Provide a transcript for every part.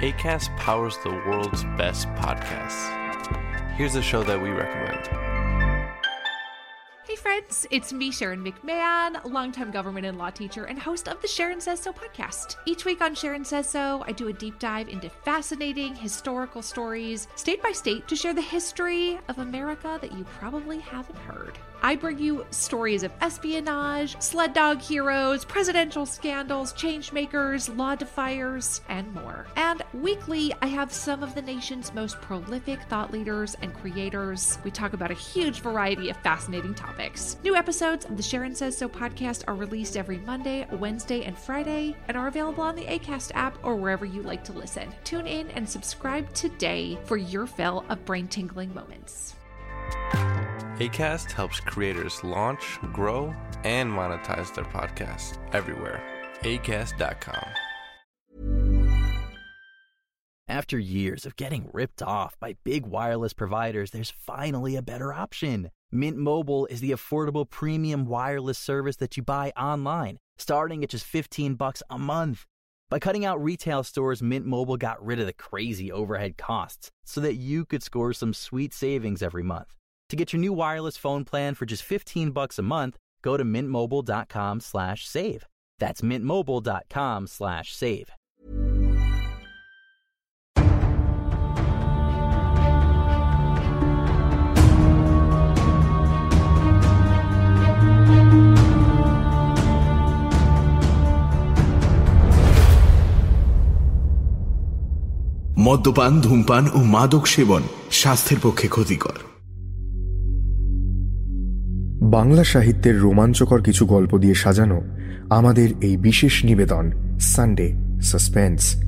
ACAST powers the world's best podcasts. Here's a show that we recommend. Hey friends, it's me, Sharon McMahon, longtime government and law teacher and host of the Sharon Says So podcast. Each week on Sharon Says So, I do a deep dive into fascinating historical stories, state by state, to share the history of America that you probably haven't heard. I bring you stories of espionage, sled dog heroes, presidential scandals, changemakers, law defiers, and more. And weekly, I have some of the nation's most prolific thought leaders and creators. We talk about a huge variety of fascinating topics. New episodes of the Sharon Says So podcast are released every Monday, Wednesday, and Friday, and are available on the ACAST app or wherever you like to listen. Tune in and subscribe today for your fill of brain tingling moments. ACAST helps creators launch, grow, and monetize their podcasts everywhere. ACAST.com. After years of getting ripped off by big wireless providers, there's finally a better option. Mint Mobile is the affordable premium wireless service that you buy online, starting at just 15 bucks a month. By cutting out retail stores, Mint Mobile got rid of the crazy overhead costs so that you could score some sweet savings every month. To get your new wireless phone plan for just 15 bucks a month, go to mintmobile.com slash save. That's mintmobile.com slash save. মদ্যপান ধূমপান ও মাদক সেবন স্বাস্থ্যের পক্ষে ক্ষতিকর বাংলা সাহিত্যের রোমাঞ্চকর কিছু গল্প দিয়ে সাজানো আমাদের এই বিশেষ নিবেদন সানডে সাসপেন্স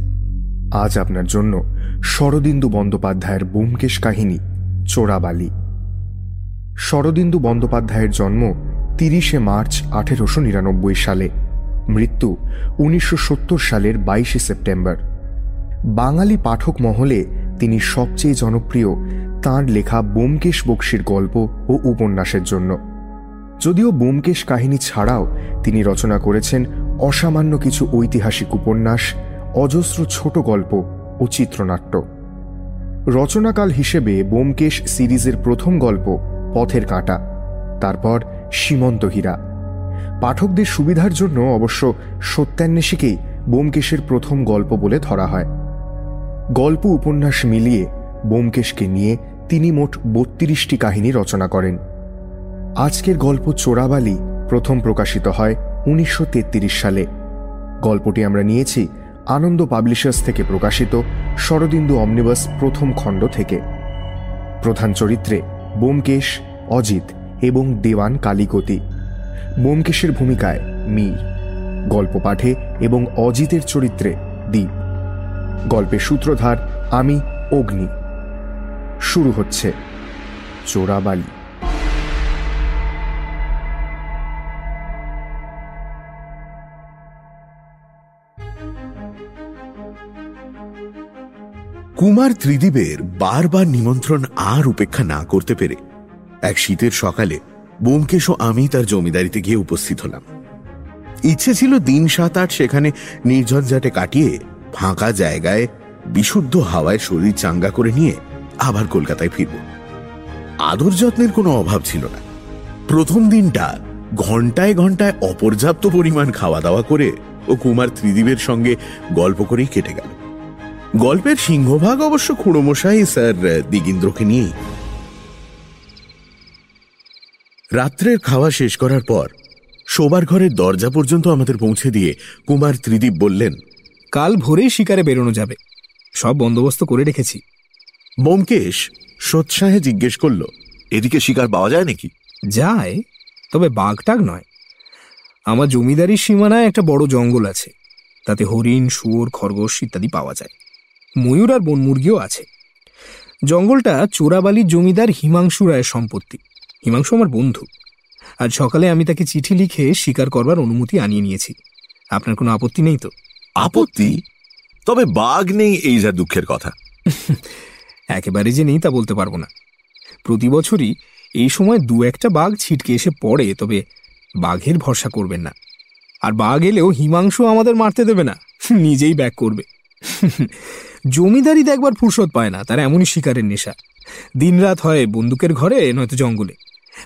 আজ আপনার জন্য শরদিন্দু বন্দ্যোপাধ্যায়ের বোমকেশ কাহিনী, চোরাবালি। শরদিন্দু বন্দ্যোপাধ্যায়ের জন্ম তিরিশে মার্চ আঠেরোশো নিরানব্বই সালে। মৃত্যু উনিশশো সত্তর সালের বাইশে সেপ্টেম্বর। বাঙালি পাঠক মহলে তিনি সবচেয়ে জনপ্রিয় তাঁর লেখা বোমকেশ বক্সির গল্প ও উপন্যাসের জন্য। যদিও বোমকেশ কাহিনী ছাড়াও তিনি রচনা করেছেন অসামান্য কিছু ঐতিহাসিক উপন্যাস, অজস্র ছোট গল্প ও চিত্রনাট্য। রচনাকাল হিসেবে বোমকেশ সিরিজের প্রথম গল্প পথের কাঁটা, তারপর সীমন্ত হীরা। পাঠকদের সুবিধার জন্য অবশ্য সত্যান্বেষীকেই বোমকেশের প্রথম গল্প বলে ধরা হয়। গল্প উপন্যাস মিলিয়ে বোমকেশকে নিয়ে তিনি মোট বত্রিশটি কাহিনী রচনা করেন। আজকের গল্প চোরাবালি প্রথম প্রকাশিত হয় উনিশশো তেত্রিশ সালে। গল্পটি আমরা নিয়েছি আনন্দ পাবলিশার্স থেকে প্রকাশিত শরদিন্দু অমনিবাস প্রথম খণ্ড থেকে। প্রধান চরিত্রে বোমকেশ, অজিত এবং দেওয়ান কালিকতি। বোমকেশের ভূমিকায় মীর, গল্প পাঠে এবং অজিতের চরিত্রে দ্বীপ গল্পের সূত্রধার আমি অগ্নি। শুরু হচ্ছে চোরাবালি। কুমার ত্রিদীপের বারবার নিমন্ত্রণ আর উপেক্ষা না করতে পেরে এক শীতের সকালে বোমকেশ ও আমি তার জমিদারিতে গিয়ে উপস্থিত হলাম। ইচ্ছে ছিল দিন সাত আট সেখানে নির্ঝঞ্ঝাটে কাটিয়ে ফাঁকা জায়গায় বিশুদ্ধ হাওয়ায় শরীর চাঙ্গা করে নিয়ে আবার কলকাতায় ফিরব। আদর যত্নের কোনো অভাব ছিল না। প্রথম দিনটা ঘন্টায় ঘন্টায় অপর্যাপ্ত পরিমাণ খাওয়া দাওয়া করে ও কুমার ত্রিদীপের সঙ্গে গল্প করেই কেটে গেল। গল্পের সিংহভাগ অবশ্য খুঁড়োমশাই স্যার দিগিন্দ্রকে নিয়েই। রাত্রের খাওয়া শেষ করার পর শোবার ঘরের দরজা পর্যন্ত আমাদের পৌঁছে দিয়ে কুমার ত্রিদীপ বললেন কাল ভোরেই শিকারে বেরোনো যাবে। সব বন্দোবস্ত করে রেখেছি। বোমকেশ সোৎসাহে জিজ্ঞেস করল এদিকে শিকার পাওয়া যায় নাকি? যায় তবে বাঘটাগ নয়। আমার জমিদারির সীমানায় একটা বড় জঙ্গল আছে। তাতে হরিণ শুয়োর খরগোশ ইত্যাদি পাওয়া যায়। ময়ূর আর বনমুরগিও আছে। জঙ্গলটা চোরাবালির জমিদার হিমাংশু রায়ের সম্পত্তি। হিমাংশু আমার বন্ধু। আজ সকালে আমি তাকে চিঠি লিখে স্বীকার করবার অনুমতি আনিয়ে নিয়েছি। আপনার কোনো আপত্তি নেই তো? আপত্তি? তবে বাঘ নেই এই যা দুঃখের কথা। একেবারে যে নেই তা বলতে পারব না। প্রতি বছরই এই সময় দু একটা বাঘ ছিটকে এসে পড়ে তবে বাঘের ভরসা করবেন না। আর বাঘ এলেও হিমাংশু আমাদের মারতে দেবে না। নিজেই ব্যাক করবে। জমিদারি দেখবার ফুরসত পায় না তার এমনই শিকারের নেশা। দিনরাত হয় বন্দুকের ঘরে নয়তো জঙ্গলে।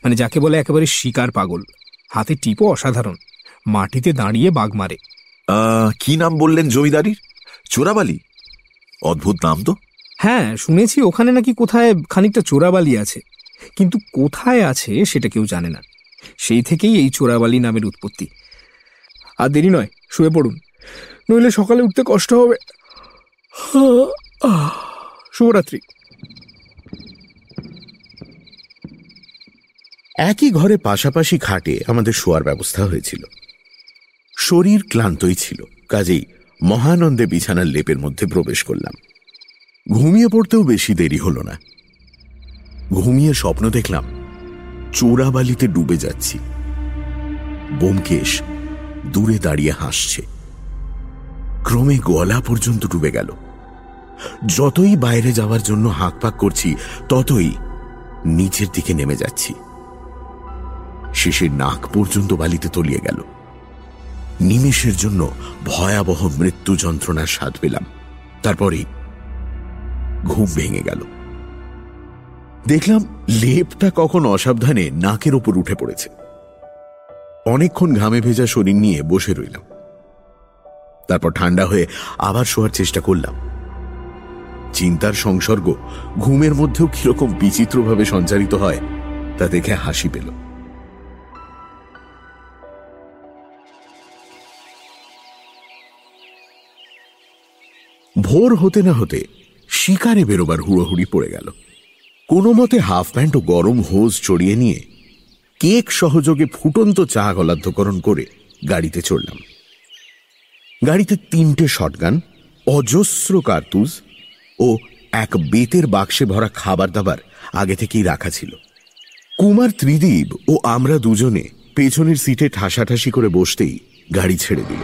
মানে যাকে বলে একেবারে শিকার পাগল। হাতে টিপও অসাধারণ। মাটিতে দাঁড়িয়ে বাঘ মারে। কি নাম বললেন জমিদারির? চোরাবালি? অদ্ভুত নাম তো। হ্যাঁ শুনেছি ওখানে নাকি কোথায় খানিকটা চোরাবালি আছে। কিন্তু কোথায় আছে সেটা কেউ জানে না। সেই থেকেই এই চোরাবালি নামের উৎপত্তি। আর দেরি নয় শুয়ে পড়ুন। নইলে সকালে উঠতে কষ্ট হবে। শুভরাত্রি। একই ঘরে পাশাপাশি খাটে আমাদের শোয়ার ব্যবস্থা হয়েছিল। শরীর ক্লান্তই ছিল, কাজেই মহানন্দে বিছানার লেপের মধ্যে প্রবেশ করলাম। ঘুমিয়ে পড়তেও বেশি দেরি হলো না। ঘুমিয়ে স্বপ্ন দেখলাম, চোরাবালিতে ডুবে যাচ্ছি। বোমকেশ দূরে দাঁড়িয়ে হাসছে। ক্রমে গলা পর্যন্ত ডুবে গেল। যতই বাইরে যাওয়ার জন্য হাঁক পাক করছি, ততই নিচের দিকে নেমে যাচ্ছি। শেষে নাক পর্যন্ত বালিতে তলিয়ে গেল। নিমেষের জন্য ভয়াবহ মৃত্যু যন্ত্রণার স্বাদ পেলাম। তারপরে ঘুম ভেঙে গেল। দেখলাম লেপটা কখন অসাবধানে নাকের ওপর উঠে পড়েছে। অনেকক্ষণ ঘামে ভেজা শরীর নিয়ে বসে রইলাম। তারপর ঠান্ডা হয়ে আবার শোয়ার চেষ্টা করলাম। চিন্তার সংসর্গ ঘুমের মধ্যেও কীরকম বিচিত্রভাবে সঞ্চারিত হয়, তা দেখে হাসি পেল। ভোর হতে না হতে শিকারে বেরোবার হুড়োহুড়ি পড়ে গেল। কোনো মতে হাফ প্যান্ট ও গরম হোজ চড়িয়ে নিয়ে কেক সহযোগে ফুটন্ত চা গলাধ্যকরণ করে গাড়িতে চড়লাম। গাড়িতে তিনটে শটগান, অজস্র কার্তুজ ও এক বেতের বাক্সে ভরা খাবার দাবার আগে থেকেই রাখা ছিল। কুমার, ত্রিদীপ ও আমরা দুজনে পেছনের সিটে ঠাসাঠাসি করে বসতেই গাড়ি ছেড়ে দিল।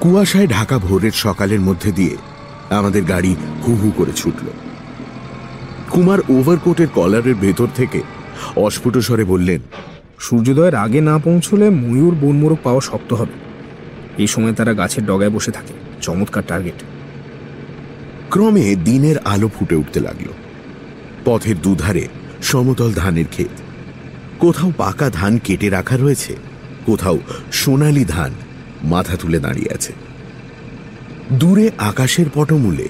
কুয়াশায় ঢাকা ভোরের সকালের মধ্যে দিয়ে আমাদের গাড়ি হু হু করে ছুটল। কুমার ওভারকোটের কলারের ভেতর থেকে অস্ফুট স্বরে বললেন, সূর্যোদয়ের আগে না পৌঁছলে ময়ূর বনমোরক পাওয়া শক্ত হবে। এই সময় তারা গাছের ডগায় বসে থাকে। চমৎকার টার্গেট ক্রমে দিনের আলো ফুটে উঠতে লাগল। পথের দুধারে সমতল ধানের ক্ষেত। কোথাও পাকা ধান কেটে রাখা রয়েছে, কোথাও সোনালি ধান মাথা তুলে দাঁড়িয়ে আছে। দূরে আকাশের পটমূলে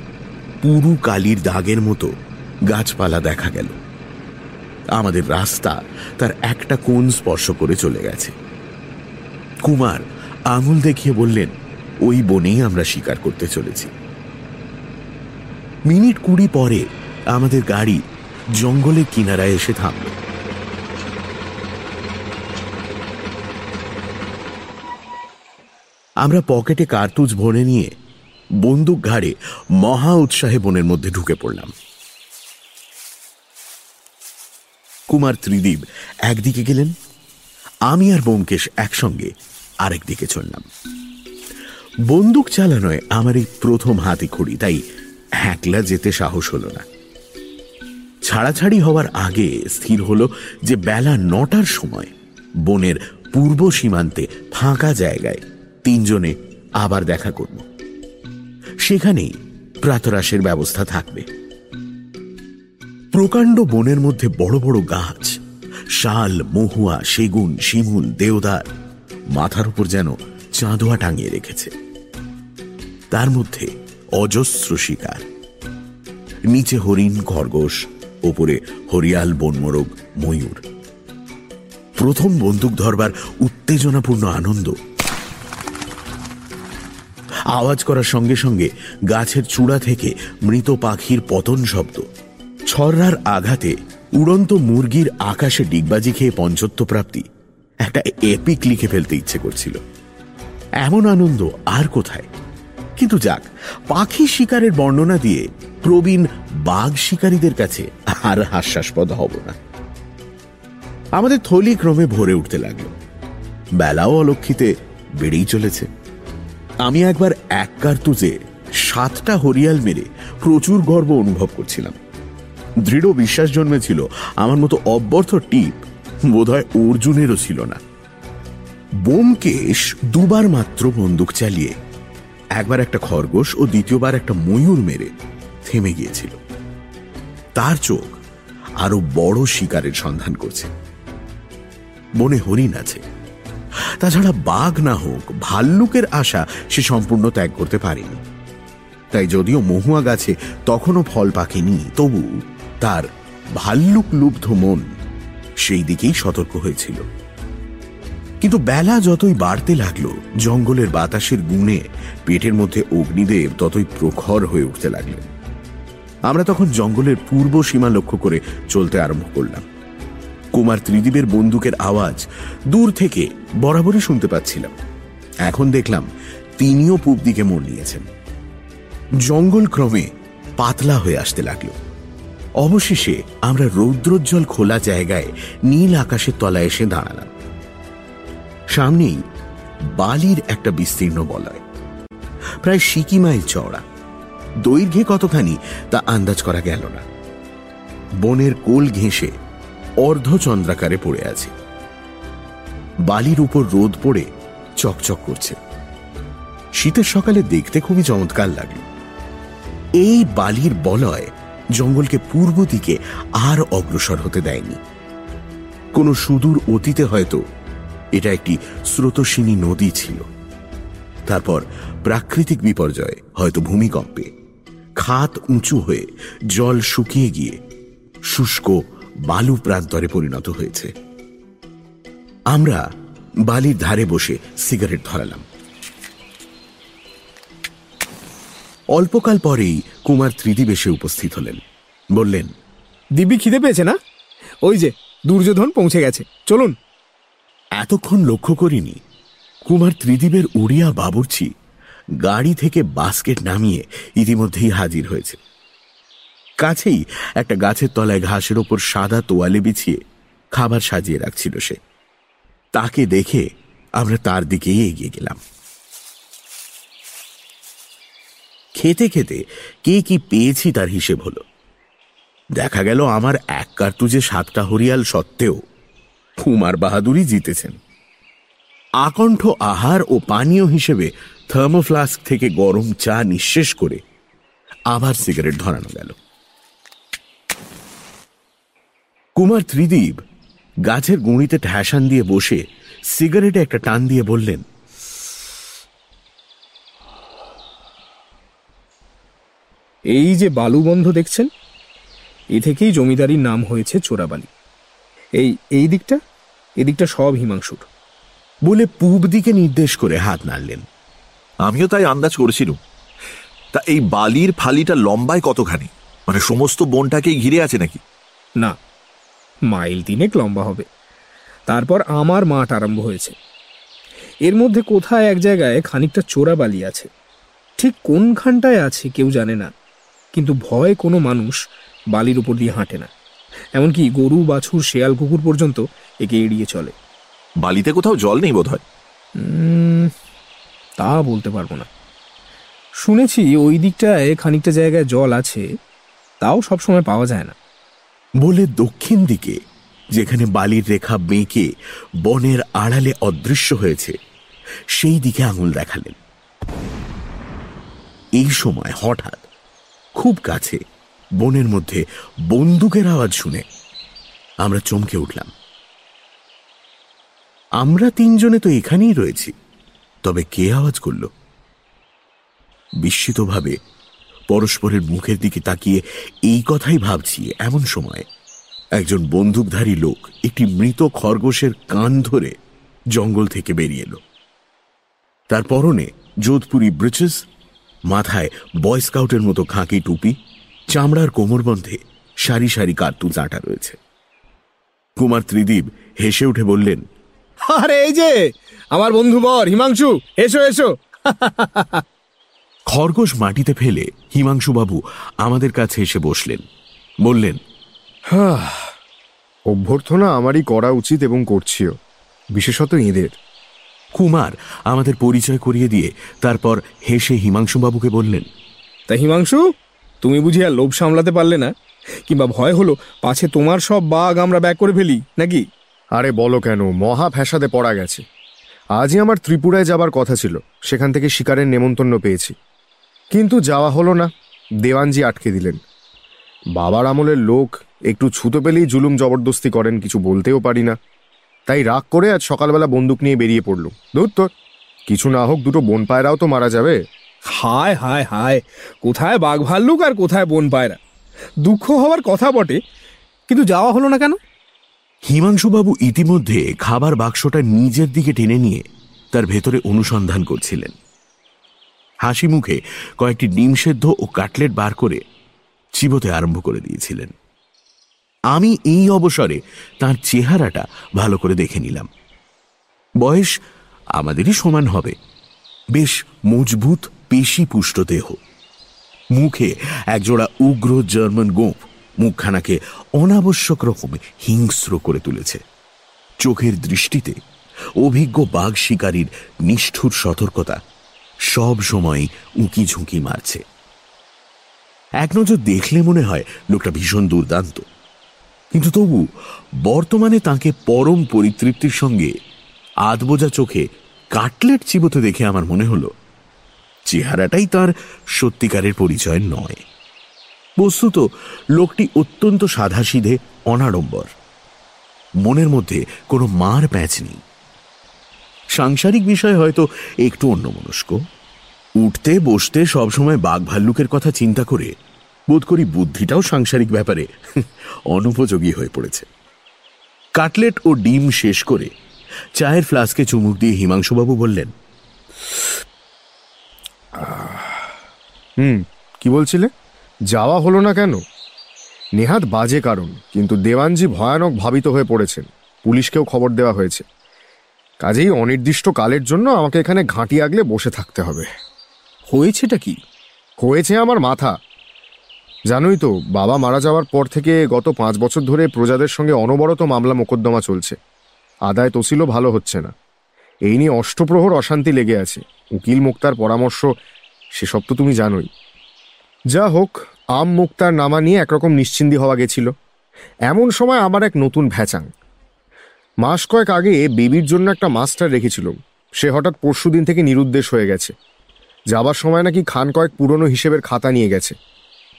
পুরু কালির দাগের মতো গাছপালা দেখা গেল। আমাদের রাস্তা তার একটা কোণ স্পর্শ করে চলে গেছে। কুমার আঙুল দেখিয়ে বললেন, ওই বনেই আমরা শিকার করতে চলেছি। মিনিট কুড়ি পরে আমাদের গাড়ি জঙ্গলের কিনারায় এসে থামল। আমরা পকেটে কার্তুজ ভরে নিয়ে বন্দুক ঘাড়ে মহা উৎসাহে বনের মধ্যে ঢুকে পড়লাম। কুমার ত্রিদীপ একদিকে গেলেন, আমি আর বোমকেশ একসঙ্গে আরেক দিকে চললাম। বন্দুক চালানোয় আমার এই প্রথম হাতে খড়ি, তাই একলা যেতে সাহস হলো না। ছাড়াছাড়ি হওয়ার আগে স্থির হলো যে বেলা নটার সময় বনের পূর্ব সীমান্তে ফাঁকা জায়গায় তিনজনে আবার দেখা করব। সেখানেই প্রাতরাসের ব্যবস্থা থাকবে। প্রকাণ্ড বনের মধ্যে বড় বড় গাছ, শাল, মহুয়া, সেগুন, শিমুল, দেওদার মাথার উপর যেন চাঁদোয়া টাঙিয়ে রেখেছে। তার মধ্যে অজস্র শিকার। নিচে হরিণ, খরগোশ, ওপরে হরিয়াল, বনমোরগ, ময়ূর। প্রথম বন্দুক ধরবার উত্তেজনাপূর্ণ আনন্দ। আওয়াজ করার সঙ্গে সঙ্গে গাছের চূড়া থেকে মৃত পাখির পতন শব্দ। ছররার আঘাতে উড়ন্ত মুরগির আকাশে ডিগবাজি খেয়ে পঞ্চত্ব প্রাপ্তি। একটা এপিক লিখে ফেলতে ইচ্ছে করছিল। এমন আনন্দ আর কোথায়? কিন্তু যাক, পাখি শিকারের বর্ণনা দিয়ে প্রবীণ বাঘ শিকারীদের কাছে আর হাস্যাস্পদ হব না। আমাদের থলি ক্রমে ভরে উঠতে লাগল। বেলাও অলক্ষিতে বেড়েই চলেছে। আমি একবার এক কার্তুজে সাতটা হরিয়াল মেরে প্রচুর গর্ব অনুভব করছিলাম। দৃঢ় বিশ্বাস জন্মেছিল আমার মতো অব্যর্থ টিপ বোধহয় অর্জুনেরও ছিল না। বোমকেশ দুবার মাত্র বন্দুক চালিয়ে, একবার একটা খরগোশ ও দ্বিতীয়বার একটা ময়ূর মেরে থেমে গিয়েছিল। তার চোখ আরও বড় শিকারের সন্ধান করছে। বনে হরিণ আছে। তাছাড়া বাঘ না হোক, ভাল্লুকের আশা সে সম্পূর্ণ ত্যাগ করতে পারেনি। তাই যদিও মহুয়া গাছে তখনও ফল পাকেনি, তবু তার ভাল্লুক লুব্ধ মন সেই দিকেই সতর্ক হয়েছিল। কিন্তু বেলা যতই বাড়তে লাগল, জঙ্গলের বাতাসের গুণে পেটের মধ্যে অগ্নিদেব ততই প্রখর হয়ে উঠতে লাগলেন। আমরা তখন জঙ্গলের পূর্ব সীমা লক্ষ্য করে চলতে আরম্ভ করলাম। কুমার ত্রিদীপের বন্দুকের আওয়াজ দূর থেকে বরাবরই শুনতে পাচ্ছিলাম। এখন দেখলাম তিনিও পূব দিকে মোড় নিয়েছেন। জঙ্গল ক্রমে পাতলা হয়ে আসতে লাগল। অবশেষে আমরা রৌদ্রোজ্জ্বল খোলা জায়গায় নীল আকাশের তলায় এসে দাঁড়ালাম। সামনেই বালির একটা বিস্তীর্ণ বলয়। প্রায় সিকি মাইল চওড়া। দৈর্ঘ্যে কতখানি তা আন্দাজ করা গেল না। বনের কোল ঘেঁষে অর্ধচন্দ্রাকারে পড়ে আছে। বালির উপর রোদ পড়ে চকচক করছে। শীতের সকালে দেখতে খুবই চমৎকার লাগে এই বালির বলয় জঙ্গলকে পূর্ব দিকে আর অগ্রসর হতে দেয়নি। কোনো সুদূর অতীতে হয়তো এটা একটি স্রোতস্বিনী নদী ছিল। তারপর প্রাকৃতিক বিপর্যয়ে, হয়তো ভূমিকম্পে, খাত উঁচু হয়ে জল শুকিয়ে গিয়ে শুষ্ক বালু প্রান্তরে পরিণত হয়েছে। আমরা বালির ধারে বসে সিগারেট ধরালাম। অল্পকাল পরেই কুমার ত্রিদীপ এসে উপস্থিত হলেন। বললেন দিব্যি খিদে পেয়েছে না? ওই যে দুর্যোধন পৌঁছে গেছে। চলুন। এতক্ষণ লক্ষ্য করিনি কুমার ত্রিদীপের উড়িয়া বাবুর্চি গাড়ি থেকে বাস্কেট নামিয়ে ইতিমধ্যেই হাজির হয়েছে। কাছেই একটা গাছের তলায় ঘাসের ওপর সাদা তোয়ালে বিছিয়ে খাবার সাজিয়ে রাখছিল সে। তাকে দেখে আমরা তার দিকেই এগিয়ে গেলাম। খেতে খেতে কে কি পেয়েছি তার হিসেব হলো। দেখা গেল আমার এক কার্তুজে সাতটা হরিয়াল সত্ত্বেও কুমার বাহাদুরই জিতেছেন। আকণ্ঠ আহার ও পানীয় হিসেবে থার্মোফ্লাস্ক থেকে গরম চা নিঃশেষ করে আবার সিগারেট ধরানো গেল। কুমার ত্রিদীপ গাছের গুঁড়িতে ঠ্যাসান দিয়ে বসে সিগারেটে একটা টান দিয়ে বললেন এই যে বালুবন্ধ দেখছেন এ থেকেই জমিদারির নাম হয়েছে চোরাবালি। এই এই দিকটা? এদিকটা সব হিমাংশুর। বলে পূব দিকে নির্দেশ করে হাত নাড়লেন। আমিও তাই আন্দাজ করেছিলুম। তা এই বালির ফালিটা লম্বায় কতখানি? মানে সমস্ত বনটাকেই ঘিরে আছে নাকি? না মাইল তিনেক লম্বা হবে। তারপর আমার মাঠ আরম্ভ হয়েছে। এর মধ্যে কোথায় এক জায়গায় খানিকটা চোরাবালি আছে। ঠিক কোনখানটায় আছে কেউ জানে না। কিন্তু ভয় কোনো মানুষ বালির উপর দিয়ে হাঁটে না। এমনকি গরু বাছুর শেয়াল কুকুর পর্যন্ত একে এড়িয়ে চলে। বালিতে কোথাও জল নেই বোধ হয় তা বলতে পারব না। শুনেছি ওই দিকটায় খানিকটা জায়গায় জল আছে তাও সবসময় পাওয়া যায় না। বলে দক্ষিণ দিকে যেখানে বালির রেখা বেঁকে বনের আড়ালে অদৃশ্য হয়েছে সেই দিকে আঙুল দেখালেন। এই সময় হঠাৎ খুব কাছে, বনের মধ্যে বন্দুকের আওয়াজ শুনে। আমরা চমকে উঠলাম। আমরা তিনজনে তো এখানেই রয়েছি, তবে কে আওয়াজ করল? বিস্মিতভাবে পরস্পরের মুখের দিকে তাকিয়ে এই কথাই ভাবছি এমন সময় একজন বন্দুকধারী লোক একটি মৃত খরগোশের কান ধরে জঙ্গল থেকে বেরিয়ে এলো। তার পরনে যোধপুরি ব্রিচেস মাথায় বয় স্কাউটের মতো খাঁকি টুপি চামড়ার কোমরবন্ধে সারি সারি কার্তুজ আটা রয়েছে। কুমার ত্রিদীপ হেসে উঠে বললেন আরে এই যে আমার বন্ধু বর হিমাংশু এসো এসো। খরগোশ মাটিতে ফেলে হিমাংশুবাবু আমাদের কাছে এসে বসলেন। বললেন অভ্যর্থনা আমারই করা উচিত এবং করছিও বিশেষত এদের। কুমার আমাদের পরিচয় করিয়ে দিয়ে তারপর হেসে হিমাংশুবাবুকে বললেন তা হিমাংশু তুমি বুঝি আর লোভ সামলাতে পারলে না? কিংবা ভয় হলো পাছে তোমার সব বাঘ আমরা ব্যাক করে ফেলি নাকি? আরে বলো কেন মহা ফ্যাসাদে পড়া গেছে। আজই আমার ত্রিপুরায় যাবার কথা ছিল সেখান থেকে শিকারের নেমন্তন্ন পেয়েছি। কিন্তু যাওয়া হলো না দেওয়ানজি আটকে দিলেন। বাবার আমলের লোক একটু ছুতো পেলেই জুলুম জবরদস্তি করেন কিছু বলতেও পারি না। তাই রাগ করে আজ সকালবেলা বন্দুক নিয়ে বেরিয়ে পড়ল দূর তোর। কিছু না হোক দুটো বন পায়রাও তো মারা যাবে। হায় হায় হায়। কোথায় বাঘ ভাল্লুক আর কোথায় বন পায়রা? দুঃখ হওয়ার কথা বটে কিন্তু যাওয়া হলো না কেন? হিমাংশুবাবু ইতিমধ্যে খাবার বাক্সটা নিজের দিকে টেনে নিয়ে তার ভেতরে অনুসন্ধান করছিলেন। হাসি মুখে কয়েকটি ডিম সেদ্ধ ও কাটলেট বার করে চিবোতে আরম্ভ করে দিয়েছিলেন। আমি এই অবসরে তার চেহারাটা ভালো করে দেখে নিলাম। বয়স আমাদেরই সমান হবে। বেশ মজবুত পেশি পুষ্ট দেহ। মুখে একজোড়া উগ্র জার্মান গোপ মুখখানাকে অনাবশ্যক রকমে হিংস্র করে তুলেছে। চোখের দৃষ্টিতে অভিজ্ঞ বাঘ শিকারীর নিষ্ঠুর সতর্কতা সব সময় উঁকি ঝুঁকি মারছে। এক নজর দেখলে মনে হয় লোকটা ভীষণ দুর্দান্ত। কিন্তু তবু, বর্তমানে তাকে পরম পরিতৃপ্তির সঙ্গে আধবোজা চোখে কাটলেট চিবোতে দেখে আমার মনে হলো, চেহারাটাই তার সত্যিকারের পরিচয় নয়। বস্তুত, লোকটি অত্যন্ত সাধাসিধে, অনাড়ম্বর। মনের মধ্যে কোনো মার প্যাঁচ নেই। সাংসারিক বিষয় হয়তো একটু অন্যমনস্ক। উঠতে, বসতে, সবসময় বাঘ ভাল্লুকের কথা চিন্তা করে বোধ করি বুদ্ধিটাও সাংসারিক ব্যাপারে অনুপযোগী হয়ে পড়েছে। কাটলেট ও ডিম শেষ করে চায়ের ফ্লাস্কে চুমুক দিয়ে হিমাংশুবাবু বললেন হুম কি বলছিলে? যাওয়া হলো না কেন? নেহাত বাজে কারণ কিন্তু দেওয়ানজি ভয়ানক ভাবিত হয়ে পড়েছেন। পুলিশকেও খবর দেওয়া হয়েছে। কাজেই অনির্দিষ্ট কালের জন্য আমাকে এখানে ঘাঁটি আগলে বসে থাকতে হবে। হয়েছেটা কি? হয়েছে আমার মাথা। জানোই তো, বাবা মারা যাওয়ার পর থেকে গত পাঁচ বছর ধরে প্রজাদের সঙ্গে অনবরত মামলা মোকদ্দমা চলছে। আদায় তসিলও ভালো হচ্ছে না। এই নিয়ে অষ্টপ্রহর অশান্তি লেগে আছে। উকিল মুক্তার পরামর্শ, সেসব তো তুমি জানোই। যা হোক, আম মুক্তার নামা নিয়ে একরকম নিশ্চিন্দি হওয়া গেছিল। এমন সময় আমার এক নতুন ভ্যাচাং। মাস কয়েক আগে বেবির জন্য একটা মাস্টার রেখেছিল। সে হঠাৎ পরশুদিন থেকে নিরুদ্দেশ হয়ে গেছে। যাবার সময় নাকি খান কয়েক পুরনো হিসেবের খাতা নিয়ে গেছে।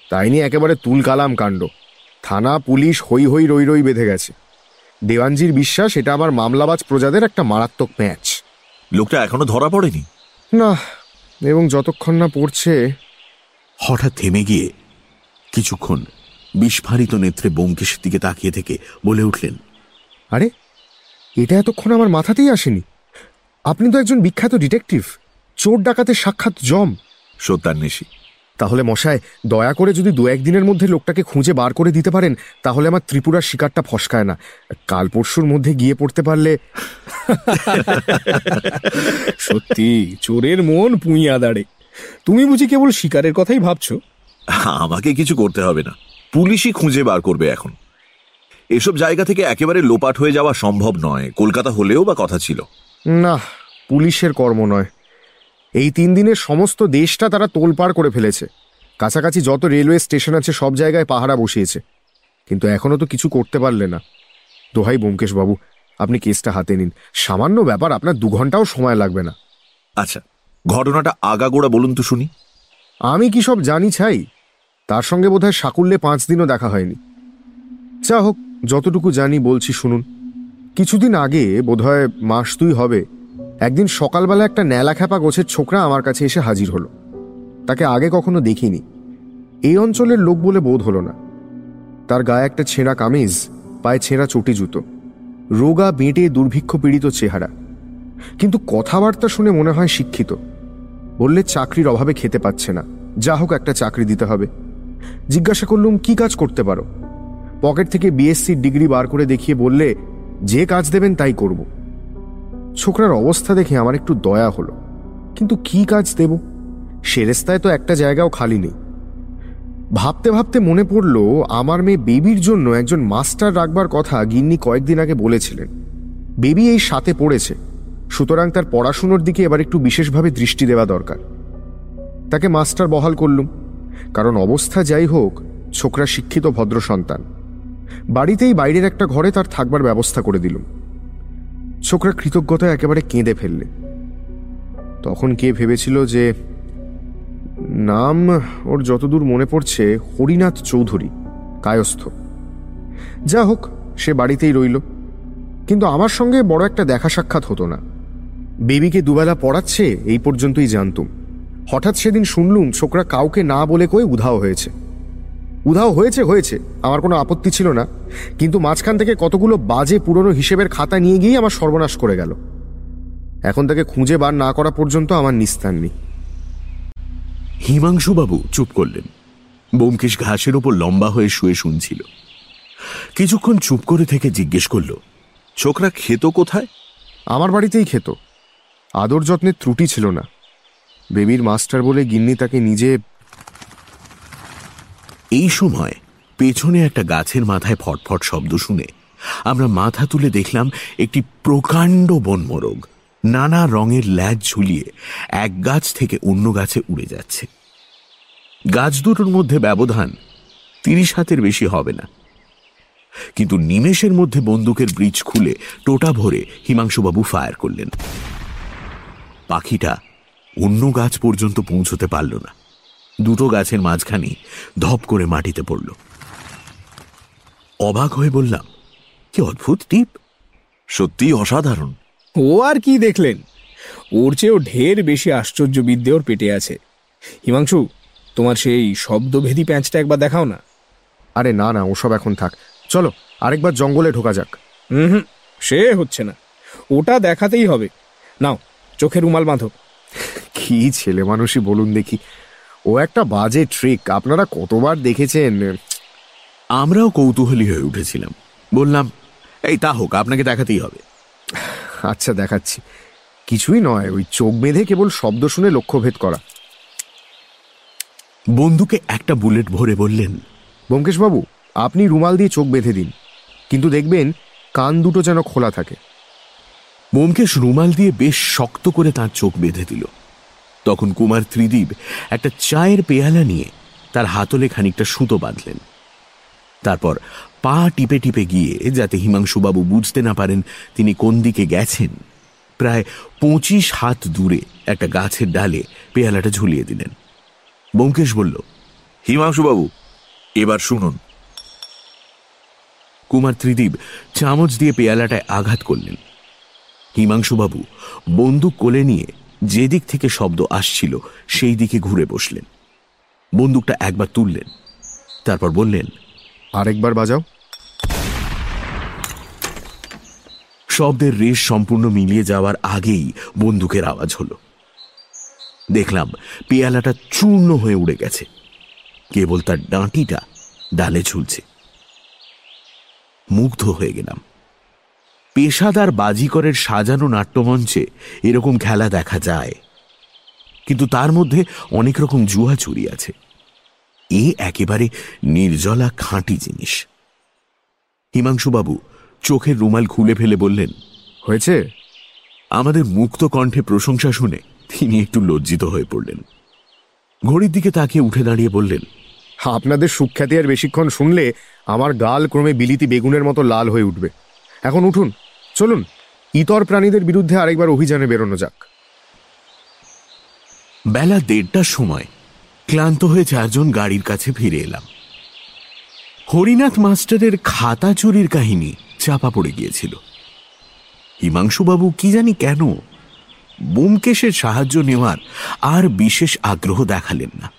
তাই নিয়ে একেবারে তুলকালাম কাণ্ড। থানা পুলিশ হই হই রই রই বেঁধে গেছে। দেওয়ানজির বিশ্বাস এটা আমার মামলাবাজ প্রজাদের একটা মারাত্মক ম্যাচ। লোকটা এখনও ধরা পড়েনি? না এবং যতক্ষণ না পড়ছে হঠাৎ থেমে গিয়ে কিছুক্ষণ বিস্ফারিত নেত্রে বোমকেশের দিকে তাকিয়ে থেকে বলে উঠলেন আরে এটা এতক্ষণ আমার মাথাতেই আসেনি। আপনি তো একজন বিখ্যাত ডিটেকটিভ চোর ডাকাতের সাক্ষাৎ জম। সত্যান্বেষী তাহলে মশায় দয়া করে যদি দু একদিনের মধ্যে লোকটাকে খুঁজে বার করে দিতে পারেন তাহলে আমার ত্রিপুরার শিকারটা ফসকায় না। কাল পরশুর মধ্যে গিয়ে পড়তে পারলে সত্যি চোরের মন পুঁইয়া দাঁড়ে তুমি বুঝি কেবল শিকারের কথাই ভাবছ? আমাকে কিছু করতে হবে না। পুলিশই খুঁজে বার করবে এখন। এসব জায়গা থেকে একেবারে লোপাট হয়ে যাওয়া সম্ভব নয়। কলকাতা হলেও বা কথা ছিল। না পুলিশের কর্ম নয়। এই তিন দিনের সমস্ত দেশটা তারা তোলপাড় করে ফেলেছে। কাছাকাছি যত রেলওয়ে স্টেশন আছে সব জায়গায় পাহারা বসিয়েছে। কিন্তু এখনও তো কিছু করতে পারলে না। দোহাই বাবু আপনি কেসটা হাতে নিন। সামান্য ব্যাপার আপনার দু ঘন্টাও সময় লাগবে না। আচ্ছা ঘটনাটা আগাগোড়া বলুন তো শুনি। আমি কি সব জানি ছাই? তার সঙ্গে বোধহয় সাকুল্যে পাঁচ দিনও দেখা হয়নি। যা হোক যতটুকু জানি বলছি শুনুন। কিছুদিন আগে বোধহয় মাস দুই হবে একদিন সকালবেলা একটা ন্যালা খ্যাপা গোছের ছোকরা আমার কাছে এসে হাজির হলো। তাকে আগে কখনো দেখিনি। এই অঞ্চলের লোক বলে বোধ হলো না। তার গায়ে একটা ছেঁড়া কামিজ, পায়ে ছেঁড়া চটি জুতো, রোগা, বেঁটে, দুর্ভিক্ষ পীড়িত চেহারা। কিন্তু কথাবার্তা শুনে মনে হয় শিক্ষিত। বললে চাকরির অভাবে খেতে পাচ্ছে না। যা হোক একটা চাকরি দিতে হবে। জিজ্ঞাসা করলুম, কি কাজ করতে পারো? পকেট থেকে বিএসসি ডিগ্রি বার করে দেখিয়ে বললে, যে কাজ দেবেন তাই করব। ছোকরার অবস্থা দেখে আমার একটু দয়া হলো। কিন্তু কি কাজ দেব? সেরেস্তায় তো একটা জায়গাও খালি নেই। ভাবতে ভাবতে মনে পড়ল, আমার মেয়ে বেবির জন্য একজন মাস্টার রাখবার কথা গিন্নি কয়েকদিন আগে বলেছিলেন। বেবি এই সাথে পড়েছে। সুতরাং তার পড়াশুনোর দিকে এবার একটু বিশেষভাবে দৃষ্টি দেওয়া দরকার। তাকে মাস্টার বহাল করলুম। কারণ অবস্থা যাই হোক, ছোকরা শিক্ষিত ভদ্র সন্তান বাড়িতেই বাইরের একটা ঘরে তার থাকবার ব্যবস্থা করে দিলুম। ছোকরা কৃতজ্ঞতা একেবারে কেঁদে ফেললে। তখন কে ভেবেছিল যে, নাম ওর যতদূর মনে পড়ছে, হরিনাথ চৌধুরী, কায়স্থ। যা হোক, সে বাড়িতেই রইল। কিন্তু আমার সঙ্গে বড় একটা দেখা সাক্ষাৎ হতো না। বেবিকে দুবেলা পড়াচ্ছে, এই পর্যন্তই জানতুম। হঠাৎ সেদিন শুনলুম, ছোকরা কাউকে না বলে কয়ে উধাও হয়েছে। উধাও হয়েছে হয়েছে। আমার কোনো আপত্তি ছিল না। কিন্তু মাঝখান থেকে কতগুলো বাজে পুরনো হিসেবের খাতা নিয়ে গিয়ে আমার সর্বনাশ করে গেল। এখন তাকে খুঁজে বার না করা পর্যন্ত আমার নিস্তার নেই। হিমাংশুবাবু চুপ করলেন। বোমকেশ ঘাসের ওপর লম্বা হয়ে শুয়ে শুনছিল। কিছুক্ষণ চুপ করে থেকে জিজ্ঞেস করল ছোকরা খেত কোথায়? আমার বাড়িতেই খেত। আদর যত্নের ত্রুটি ছিল না। বেবির মাস্টার বলে গিন্নি তাকে নিজে এই সময় পেছনে একটা গাছের মাথায় ফটফট শব্দ শুনে আমরা মাথা তুলে দেখলাম একটি প্রকাণ্ড বনমোরগ, নানা রঙের ল্যাজ ঝুলিয়ে এক গাছ থেকে অন্য গাছে উড়ে যাচ্ছে। গাছ দুটোর মধ্যে ব্যবধান তিরিশ হাতের বেশি হবে না। কিন্তু নিমেষের মধ্যে বন্দুকের ব্রিজ খুলে টোটা ভরে হিমাংশুবাবু ফায়ার করলেন। পাখিটা অন্য গাছ পর্যন্ত পৌঁছতে পারল না। দুটো গাছের মাঝখানে ধপ করে মাটিতে পড়ল। অবাক হয়ে বললাম কি অদ্ভুত টিপ! সত্যি অসাধারণ! ও আর কি দেখলেন? ওর চেয়েও ঢের বেশি আশ্চর্য বিদ্যে ওর পেটে আছে। হিমাংশু তোমার সেই শব্দভেদী প্যাঁচটা একবার দেখাও না। আরে না না ওসব এখন থাক। চলো আরেকবার জঙ্গলে ঢোকা যাক। হুম সে হচ্ছে না। ওটা দেখাতেই হবে। নাও চোখে রুমাল বাঁধো। কি ছেলে মানুষই বলুন দেখি। ও একটা বাজে ট্রিক আপনারা কতবার দেখেছেন? আমরাও কৌতূহলী হয়ে উঠেছিলাম। বললাম এই তা হোক আপনাকে দেখাতেই হবে। আচ্ছা দেখাচ্ছি। কিছুই নয় ওই চোখ বেঁধে কেবল শব্দ শুনে লক্ষ্যভেদ করা। বন্ধুকে একটা বুলেট ভরে বললেন ব্যোমকেশবাবু আপনি রুমাল দিয়ে চোখ বেঁধে দিন কিন্তু দেখবেন কান দুটো যেন খোলা থাকে। বোমকেশ রুমাল দিয়ে বেশ শক্ত করে তার চোখ বেঁধে দিল। তখন কুমার ত্রিদীপ একটা চায়ের পেয়ালা নিয়ে তার হাতলে খানিকটা সুতো বাঁধলেন। তারপর পা টিপে টিপে গিয়ে, যাতে হিমাংশুবাবু বুঝতে না পারেন তিনি কোন দিকে গেছেন, প্রায় পঁচিশ হাত দূরে একটা গাছের ডালে পেয়ালাটা ঝুলিয়ে দিলেন। বোমকেশ বলল, হিমাংশুবাবু, এবার শুনুন। কুমার ত্রিদীপ চামচ দিয়ে পেয়ালাটায় আঘাত করলেন। হিমাংশুবাবু বন্দুক কোলে নিয়ে যে দিক থেকে শব্দ আসছিল সেই দিকে ঘুরে বসলেন। বন্দুকটা একবার তুললেন তারপর বললেন আরেকবার বাজাও। শব্দের রেশ সম্পূর্ণ মিলিয়ে যাওয়ার আগেই বন্দুকের আওয়াজ হলো। দেখলাম পেয়ালাটা চূর্ণ হয়ে উড়ে গেছে। কেবল তার ডাঁটিটা ডালে ঝুলছে। মুগ্ধ হয়ে গেলাম। পেশাদার বাজিকরের সাজানো নাট্যমঞ্চে এরকম খেলা দেখা যায়। কিন্তু তার মধ্যে অনেক রকম জুয়া চুরি আছে। এ একেবারে নির্জলা খাঁটি জিনিস। হিমাংশুবাবু চোখের রুমাল খুলে ফেলে বললেন হয়েছে? আমাদের মুক্ত কণ্ঠে প্রশংসা শুনে তিনি একটু লজ্জিত হয়ে পড়লেন। ঘড়ির দিকে তাকিয়ে উঠে দাঁড়িয়ে বললেন আপনাদের সুখ্যাতি আর বেশিক্ষণ শুনলে আমার গাল ক্রমে বিলিতি বেগুনের মতো লাল হয়ে উঠবে। এখন উঠুন। চলুন, ইতর প্রাণীদের বিরুদ্ধে আরেকবার অভিযানে বেরোনো যাক। বেলা দেড়টার সময় ক্লান্ত হয়ে চারজন গাড়ির কাছে ফিরে এলাম। হরিনাথ মাস্টারের খাতা চুরির কাহিনী চাপা পড়ে গিয়েছিল। হিমাংশুবাবু কি জানি কেন বোমকেশের সাহায্য নেওয়ার আর বিশেষ আগ্রহ দেখালেন না।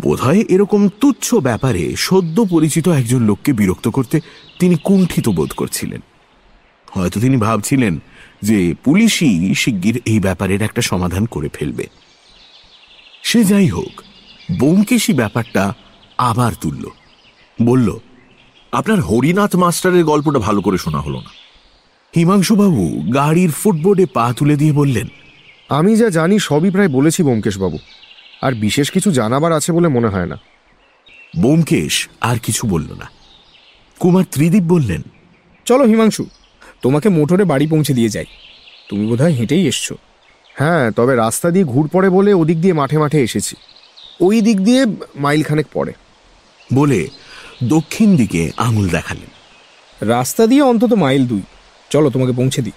বোধহয় এরকম তুচ্ছ ব্যাপারে সদ্য পরিচিত একজন লোককে বিরক্ত করতে তিনি কুণ্ঠিত বোধ করছিলেন। হয়তো তিনি ভাবছিলেন যে পুলিশই শিগগির এই ব্যাপারের একটা সমাধান করে ফেলবে। সে যাই হোক বোমকেশি ব্যাপারটা আবার তুলল। বলল আপনার হরিনাথ মাস্টারের গল্পটা ভালো করে শোনা হলো না। হিমাংশুবাবু গাড়ির ফুটবোর্ডে পা তুলে দিয়ে বললেন আমি যা জানি সবই প্রায় বলেছি ব্যোমকেশবাবু আর বিশেষ কিছু জানাবার আছে বলে মনে হয় না। বোমকেশ আর কিছু বলল না। কুমার ত্রিদীপ বললেন চলো হিমাংশু তোমাকে মোটরে বাড়ি পৌঁছে দিয়ে যাই। তুমি বোধহয় হেঁটেই এসছো। হ্যাঁ তবে রাস্তা দিয়ে ঘুর পড়ে বলে ওদিক দিয়ে মাঠে মাঠে এসেছি। ওই দিক দিয়ে মাইলখানেক পড়ে। বলে দক্ষিণ দিকে আঙুল দেখালেন। রাস্তা দিয়ে অন্তত মাইল দুই। চলো তোমাকে পৌঁছে দিই।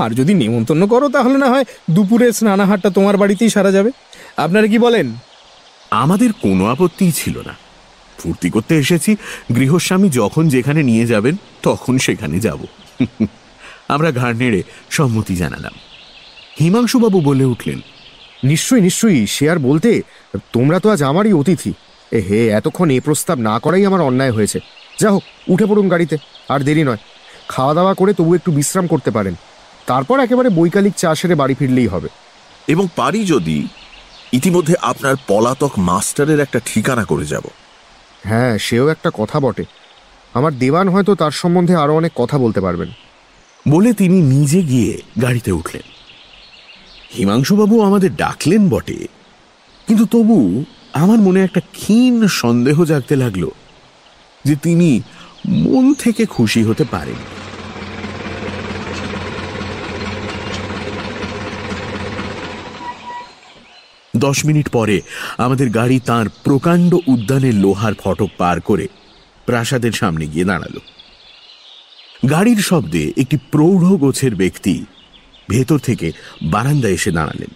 আর যদি নেমন্তন্ন করো তাহলে না হয় দুপুরে স্নানাহারটা তোমার বাড়িতেই সারা যাবে। আপনারা কি বলেন? আমাদের কোনো আপত্তিই ছিল না। ফুর্তি করতে এসেছি। গৃহস্বামী যখন যেখানে নিয়ে যাবেন তখন সেখানে যাব। আমরা ঘাড় নেড়ে সম্মতি জানালাম। হিমাংশুবাবু বলে উঠলেন নিশ্চয়ই নিশ্চয়ই সে আর বলতে তোমরা তো আজ আমারই অতিথি। এ হে এতক্ষণ এ প্রস্তাব না করাই আমার অন্যায় হয়েছে। যা হোক উঠে পড়ুন গাড়িতে আর দেরি নয়। খাওয়া দাওয়া করে তবু একটু বিশ্রাম করতে পারেন। তারপর একেবারে বৈকালিক চা সেরে বাড়ি ফিরলেই হবে। এবং পারি যদি ইতিমধ্যে আপনার পলাতক মাস্টারের একটা ঠিকানা করে যাব। হ্যাঁ সেও একটা কথা বটে। আমার দেওয়ান হয়তো তার সম্বন্ধে আরও অনেক কথা বলতে পারবেন। বলে তিনি নিজে গিয়ে গাড়িতে উঠলেন। হিমাংশুবাবু আমাদের ডাকলেন বটে। কিন্তু তবু আমার মনে একটা ক্ষীণ সন্দেহ জাগতে লাগল যে তিনি মন থেকে খুশি হতে পারেন। দশ মিনিট পরে আমাদের গাড়ি তার প্রকাণ্ড উদ্যানের লোহার ফটক পার করে প্রাসাদের সামনে গিয়ে দাঁড়াল। গাড়ির শব্দে একটি প্রৌঢ় গোছের ব্যক্তি ভেতর থেকে বারান্দায় এসে দাঁড়ালেন।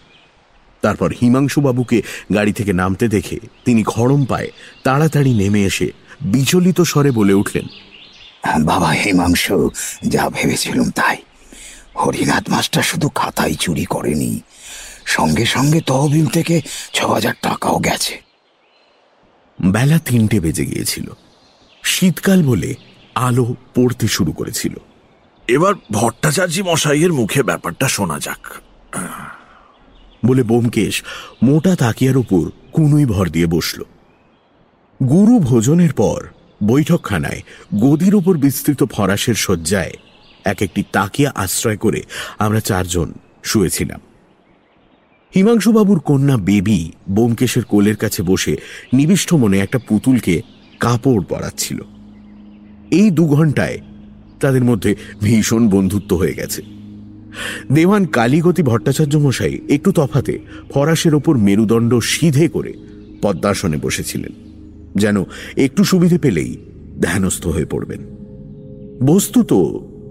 তারপর হিমাংশুবাবুকে গাড়ি থেকে নামতে দেখে তিনি খড়ম পায়ে তাড়াতাড়ি নেমে এসে বিচলিত স্বরে বলে উঠলেন বাবা হিমাংশু যা ভেবেছিলাম তাই। হরিনাথ মাস্টার শুধু খাতাই চুরি করেনি। সঙ্গে সঙ্গে তহবিল থেকে ছ হাজার টাকাও গেছে। বেলা তিনটে বেজে গিয়েছিল। শীতকাল বলে আলো পড়তে শুরু করেছিল। এবার ভট্টাচার্য মশাইয়ের মুখে ব্যাপারটা শোনা যাক। বলে বোমকেশ মোটা তাকিয়ার উপর কুনুই ভর দিয়ে বসল। গুরু ভোজনের পর বৈঠকখানায় গদির উপর বিস্তৃত ফরাসের শয্যায় এক একটি তাকিয়া আশ্রয় করে আমরা চারজন শুয়েছিলাম। হিমাংশুবাবুর কন্যা বেবি বোমকেশের কোলের কাছে বসে নিবিষ্ট মনে একটা পুতুলকে কাপড় পরাচ্ছিল এই দু ঘন্টায় তাদের মধ্যে ভীষণ বন্ধুত্ব হয়ে গেছে। দেওয়ান কালীগতি ভট্টাচার্য মশাই একটু তফাতে ফরাসের ওপর মেরুদণ্ড সিধে করে পদ্মাসনে বসেছিলেন, যেন একটু সুবিধে পেলেই ধ্যানস্থ হয়ে পড়বেন। বস্তুত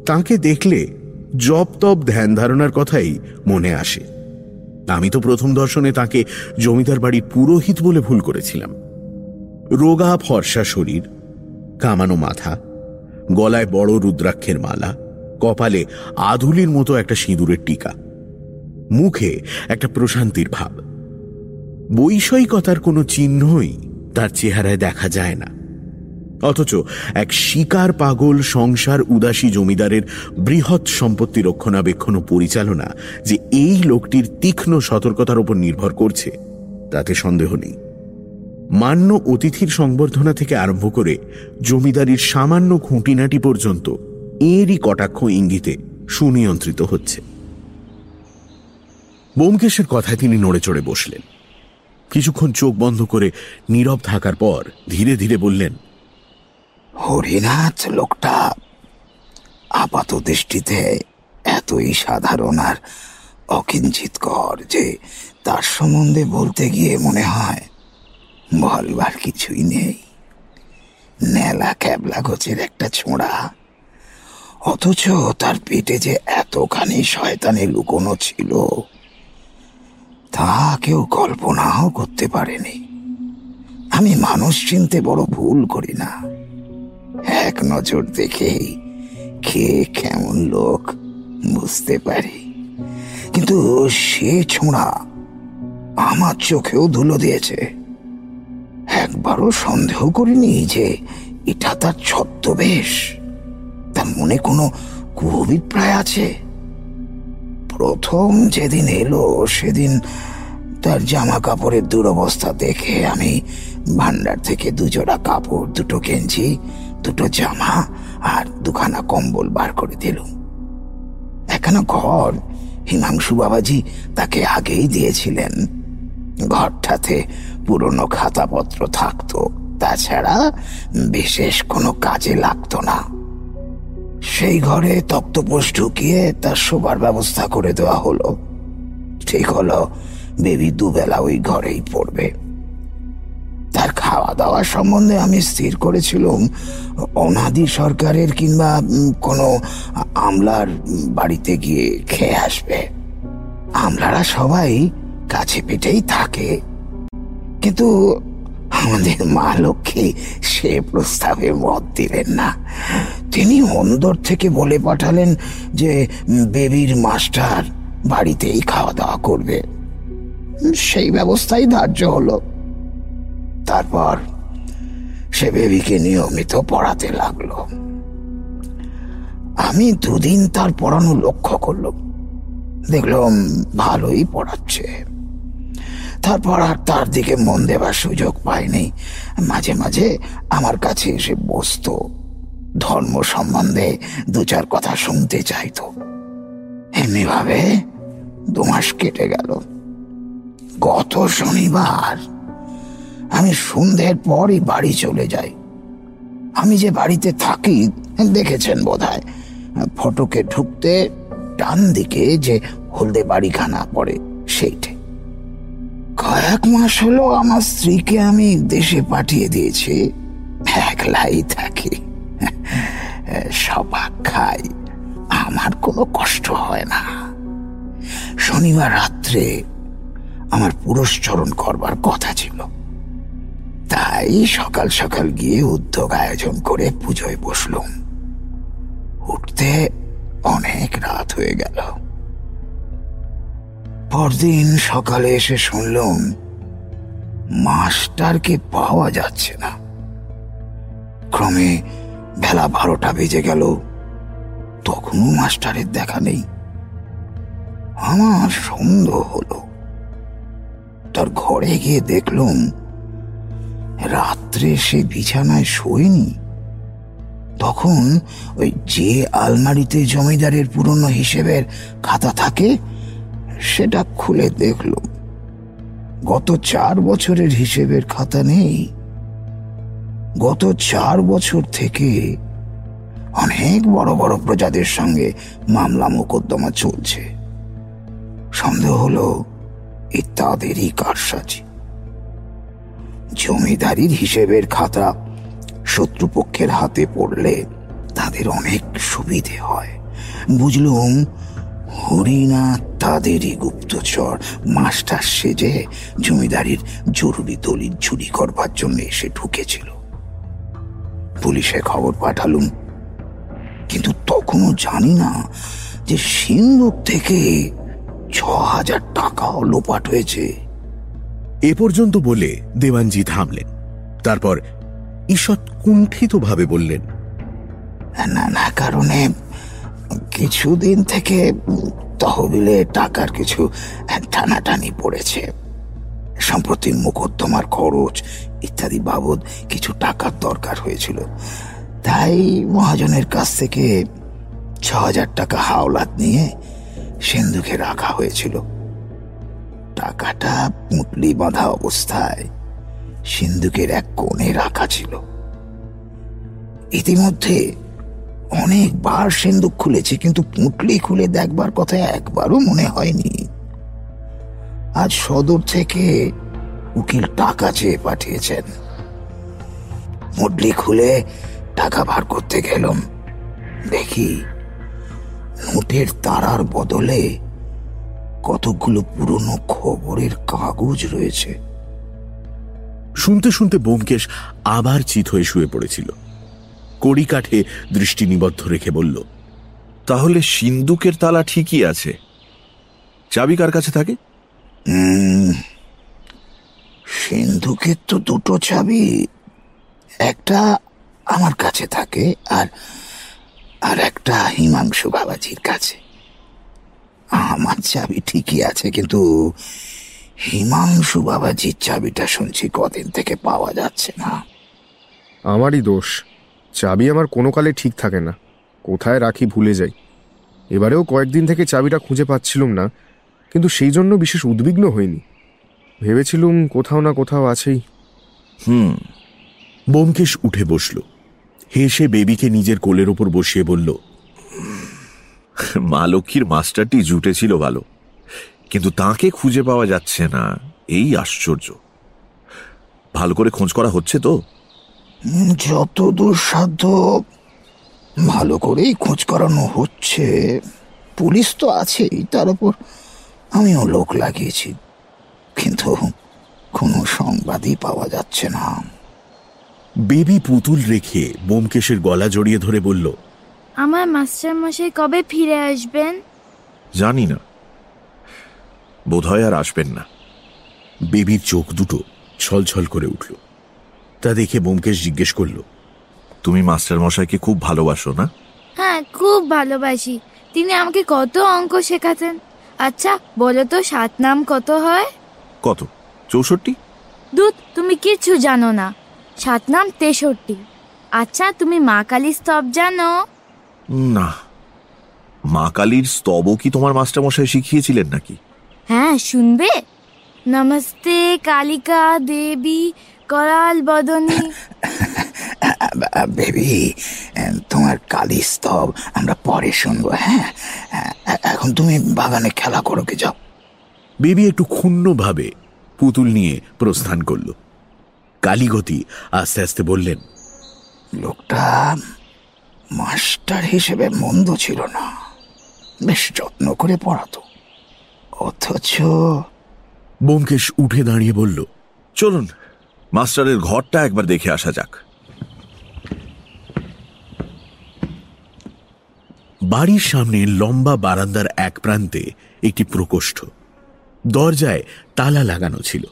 তাকে দেখলে জপ তপ ধ্যান ধারণার কথাই মনে আসে। আমি তো প্রথম দর্শনে তাকে জমিদার বাড়ির পুরোহিত বলে ভুল করেছিলাম। রোগা ফর্সা শরীর, কামানো মাথা, গলায় বড় রুদ্রাক্ষের মালা, কপালে আধুলির মতো একটা সিঁদুরের টিকা, মুখে একটা প্রশান্তির ভাব। বৈষয়িকতার কোনো চিহ্নই তার চেহারায় দেখা যায় না। অথচ এক শিকার পাগল সংসার উদাসী জমিদারের বৃহৎ সম্পত্তি রক্ষণাবেক্ষণ ও পরিচালনা যে এই লোকটির তীক্ষ্ণ সতর্কতার উপর নির্ভর করছে, তাতে সন্দেহ নেই। মান্য অতিথির সংবর্ধনা থেকে আরম্ভ করে জমিদারির সামান্য খুঁটিনাটি পর্যন্ত এরই কটাক্ষ ইঙ্গিতে সুনিয়ন্ত্রিত হচ্ছে। বোমকেশের কথায় তিনি নড়ে চড়ে বসলেন। কিছুক্ষণ চোখ বন্ধ করে নীরব থাকার পর ধীরে ধীরে বললেন, হরিনাথ, লোকটা আপাত দৃষ্টিতে এতই সাধারণ আর অকিঞ্চিতকর যে তার সম্বন্ধে বলতে গিয়ে মনে হয় বলবার কিছুই নেই। নেলা ক্যাবলা গোছের একটা ছোঁড়া। অথচ তার পেটে যে এতখানি শয়তানে লুকোনো ছিল, তা কেউ কল্পনাও করতে পারেনি। আমি মানুষ চিনতে বড় ভুল করি না। এক নজর দেখেই কে কেমন লোক বুঝতে পারি। কিন্তু সে ছোঁড়া আমার চোখেও ধুলো দিয়েছে। একবারও সন্দেহ করিনি যে এটা তার ছদ্মবেশ। তার মনে কোনো কুঅভিপ্রায় আছে? প্রথম যেদিন এলো, সেদিন তার জামা কাপড়ের দুরবস্থা দেখে আমি ভান্ডার থেকে দুজোড়া কাপড়, দুটো গেঞ্জি, দুটো জামা আর দুখানা কম্বল বার করে দিলুম। একখানা ঘর, হিমাংশু বাবাজি তাকে আগেই দিয়েছিলেন। ঘরটাতে পুরনো খাতাপত্র থাকতো। তাছাড়া বিশেষ কোনো কাজে লাগতো না। সেই ঘরে তক্তপোষ ঢুকিয়ে তার শোবার ব্যবস্থা করে দেওয়া হলো। ঠিক হলো, বেবি দুবেলা ওই ঘরেই পড়বে। তার খাওয়া দাওয়া সম্বন্ধে আমি স্থির করেছিলাম, অনাদি সরকারের কিংবা কোনো আমলার বাড়িতে গিয়ে খেয়ে আসবে। আমলারা সবাই কাছে পেটেই থাকে। কিন্তু আমাদের মা লক্ষ্মী সে প্রস্তাবে মত দিলেন না। তিনি অন্দর থেকে বলে পাঠালেন যে বেবির মাস্টার বাড়িতেই খাওয়া দাওয়া করবে। সেই ব্যবস্থাই ধার্য হলো। তারপর সে বেবিকে নিয়মিত পড়াতে লাগল। আমি দুদিন তার পড়ানো লক্ষ্য করলাম। দেখলাম ভালোই পড়াচ্ছে। তারপর আর তার দিকে মন দেবার সুযোগ পাইনি। মাঝে মাঝে আমার কাছে এসে বসত। ধর্ম সম্বন্ধে দু চার কথা শুনতে চাইতো। এমনিভাবে দু মাস কেটে গেল। গত শনিবার আমি সন্ধ্যের পরই বাড়ি চলে যাই। আমি যে বাড়িতে থাকি, দেখেছেন বোধ হয় ফটকে ঢুকতে ডান দিকে যে হলদে বাড়িখানা পড়ে সেইটে কয়েক মাস হলো আমার স্ত্রীকে আমি দেশে পাঠিয়ে দিয়েছি। একলাই থাকি। সবাক খাই। আমার কোনো কষ্ট হয় না। শনিবার রাত্রে আমার পুরস্চরণ করবার কথা ছিল। তাই সকাল সকাল গিয়ে উদ্যোগ আয়োজন করে পুজোয় বসলুম। উঠতে অনেক রাত হয়ে গেল। পরদিন সকালে এসে শুনলাম, মাস্টারকে পাওয়া যাচ্ছে না। ক্রমে বেলা বারোটা বেজে গেল, তখনও মাস্টারের দেখা নেই। আমার সন্দেহ হলো, তার ঘরে গিয়ে দেখলুম, রাত্রে সে বিছানায় শোয়নি তখন ওই যে আলমারিতে জমিদারের পুরনো হিসেবের খাতা থাকে সেটা খুলে দেখল গত চার বছরের হিসেবের খাতা নেই। গত চার বছর থেকে অনেক বড় বড় প্রজাদের সঙ্গে মামলা মোকদ্দমা চলছে। সন্দেহ হলো ইত্যাদেরই কারসাজি। জমিদারির হিসেবের খাতা শত্রুপক্ষের হাতে পড়লে তাদের অনেক সুবিধে হয়। বুঝলুম হরিণা তাদেরই গুপ্তচর। মাস্টার সেজে জমিদারির জরুরি দলিল চুরি করবার জন্য এসে ঢুকেছিল। পুলিশে খবর পাঠালুম। কিন্তু তখনও জানি না যে সিন্ধুক থেকে ছ হাজার টাকাও লোপাট হয়েছে। এ পর্যন্ত বলে দেওয়ানজি থামলেন। তারপর ঈষৎ কুণ্ঠিতভাবে বললেন নানা কারণে কিছুদিন থেকে তহবিলে টাকার কিছু টানাটানি পড়েছে। সম্প্রতি মোকদ্দমার খরচ ইত্যাদি বাবদ কিছু টাকার দরকার হয়েছিল। তাই মহাজনের কাছ থেকে ছ হাজার টাকা হাওলাত নিয়ে সিন্ধুকে রাখা হয়েছিল। টাকাটা পুঁটলি বাঁধা অবস্থায় সিন্ধুকের এক কোণে রাখা ছিল। ইতিমধ্যে অনেকবার সিন্ধুক খুলেছে, কিন্তু পুঁটলি খুলে দেখবার কথা একবারও মনে হয়নি। আজ সদর থেকে উকিল টাকা চেয়ে পাঠিয়েছেন। মুডলি খুলে টাকা বার করতে গেলাম। দেখি, নোটের তারার বদলে কতগুলো পুরনো খবরের কাগজ রয়েছে। শুনতে শুনতে বোমকেশ আবার চিত হয়ে শুয়ে পড়েছিল। কড়ি কাঠে দৃষ্টি নিবদ্ধ রেখে বলল তাহলে সিন্দুকের তালা ঠিকই আছে। চাবি কার কাছে থাকে? সিন্ধুকের তো দুটো চাবি একটা আমার কাছে থাকে আর আর একটা হিমাংশু বাবাজির কাছে। আমার চাবি ঠিকই আছে কিন্তু হিমাংশু বাবাজির চাবিটা শুনছি কদিন থেকে পাওয়া যাচ্ছে না। আমারই দোষ। চাবি আমার কোনো কালে ঠিক থাকে না। কোথায় রাখি ভুলে যাই। এবারেও কয়েকদিন থেকে চাবিটা খুঁজে পাচ্ছিলুম না, কিন্তু সেই জন্য বিশেষ উদ্বিগ্ন হইনি। ভেবেছিলুম কোথাও না কোথাও আছেই। হুম। বোমকেশ উঠে বসল। হেসে বেবিকে নিজের কোলের ওপর বসিয়ে বলল, মা লক্ষ্মীর মাস্টারটি জুটেছিল ভালো, কিন্তু তাকে খুঁজে পাওয়া যাচ্ছে না। এই আশ্চর্য। ভালো করে খোঁজ করা হচ্ছে তো? যত দুঃসাধ্য। ভালো করেই খোঁজ করানো হচ্ছে। পুলিশ তো আছেই তার উপর আমিও লোক লাগিয়েছি। কিন্তু কোনো সংবাদই পাওয়া যাচ্ছে না। বেবি পুতুল রেখে বোমকেশের গলা জড়িয়ে ধরে বলল আমার মাস্টার মশাই কবে ফিরে আসবেন? জানি না। বোধহয় আর আসবেন না। বেবির চোখ দুটো ছলছল করে উঠল। তা দেখে বোমকেশ জিজ্ঞেস করল তুমি মাস্টার মশাইকে খুব ভালোবাসো না? হ্যাঁ খুব ভালোবাসি। তিনি আমাকে কত অঙ্ক শেখাতেন। আচ্ছা বলো তো সাত নাম কত হয়? কত? চৌষট্টি? দুধ তুমি কিচ্ছু জানো না। সাত নাম তেষট্টি। আচ্ছা তুমি মা কালী স্তব জানো? না। মা কালীর স্তব কি তোমার মাস্টার মশাই শিখিয়েছিলেন নাকি? হ্যাঁ শুনবে? নমস্তে কালিকা দেবী করাল বদনী। বেবি তোমার কালী স্তব আমরা পরে শুনব হ্যাঁ? এখন তুমি বাগানে খেলা করো কি যাও। বেবি একটু ক্ষুণ্ণভাবে পুতুল নিয়ে প্রস্থান করল। কালীগতি আস্তে আস্তে বললেন লোকটা মাস্টার হিসেবে মন্দ ছিল না বেশ যত্ন করে পড়াতো। অথচ বোমকেশ উঠে দাঁড়িয়ে বলল চলুন মাস্টারের ঘরটা একবার দেখে আসা যাক। বাড়ির সামনে লম্বা বারান্দার এক প্রান্তে একটি প্রকোষ্ঠ। দরজায় তালা লাগানো ছিল।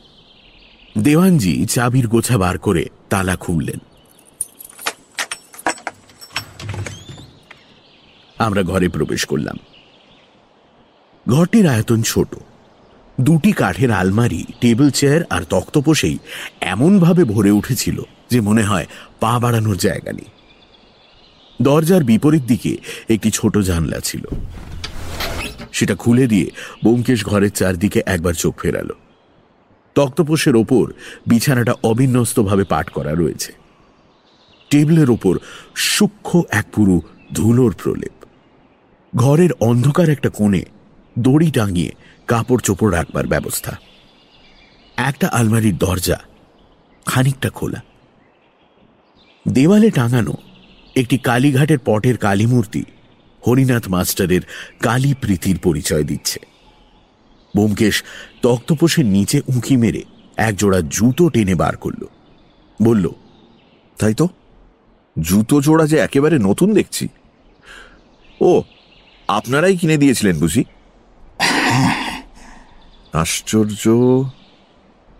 দেওয়ানজি চাবির গোছা বার করে তালা খুললেন। আমরা ঘরে প্রবেশ করলাম। ঘরটির আয়তন ছোট। দুটি কাঠের আলমারি, টেবিল চেয়ার আর তক্তপোষেই এমনভাবে ভরে উঠেছিল যে মনে হয় পা বাড়ানোর জায়গা নেই। দরজার বিপরীত দিকে একটি ছোট জানলা ছিল। সেটা খুলে দিয়ে বোমকেশ ঘরের চারদিকে একবার চোখ ফেরাল। তক্তপোষের ওপর বিছানাটা অবিন্যস্তভাবে পাট করা রয়েছে। টেবিলের ওপর সূক্ষ্ম এক পুরু ধুলোর প্রলেপ। ঘরের অন্ধকার একটা কোণে দড়ি টাঙিয়ে কাপড় চোপড় রাখবার ব্যবস্থা। একটা আলমারির দরজা খানিকটা খোলা। দেওয়ালে টাঙানো একটি কালীঘাটের পটের কালী মূর্তি হরিনাথ মাস্টারের কালী প্রীতির পরিচয় দিচ্ছে। বোমকেশ তক্তপোষের নিচে উঁকি মেরে একজোড়া জুতো টেনে বার করল। বলল, তাই তো? জুতো জোড়া যে একেবারে নতুন দেখছি। ও, আপনারাই কিনে দিয়েছিলেন বুঝি? আশ্চর্য,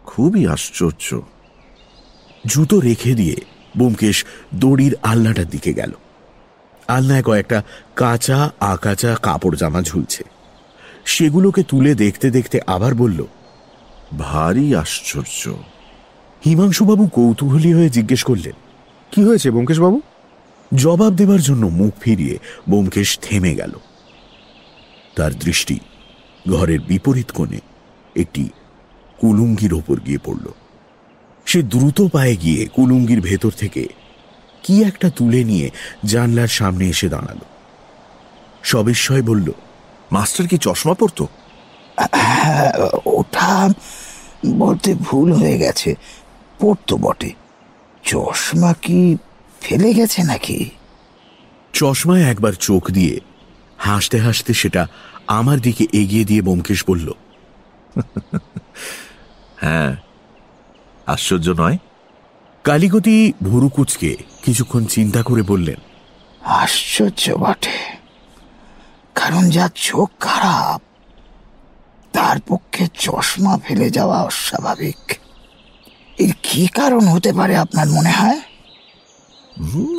খুবই আশ্চর্য। জুতো রেখে দিয়ে বোমকেশ দড়ির আলনাটার দিকে গেল। আলনায় কয়েকটা কাঁচা, আকাচা কাপড় জামা ঝুলছে। সেগুলোকে তুলে দেখতে দেখতে আবার বলল, ভারী আশ্চর্য। হিমাংশুবাবু কৌতূহলী হয়ে জিজ্ঞেস করলেন, কি হয়েছে ব্যোমকেশবাবু? জবাব দেবার জন্য মুখ ফিরিয়ে বোমকেশ থেমে গেল। তার দৃষ্টি ঘরের বিপরীত কোণে একটি কুলুঙ্গির ওপর গিয়ে পড়ল। সে দ্রুত পায়ে গিয়ে কুলুঙ্গির ভেতর থেকে কি একটা তুলে নিয়ে জানলার সামনে এসে দাঁড়াল। সবিস্ময় বলল মাস্টার কি চশমা পরতো? হ্যাঁ, ওটা বলতে ভুল হয়ে গেছে। পড়তো বটে। চশমা কি ফেলে গেছে নাকি? চশমায় একবার চোখ দিয়ে হাসতে হাসতে সেটা আমার দিকে এগিয়ে দিয়ে বোমকেশ বলল হ্যাঁ আশ্চর্য নয়? কালীগতি ভুরুকুচকে কিছুক্ষণ চিন্তা করে বললেন আশ্চর্য বটে। কারণ যা চোখ খারাপ তার পক্ষে চশমা ফেলে যাওয়া অস্বাভাবিক। এর কি কারণ হতে পারে আপনার মনে হয়?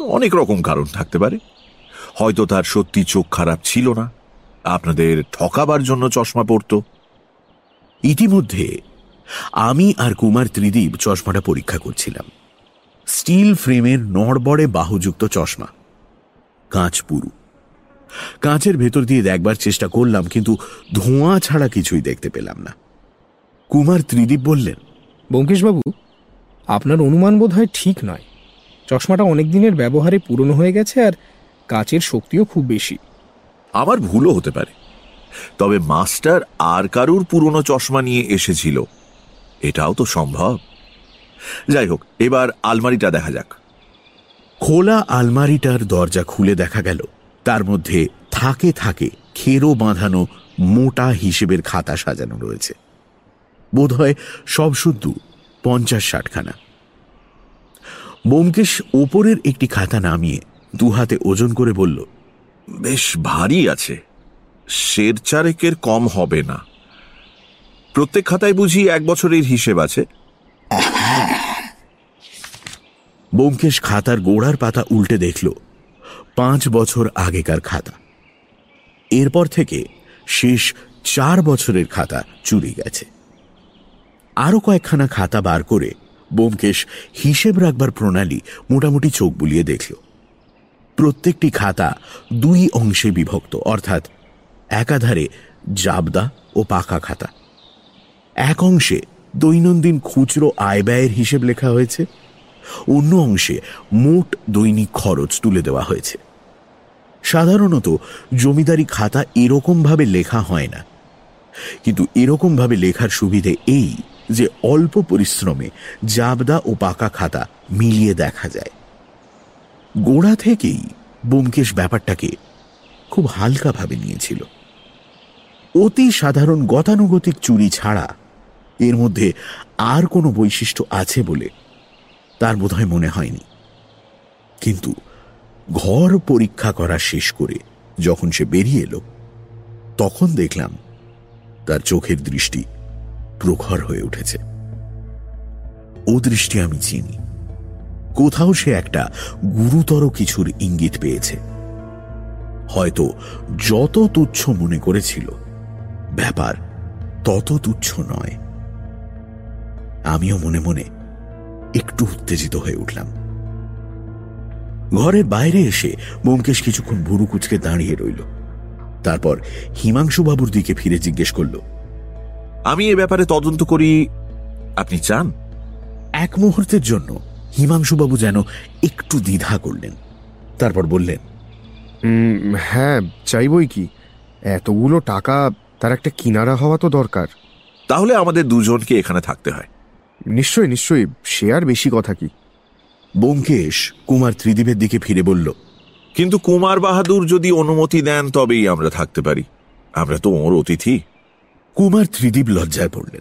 অনেক রকম কারণ থাকতে পারে। হয়তো তার সত্যি চোখ খারাপ ছিল না। আপনাদের ঠকাবার জন্য চশমা পরতো। ইতিমধ্যে আমি আর কুমার ত্রিদীপ চশমাটা পরীক্ষা করছিলাম। স্টিল ফ্রেমের নড়বড়ে বাহুযুক্ত চশমা। কাঁচ পুরু। কাঁচের ভেতর দিয়ে দেখবার চেষ্টা করলাম কিন্তু ধোঁয়া ছাড়া কিছুই দেখতে পেলাম না। কুমার ত্রিদীপ বললেন ব্যোমকেশবাবু আপনার অনুমান বোধ হয় ঠিক নয়। চশমাটা অনেক দিনের ব্যবহারে পুরনো হয়ে গেছে আর কাচের শক্তিও খুব বেশি। আবার ভুলও হতে পারে। তবে মাস্টার আর কারুর পুরনো চশমা নিয়ে এসেছিল। এটাও তো সম্ভব। যাই হোক, এবার আলমারিটা দেখা যাক। খোলা আলমারিটার দরজা খুলে দেখা গেল। তার মধ্যে থাকে থাকে খেরো বাঁধানো মোটা হিসেবের খাতা সাজানো রয়েছে। বোধহয় সব শুদ্ধ, পঞ্চাশ ষাটখানা। বোমকেশ ওপরের একটি খাতা নামিয়ে দু হাতে ওজন করে বলল, বেশ ভারী আছে। শের চারেকের কম হবে না। প্রত্যেক খাতায় বুঝি এক বছরের হিসেব আছে? বোমকেশ খাতার গোড়ার পাতা উল্টে দেখল, পাঁচ বছর আগেকার খাতা। এরপর থেকে শেষ চার বছরের খাতা চুরি গেছে। আরও কয়েকখানা খাতা বার করে বোমকেশ হিসেব রাখবার প্রণালী মোটামুটি চোখ বুলিয়ে দেখল। প্রত্যেকটি খাতা দুই অংশে বিভক্ত, অর্থাৎ একাধারে জাবদা ও পাকা খাতা। এক অংশে দৈনন্দিন খুচরো আয় ব্যয়ের হিসেব লেখা হয়েছে, অন্য অংশে মোট দৈনিক খরচ তুলে দেওয়া হয়েছে। সাধারণত জমিদারি খাতা এরকমভাবে লেখা হয় না। কিন্তু এরকমভাবে লেখার সুবিধে এই যে অল্প পরিশ্রমে জাবদা ও পাকা খাতা মিলিয়ে দেখা যায়। গোড়া থেকেই বোমকেশ ব্যাপারটাকে খুব হালকাভাবে নিয়েছিল। অতি সাধারণ গতানুগতিক চুরি ছাড়া এর মধ্যে আর কোনো বৈশিষ্ট্য আছে বলে তার বোধহয় মনে হয়নি। কিন্তু ঘর পরীক্ষা করা শেষ করে যখন সে বেরিয়ে এলো, তখন দেখলাম তার চোখের দৃষ্টি প্রখর হয়ে উঠেছে। ও দৃষ্টি আমি চিনি। কোথাও সে একটা গুরুতর কিছুর ইঙ্গিত পেয়েছে। হয়তো যত তুচ্ছ মনে করেছিল ব্যাপার তত তুচ্ছ নয়। আমিও মনে মনে একটু উত্তেজিত হয়ে উঠলাম। ঘরের বাইরে এসে বোমকেশ কিছুক্ষণ ভুরু কুচকে দাঁড়িয়ে রইল। তারপর হিমাংশুবাবুর দিকে ফিরে জিজ্ঞেস করল, আমি এ ব্যাপারে তদন্ত করি, আপনি চান? এক মুহূর্তের জন্য হিমাংশুবাবু যেন একটু দ্বিধা করলেন। তারপর বললেন হ্যাঁ চাইবই কি? এতগুলো টাকা তার একটা কিনারা হওয়া তো দরকার। তাহলে আমাদের দুজনকে এখানে থাকতে হয়। নিশ্চয়ই নিশ্চয়ই। সে আর বেশি কথা কি? বোমকেশ কুমার ত্রিদীপের দিকে ফিরে বলল কিন্তু কুমার বাহাদুর যদি অনুমতি দেন তবেই আমরা থাকতে পারি। আমরা তো ওর অতিথি। কুমার ত্রিদীপ লজ্জায় পড়লেন।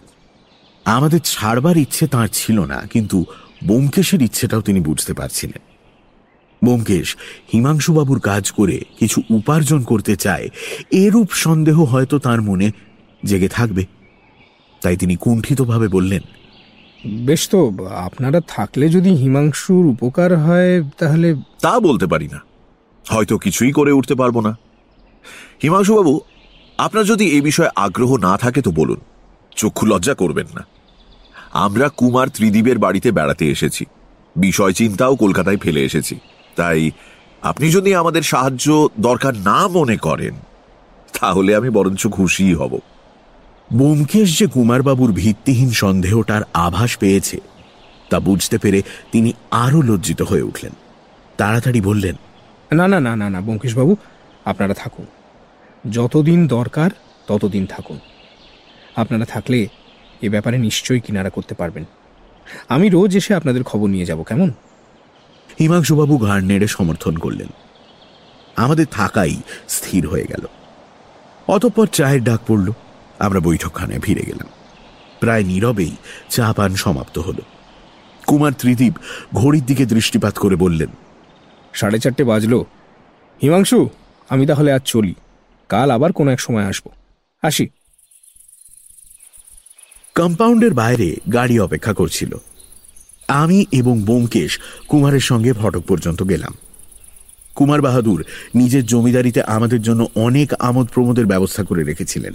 আমাদের ছাড়বার ইচ্ছে তার ছিল না কিন্তু বোমকেশের ইচ্ছেটাও তিনি বুঝতে পারছিলেন। বোমকেশ হিমাংশুবাবুর কাজ করে কিছু উপার্জন করতে চায় এরূপ সন্দেহ হয়তো তার মনে জেগে থাকবে। তাই তিনি কুণ্ঠিতভাবে বললেন বেশ তো আপনারা থাকলে যদি হিমাংশুর উপকার হয় তাহলে তা বলতে পারি না। হয়তো কিছুই করে উঠতে পারব না। হিমাংশুবাবু আপনার যদি এই বিষয়ে আগ্রহ না থাকে তো বলুন চক্ষু লজ্জা করবেন না। আমরা কুমার ত্রিদীপের বাড়িতে বেড়াতে এসেছি। বিষয় চিন্তাও কলকাতায় ফেলে এসেছি। তাই আপনি যদি আমাদের সাহায্য দরকার না মনে করেন, তাহলে আমি বরঞ্চ খুশিই হব। বোমকেশ যে কুমারবাবুর ভিত্তিহীন সন্দেহটার আভাস পেয়েছে, তা বুঝতে পেরে তিনি আরও লজ্জিত হয়ে উঠলেন। তাড়াতাড়ি বললেন, না না না না না বঙ্কিশবাবু আপনারা থাকুন। যতদিন দরকার, ততদিন থাকুন। আপনারা থাকলে এ ব্যাপারে নিশ্চয়ই কিনারা করতে পারবেন। আমি রোজ এসে আপনাদের খবর নিয়ে যাব, কেমন? হিমাংশুবাবু ঘাড় নেড়ে সমর্থন করলেন। আমাদের থাকাই স্থির হয়ে গেল। অতঃপর চায়ের ডাক পড়ল। আমরা বৈঠকখানায় ফিরে গেলাম। প্রায় নীরবেই চা পান সমাপ্ত হল। কুমার ত্রিদীপ ঘড়ির দিকে দৃষ্টিপাত করে বললেন, সাড়ে চারটে বাজলো। হিমাংশু, আমি তাহলে আজ চলি। কাল আবার কোনো এক সময় আসব। আসি। কম্পাউন্ডের বাইরে গাড়ি অপেক্ষা করছিল। আমি এবং বোমকেশ কুমারের সঙ্গে ফটক পর্যন্ত গেলাম। কুমার বাহাদুর নিজের জমিদারিতে আমাদের জন্য অনেক আমোদ প্রমোদের ব্যবস্থা করে রেখেছিলেন।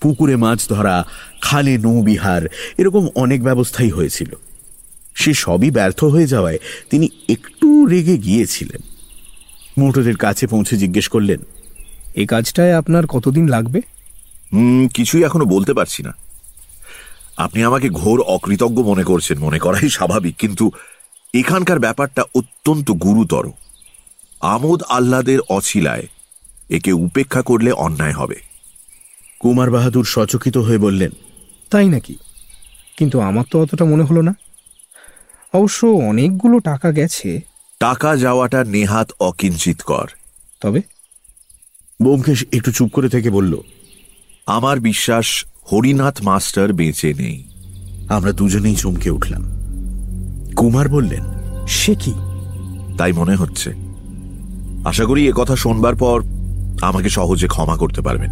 পুকুরে মাছ ধরা খালে নৌবিহার এরকম অনেক ব্যবস্থাই হয়েছিল। সে সবই ব্যর্থ হয়ে যাওয়ায় তিনি একটু রেগে গিয়েছিলেন। মোটরের কাছে পৌঁছে জিজ্ঞেস করলেন এ কাজটায় আপনার কতদিন লাগবে? হুম কিছুই এখনও বলতে পারছি না। আপনি আমাকে ঘোর অকৃতজ্ঞ মনে করছেন মনে করাই স্বাভাবিক কিন্তু এখানকার ব্যাপারটা অত্যন্ত গুরুতর। আমোদ আহ্লাদের অছিলায় একে উপেক্ষা করলে অন্যায় হবে। কুমার বাহাদুর সচকিত হয়ে বললেন তাই নাকি? কিন্তু আমার তো অতটা মনে হলো না। অবশ্য অনেকগুলো টাকা গেছে। টাকা যাওয়াটা নেহাত অকিঞ্চিত কর তবে? বোমকেশ একটু চুপ করে থেকে বলল আমার বিশ্বাস হরিনাথ মাস্টার বেঁচে নেই। আমরা দুজনেই চমকে উঠলাম। কুমার বললেন সে কি? তাই মনে হচ্ছে। আশা করি এ কথা শোনবার পর আমাকে সহজে ক্ষমা করতে পারবেন।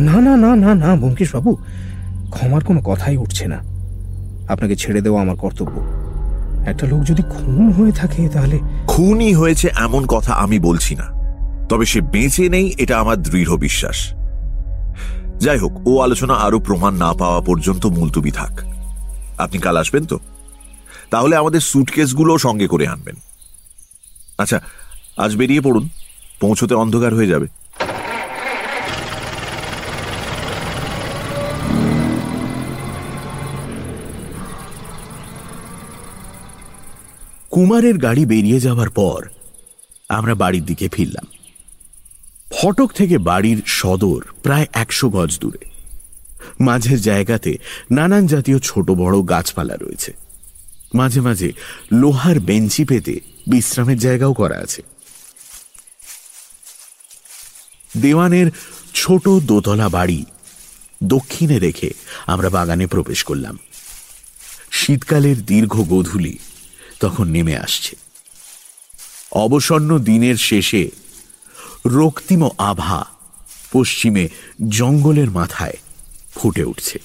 না না না না না বাবু ক্ষমার কোনো কথাই উঠছে না। আপনাকে ছেড়ে দেওয়া আমার কর্তব্য। একটা লোক যদি খুন হয়ে থাকে তাহলে খুনই হয়েছে এমন কথা আমি বলছি না। তবে সে বেঁচে নেই এটা আমার দৃঢ় বিশ্বাস। যাই হোক, ও আলোচনা আরও প্রমাণ না পাওয়া পর্যন্ত মুলতুবি থাক। আপনি কাল আসবেন তো? তাহলে আমাদের সুটকেসগুলো সঙ্গে করে আনবেন। আচ্ছা আজ বেরিয়ে পড়ুন। পৌঁছতে অন্ধকার হয়ে যাবে। কুমারের গাড়ি বেরিয়ে যাওয়ার পর আমরা বাড়ির দিকে ফিরলাম। ফটক থেকে বাড়ির সদর প্রায় একশো গজ দূরে। মাঝের জায়গাতে নানান জাতীয় ছোট বড় গাছপালা রয়েছে। মাঝে মাঝে লোহার বেঞ্চি পেতে বিশ্রামের জায়গাও করা আছে। দেওয়ানের ছোট দোতলা বাড়ি দক্ষিণে রেখে আমরা বাগানে প্রবেশ করলাম। শীতকালের দীর্ঘ গোধূলি তখন নেমে আসছে। অবসন্ন দিনের শেষে রক্তিম আভা পশ্চিমে জঙ্গলের মাথায় ফুটে উঠছে।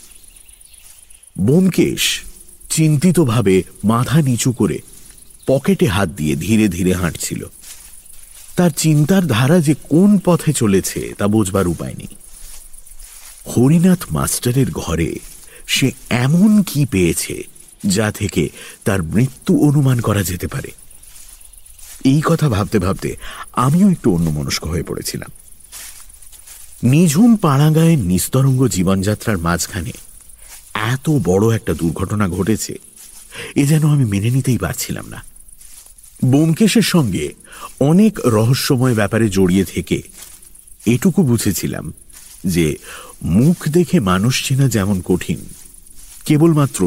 বোমকেশ চিন্তিতভাবে মাথা নিচু করে পকেটে হাত দিয়ে ধীরে ধীরে হাঁটছিল। তার চিন্তার ধারা যে কোন পথে চলেছে তা বোঝবার উপায় নেই। হরিনাথ মাস্টারের ঘরে সে এমন কি পেয়েছে যা থেকে তার মৃত্যু অনুমান করা যেতে পারে? এই কথা ভাবতে ভাবতে আমিও একটু অন্যমনস্ক হয়ে পড়েছিলাম। নিঝুম পাড়াগায়ের নিস্তরঙ্গ জীবনযাত্রার মাঝখানে এত বড় একটা দুর্ঘটনা ঘটেছে, এ যেন আমি মেনে নিতেই পারছিলাম না। বোমকেশের সঙ্গে অনেক রহস্যময় ব্যাপারে জড়িয়ে থেকে এটুকু বুঝেছিলাম যে মুখ দেখে মানুষ চেনা যেমন কঠিন, কেবলমাত্র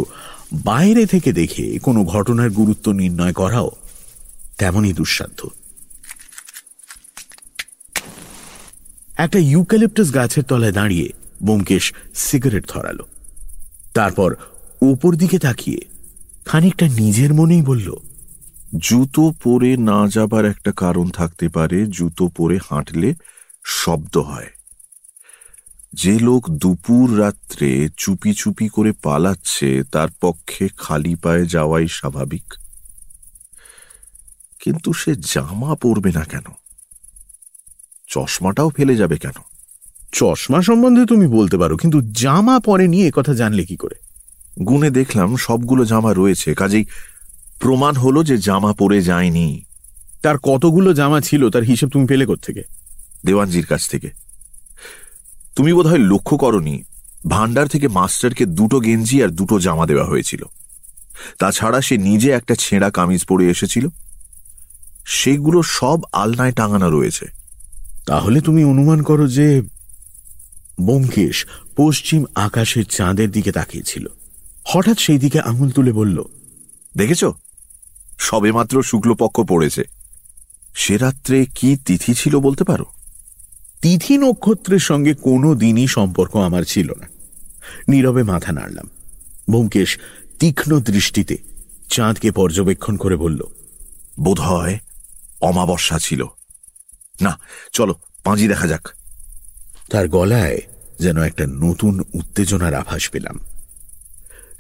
বাইরে থেকে দেখে কোনো ঘটনার গুরুত্ব নির্ণয় করাও তেমনই দুঃসাধ্য। একটা ইউক্যালিপটাস গাছের তলায় দাঁড়িয়ে বোমকেশ সিগারেট ধরালো। তারপর ওপর দিকে তাকিয়ে খানিকটা নিজের মনেই বলল, জুতো পরে না যাবার একটা কারণ থাকতে পারে, জুতো পরে হাঁটলে শব্দ হয়। যে লোক দুপুর রাত্রে চুপি চুপি করে পালাচ্ছে, তার পক্ষে খালি পায়ে যাওয়াই স্বাভাবিক। কিন্তু সে জামা পরবে না কেন? চশমাটাও ফেলে যাবে কেন? চশমা সম্বন্ধে তুমি বলতে পারো, কিন্তু জামা পরে নিয়ে কথা জানলে কি করে? গুনে দেখলাম সবগুলো জামা রয়েছে, কাজেই প্রমাণ হলো যে জামা পরে যায়নি। তার কতগুলো জামা ছিল, তার হিসেব তুমি পেলে থেকে দেওয়ানজির কাছ থেকে। তুমি বোধহয় লক্ষ্য করনি ভান্ডার থেকে মাস্টারকে দুটো গেঞ্জি আর দুটো জামা দেওয়া হয়েছিল। তাছাড়া সে নিজে একটা ছেঁড়া কামিজ পরে এসেছিল। সেগুলো সব আলনায় টাঙানো রয়েছে। তাহলে তুমি অনুমান করো যে বোমকেশ পশ্চিম আকাশের চাঁদের দিকে তাকিয়েছিল। হঠাৎ সেই দিকে আঙুল তুলে বলল, দেখেছ? সবেমাত্র শুক্লপক্ষ পড়েছে। সে রাত্রে কি তিথি ছিল বলতে পারো? তিথি নক্ষত্রের সঙ্গে কোনো দিনই সম্পর্ক আমার ছিল না। নীরবে মাথা নাড়লাম। বোমকেশ তীক্ষ্ণ দৃষ্টিতে চাঁদকে পর্যবেক্ষণ করে বলল বোধ হয় অমাবস্যা ছিল। না, চলো, পাঁজি দেখা যাক। তার গলায় যেন একটা নতুন উত্তেজনার আভাস পেলাম।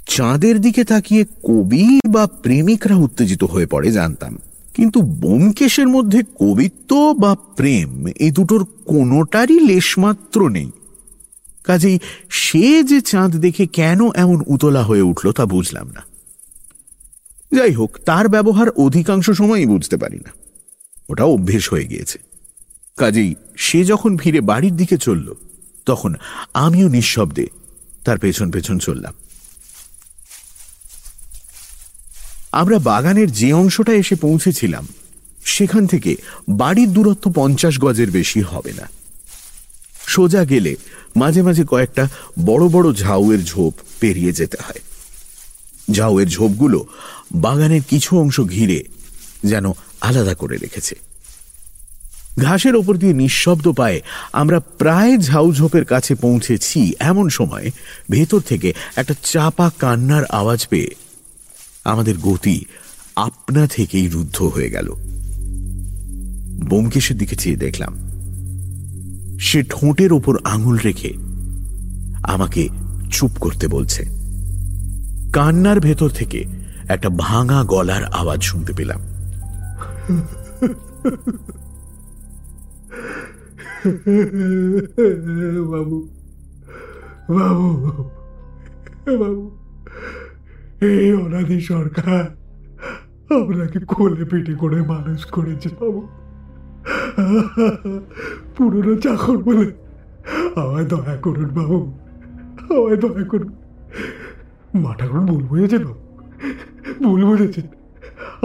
চাঁদের দিকে তাকিয়ে কবি বা প্রেমিকরা উত্তেজিত হয়ে পড়ে, জানতাম। কিন্তু বোমকেশের মধ্যে কবিত্ব বা প্রেম এই দুটোর কোনোটারই লেশমাত্র নেই। কাজেই সে যে চাঁদ দেখে কেন এমন উতলা হয়ে উঠল তা বুঝলাম না। যাই হোক, তার ব্যবহার অধিকাংশ সময়ই বুঝতে পারি না। ওটা অভ্যেস হয়ে গিয়েছে। কাজেই সে যখন ফিরে বাড়ির দিকে চলল, তখন আমিও নিঃশব্দে তার পেছন পেছন চললাম। আমরা বাগানের যে অংশটা এসে পৌঁছেছিলাম, সেখান থেকে বাড়ির দূরত্ব পঞ্চাশ গজের বেশি হবে না। সোজা গেলে মাঝে মাঝে কয়েকটা বড় বড় ঝাউয়ের ঝোপ পেরিয়ে যেতে হয়। ঝাউয়ের ঝোপগুলো বাগানের কিছু অংশ ঘিরে যেন আলাদা করে রেখেছে। ঘাসের ওপর দিয়ে নিঃশব্দ পায়ে আমরা প্রায় ঝাউ ঝোপের কাছে পৌঁছেছি এমন সময় ভেতর থেকে একটা চাপা কান্নার আওয়াজ পেয়ে আমাদের গতি আপনা থেকেই রুদ্ধ হয়ে গেল। বোমকেশের দিকে চেয়ে দেখলাম, সে ঠোঁটের ওপর আঙুল রেখে আমাকে চুপ করতে বলছে। কান্নার ভেতর থেকে একটা ভাঙা গলার আওয়াজ শুনতে পেলাম। বাবু বাবু বাবু, এই অনাদি সরকার আপনাকে কোলে পিঠে করে মানুষ করেছে, বাবু। পুরনো চাকর বলে আমায় দয়া করুন, বাবু। আমায় দয়া করুন। মাটা করুন ভুল বুঝেছে, বাবু। ভুল বুঝেছেন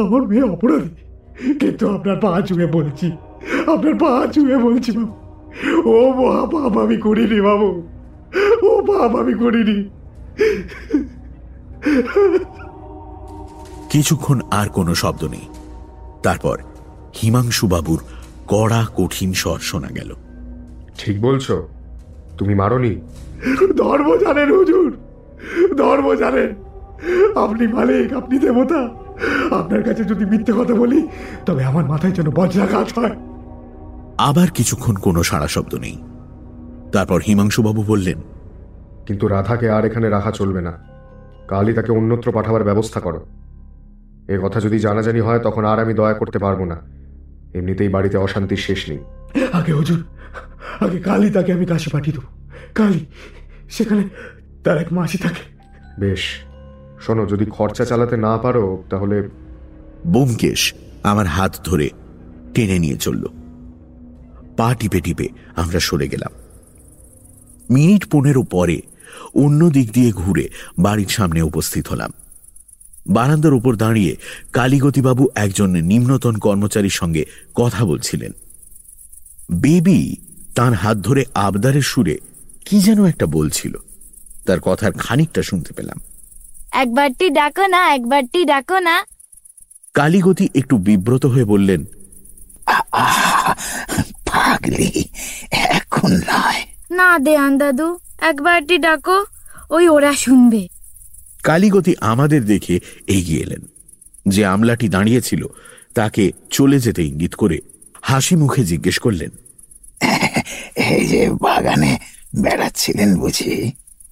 আমার মেয়ে অপরাধী। কিন্তু আপনার পা চুয়ে বলছি আপনার পা চুয়ে বলছি বাবু। ও মহা পাপ আমি করিনি বাবু। ও পাপ আমি করিনি। কিছুক্ষণ আর কোনো শব্দ নেই। তারপর হিমাংশু বাবুর কড়া কঠিন স্বর শোনা গেল। ঠিক বলছো। তুমি মারনি? ধর্ম জানেন হুজুর। ধর্ম জানেন। আপনি মালিক আপনি দেবতা। আপনার কাছে যদি মিথ্যে কথা বলি তবে আমার মাথায় যেন বজ্রাঘাত হয়। আবার কিছুক্ষণ কোনো সাড়া শব্দ নেই। তারপর হিমাংশুবাবু বললেন কিন্তু রাধাকে আর এখানে রাখা চলবে না। কালই তাকে অন্যত্র পাঠাবার ব্যবস্থা করো। এ কথা যদি জানাজানি হয় তখন আর আমি দয়া করতে পারব না। এমনিতেই বাড়িতে অশান্তির শেষ নেই। আগে হুজুর আগে কালই তাকে আমি কাছে পাঠিয়ে দেবো। কালই সেখানে তার এক মাসি থাকে। বেশ শোনো, যদি খরচা চালাতে না পারো, তাহলে বোমকেশ আমার হাত ধরে টেনে নিয়ে চলল। পা টিপে টিপে আমরা সরে গেলাম। মিনিট পনেরো পরে অন্য দিক দিয়ে ঘুরে বাড়ির সামনে উপস্থিত হলাম। বারান্দার উপর দাঁড়িয়ে কালীগতিবাবু একজন নিম্নতন কর্মচারীর সঙ্গে কথা বলছিলেন। বেবি তার হাত ধরে আবদারের সুরে কি যেন একটা বলছিল। তার কথার খানিকটা শুনতে পেলাম। একবারটি ডাকো না একবারটি ডাকো না। কালীগতি একটু বিব্রত হয়ে বললেন পাগলি এখন নয়। না দেয়ান দাদু একবারটি ডাকো ওই ওরা শুনবে। কালীগতি আমাদের দেখে এগিয়ে এলেন। যে আমলাটি দাঁড়িয়েছিল তাকে চলে যেতে ইঙ্গিত করে হাসি মুখে জিজ্ঞেস করলেন এই যে বাগানে বেড়াচ্ছিলেন বুঝি?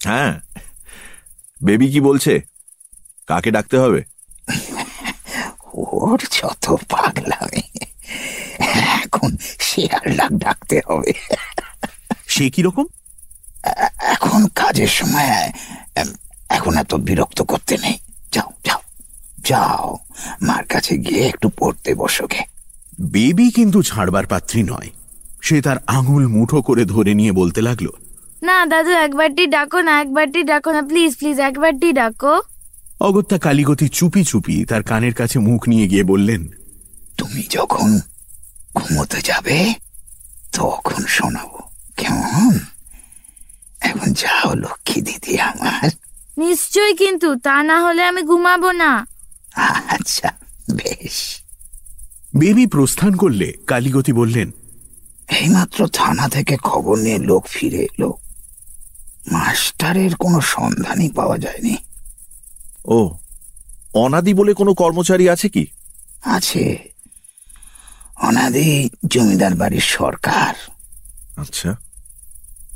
হ্যাঁ বেবি কি বলছে? কাকে ডাকতে হবে? ওর যত পাগলামি। এখন শেয়ার ডাক ডাকতে হবে। সে কীরকম এখন কাজের সময় এখন এত বিরক্ত করতে নেই। যাও যাও যাও মার কাছে গিয়ে একটু পড়তে বসোকে বেবি কিন্তু ছাড়বার পাত্রী নয়। সে তার আঙুল মুঠো করে ধরে নিয়ে বলতে লাগল না দাদু একবারটি ডাকো না একবারটি ডাকো না প্লিজ প্লিজ একবারটি ডাকো। অগত্যা কালীগতি চুপি চুপি তার কানের কাছে মুখ নিয়ে গিয়ে বললেন তুমি যখন ঘুমোতে যাবে তখন শোনাবো। কেমন? এখন যাও লক্ষ্মী দিদি আমার। নিশ্চয়ই কিন্তু তা না হলে আমি ঘুমাবো না। আচ্ছা বেশ। বেবি প্রস্থান করলে কালীগতি বললেন এইমাত্র থানা থেকে খবর নিয়ে লোক ফিরে এলো। মাস্টারের কোনো সন্ধানই পাওয়া যায়নি। ও অনাদি বলে কোনো কর্মচারী আছে কি? আছে। অনাদি জমিদার বাড়ির সরকার। আচ্ছা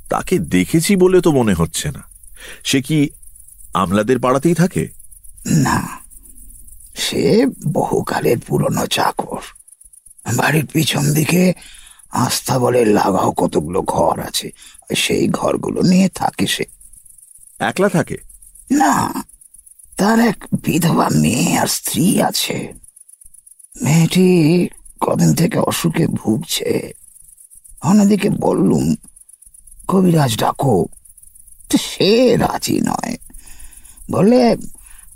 তাকে দেখেছি বলে তো মনে হচ্ছে না। সে কি আমলাদের পাড়াতেই থাকে? না সে বহুকালের পুরনো চাকর। বাড়ির পিছন দিকে আস্থা বলে লাগাও কতগুলো ঘর আছে সেই ঘরগুলো নিয়ে থাকে সে। একলা থাকে? না তার এক বিধবা মেয়ে আর স্ত্রী আছে। মেয়েটি কদিন থেকে অসুখে ভুগছে। অন্যদিকে বললুম, কবিরাজ, ডাকো। সে রাজি নয়। বলে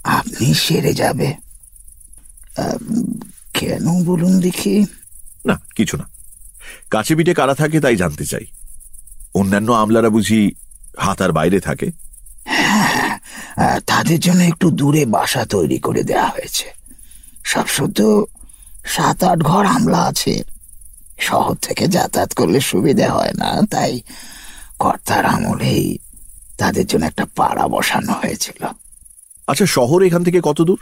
আপনি সেরে যাবে। কেন বলুন দেখি? না, কিছু না। কাছে পিঠে কারা থাকে তাই জানতে চাই। অন্যান্য আমলারা বুঝি হাতার বাইরে থাকে। তাদের জন্য একটু দূরে বাসা তৈরি করে দেয়া হয়েছে। সব শুধু সাত আট ঘর আমলা আছে। শহর থেকে যাতায়াত করলে সুবিধে হয় না তাই কর্তার আমলেই তাদের জন্য একটা পাড়া বসানো হয়েছিল। আচ্ছা শহর এখান থেকে কত দূর?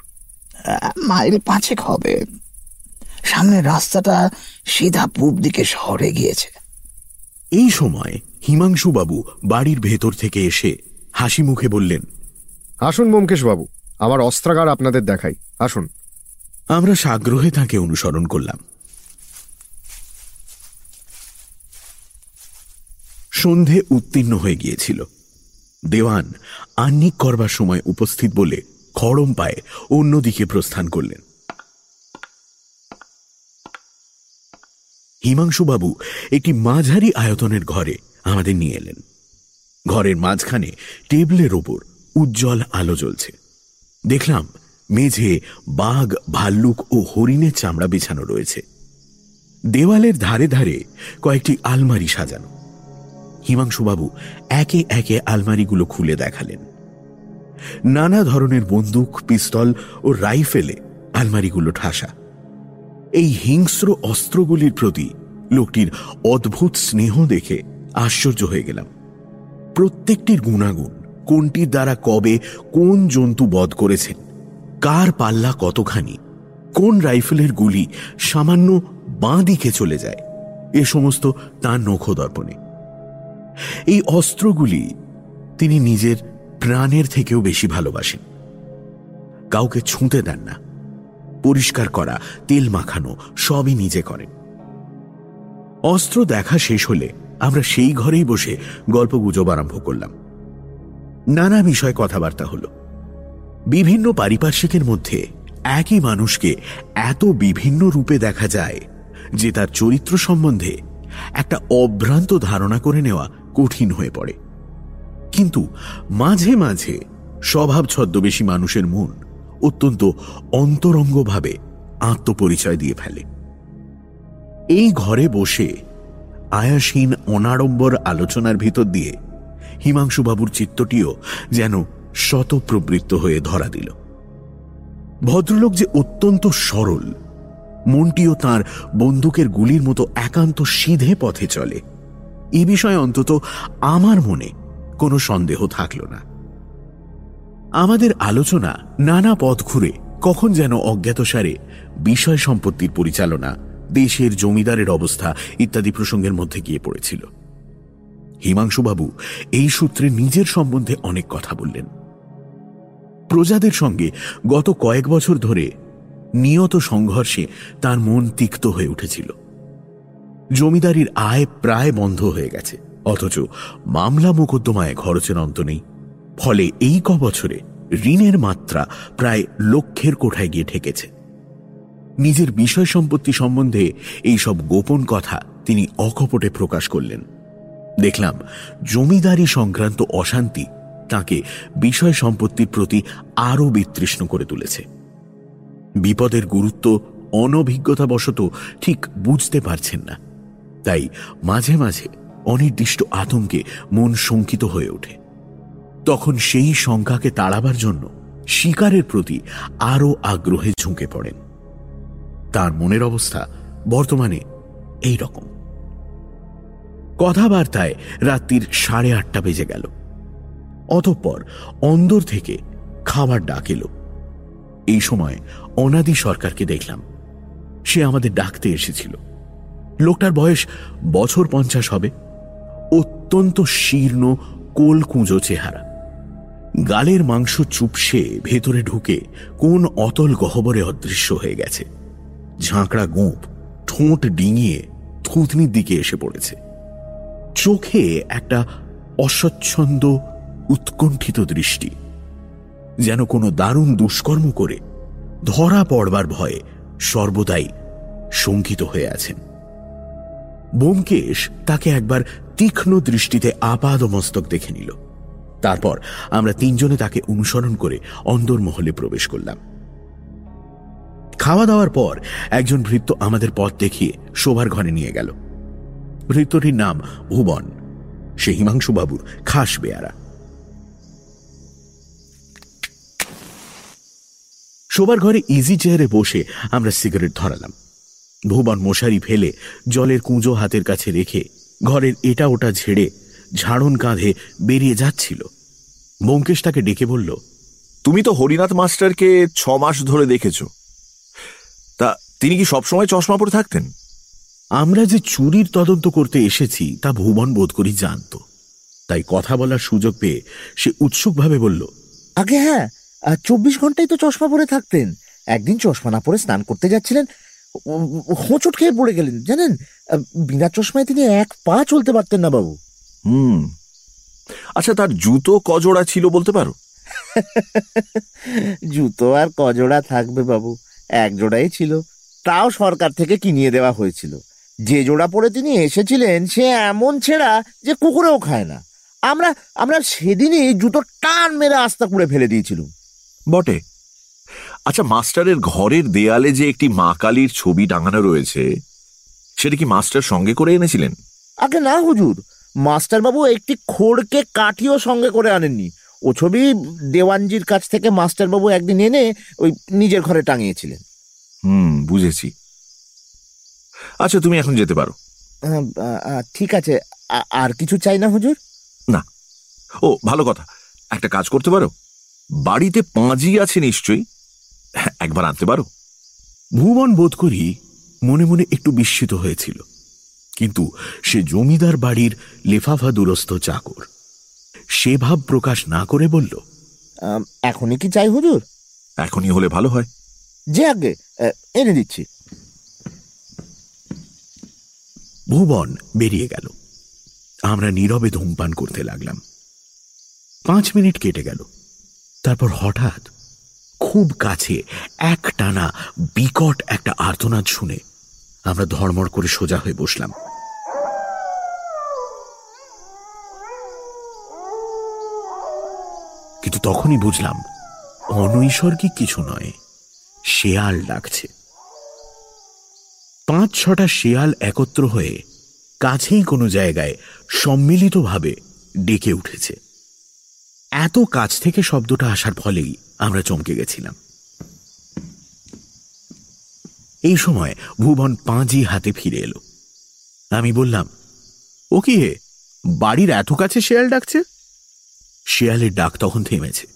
মাইল পাঁচেক হবে। সামনের রাস্তাটা সিধা পূব দিকে শহরে গিয়েছে। এই সময় হিমাংশুবাবু বাড়ির ভেতর থেকে এসে হাসি মুখে বললেন আসুন বাবু আমার অস্ত্রাগার আপনাদের দেখাই। আসুন। আমরা সাগ্রহে তাকে অনুসরণ করলাম। সন্ধে উত্তীর্ণ হয়ে গিয়েছিল। দেওয়ান আহ্নিক করবার সময় উপস্থিত বলে খড়ম পায়ে অন্যদিকে প্রস্থান করলেন। হিমাংশুবাবু একটি মাঝারি আয়তনের ঘরে আমাদের নিয়ে এলেন। ঘরের মাঝখানে টেবিলের ওপর উজ্জ্বল আলো জ্বলছে। দেখলাম মেঝে বাঘ, ভাল্লুক ও হরিণের চামড়া বিছানো রয়েছে। দেওয়ালের ধারে ধারে কয়েকটি আলমারি সাজানো। হিমাংশুবাবু একে একে আলমারিগুলো খুলে দেখালেন। নানা ধরনের বন্দুক, পিস্তল ও রাইফেলে আলমারিগুলো ঠাসা। এই হিংস্র অস্ত্রগুলির প্রতি লোকটির অদ্ভুত স্নেহ দেখে আশ্চর্য হয়ে গেলাম। প্রত্যেকটির গুণাগুণ, কোনটির দ্বারা কবে কোন জন্তু বধ করেছেন, কার পাল্লা কতখানি, কোন রাইফেলের গুলি সামান্য বাঁ দিকে চলে যায়, এ সমস্ত তাঁর নখদর্পণে। এই অস্ত্রগুলি তিনি নিজের প্রাণের থেকেও বেশি ভালোবাসেন। কাউকে ছুঁতে দেন না, পরিষ্কার করা, তেল মাখানো, সবই নিজে করেন। অস্ত্র দেখা শেষ হলে আমরা সেই ঘরেই বসে গল্প গুজব আরম্ভ করলাম। নানা বিষয় কথাবার্তা হল। বিভিন্ন পারিপার্শ্বিকের মধ্যে একই মানুষকে এত বিভিন্ন রূপে দেখা যায় যে তার চরিত্র সম্বন্ধে একটা অভ্রান্ত ধারণা করে নেওয়া কঠিন হয়ে পড়ে। কিন্তু মাঝে মাঝে স্বভাব ছদ্মবেশী মানুষের মন অত্যন্ত অন্তরঙ্গভাবে আত্মপরিচয় দিয়ে ফেলে। এই ঘরে বসে আয়াসীন অনাড়ম্বর আলোচনার ভিতর দিয়ে হিমাংশুবাবুর চিত্তটিও যেন শতপ্রবৃত্ত হয়ে ধরা দিল। ভদ্রলোক যে অত্যন্ত সরল, মনটিও তার বন্দুকের গুলির মতো একান্ত সিধে পথে চলে। এ বিষয়ে অন্তত আমার মনে কোনো সন্দেহ থাকল না। আমাদের আলোচনা নানা পথ ঘুরে কখন যেন অজ্ঞাতসারে বিষয় সম্পত্তির পরিচালনা দেশের জমিদারের অবস্থা ইত্যাদি প্রসঙ্গের মধ্যে গিয়ে পড়েছিল। হিমাংশুবাবু এই সূত্রে নিজের সম্বন্ধে অনেক কথা বললেন। প্রজাদের সঙ্গে গত কয়েক বছর ধরে নিয়ত সংঘর্ষে তার মন তিক্ত হয়ে উঠেছিল। জমিদারির আয় প্রায় বন্ধ হয়ে গেছে। অথচ মামলা মোকদ্দমায় খরচের অন্ত নেই। ফলে এই ক বছরে ঋণের মাত্রা প্রায় লক্ষের কোঠায় গিয়ে ঠেকেছে। নিজের বিষয় সম্পত্তি সম্বন্ধে এই সব গোপন কথা তিনি অকপটে প্রকাশ করলেন। দেখলাম জমিদারি সংক্রান্ত অশান্তি তাকে বিষয় সম্পত্তির প্রতি আরও বিতৃষ্ণ করে তুলেছে। বিপদের গুরুত্ব অনভিজ্ঞতাবশত ঠিক বুঝতে পারছেন না। তাই মাঝে মাঝে অনির্দিষ্ট আতঙ্কে মন শঙ্কিত হয়ে ওঠে। তখন সেই শঙ্কাকে তাড়াবার জন্য শিকারের প্রতি আরও আগ্রহে ঝুঁকে পড়েন। তার মনের অবস্থা বর্তমানে এই রকম কথাবার্তায় রাত্রির সাড়ে আটটা বেজে গেল। অতঃপর অন্দর থেকে খাবার ডাক এলো। এই সময় অনাদি সরকারকে দেখলাম। সে আমাদের ডাকতে এসেছিল। লোকটার বয়স বছর পঞ্চাশ হবে। অত্যন্ত শীর্ণ, কোলকুঁজো চেহারা। গালের মাংস চুপসে ভেতরে ঢুকে কোন অতল গহবরে অদৃশ্য হয়ে গেছে। ঝাঁকড়া গোঁপ ঠোঁট ডিঙিয়ে থুতনির দিকে এসে পড়েছে। চোখে একটা অস্বচ্ছন্দ, উৎকণ্ঠিত দৃষ্টি, যেন কোনো দারুণ দুষ্কর্ম করে ধরা পড়বার ভয়ে সর্বদাই শঙ্কিত হয়ে আছেন। বোমকেশ তাকে একবার তীক্ষ্ণ দৃষ্টিতে আপাদ মস্তক দেখে নিল। তারপর আমরা তিনজনে তাকে অনুসরণ করে অন্দরমহলে প্রবেশ করলাম। খাওয়া দাওয়ার পর একজন ভৃত্য আমাদের পথ দেখিয়ে শোভার ঘরে নিয়ে গেল। ভৃত্যটির নাম ভুবন। সে হিমাংশুবাবুর খাস বেয়ারা। শোবার ঘরে ইজি চেয়ারে বসে আমরা সিগারেট ধরালাম। ভুবন মশারি ফেলে জলের কুঁজো হাতের কাছে রেখে ঘরের এটা ওটা ঝেড়ে ঝাড়ন কাঁধে বেরিয়ে যাচ্ছিল। ব্যোমকেশ তাকে ডেকে বলল, তুমি তো হরিনাথ মাস্টারকে ছ মাস ধরে দেখেছ। তিনি কি সবসময় চশমা পরে থাকতেন? আমরা যে চুরির তদন্ত করতে এসেছি তা ভুবন বোধ করি জানত। তাই কথা বলার সুযোগ পেয়ে সে উৎসুকভাবে বলল আগে হ্যাঁ চব্বিশ ঘন্টায় তো চশমা পরে থাকতেন। একদিন চশমা না পরে স্নান করতে যাচ্ছিলেন হোঁচট খেয়ে পড়ে গেলেন জানেন? বিনা চশমায় তিনি এক পা চলতে পারতেন না বাবু। হুম। আচ্ছা তার জুতো কজোড়া ছিল বলতে পারো? জুতো আর কজোড়া থাকবে বাবু এক জোড়াই ছিল। তাও সরকার থেকে কিনিয়ে দেওয়া হয়েছিল। যে জোড়া পরে তিনি এসেছিলেন সে এমন ছেঁড়া যে কুকুরেও খায় না। আমরা আমরা সেদিনই জুতো টান মেরে আস্তা করে ফেলে দিয়েছিলাম। বটে। আচ্ছা মাস্টারের ঘরের দেয়ালে যে একটি মা কালীর ছবি টাঙানো রয়েছে সেটা কি মাস্টার সঙ্গে করে এনেছিলেন? আগে না হুজুর। মাস্টারবাবু একটি খোড়কে কাঠিও সঙ্গে করে আনেননি। ও ছবি দেওয়ানজির কাছ থেকে মাস্টারবাবু একদিন এনে ওই নিজের ঘরে টাঙিয়েছিলেন। হুম বুঝেছি। আচ্ছা তুমি এখন যেতে পারো। ঠিক আছে। আর কিছু চাই না হুজুর? না। ও ভালো কথা। একটা কাজ করতে পারো? বাড়িতে পাঁজি আছে নিশ্চয়ই? হ্যাঁ, একবার আনতে পারো। ভুবন বোধ করি মনে মনে একটু বিস্মিত হয়েছিল। কিন্তু সে জমিদার বাড়ির লেফাফা দুরস্থ চাকর। সে ভাব প্রকাশ না করে বলল এখনই কি চাই হুজুর? এখনই হলে ভালো হয়। যে আগে এনে দিচ্ছি। ভুবন বেরিয়ে গেল। আমরা নীরবে ধূমপান করতে লাগলাম। পাঁচ মিনিট কেটে গেল। তারপর হঠাৎ খুব কাছে এক টানা বিকট একটা আর্তনাদ শুনে আমরা ধর্মড় করে সোজা হয়ে বসলাম। কিন্তু তখনই বুঝলাম, অনৈসর্গিক কিছু নয়। শেয়াল ডাকছে। পাঁচ ছটা শেয়াল একত্র হয়ে কাছেই কোনো জায়গায় সম্মিলিতভাবে ডেকে উঠেছে। এত কাছ থেকে শব্দটা আসার ফলেই আমরা চমকে গেছিলাম। এই সময় ভুবন পাঁজি হাতে ফিরে এলো। আমি বললাম, ও কি হে বাড়ির এত কাছে শেয়াল ডাকছে? শেয়ালের ডাক তখন থেমেছে।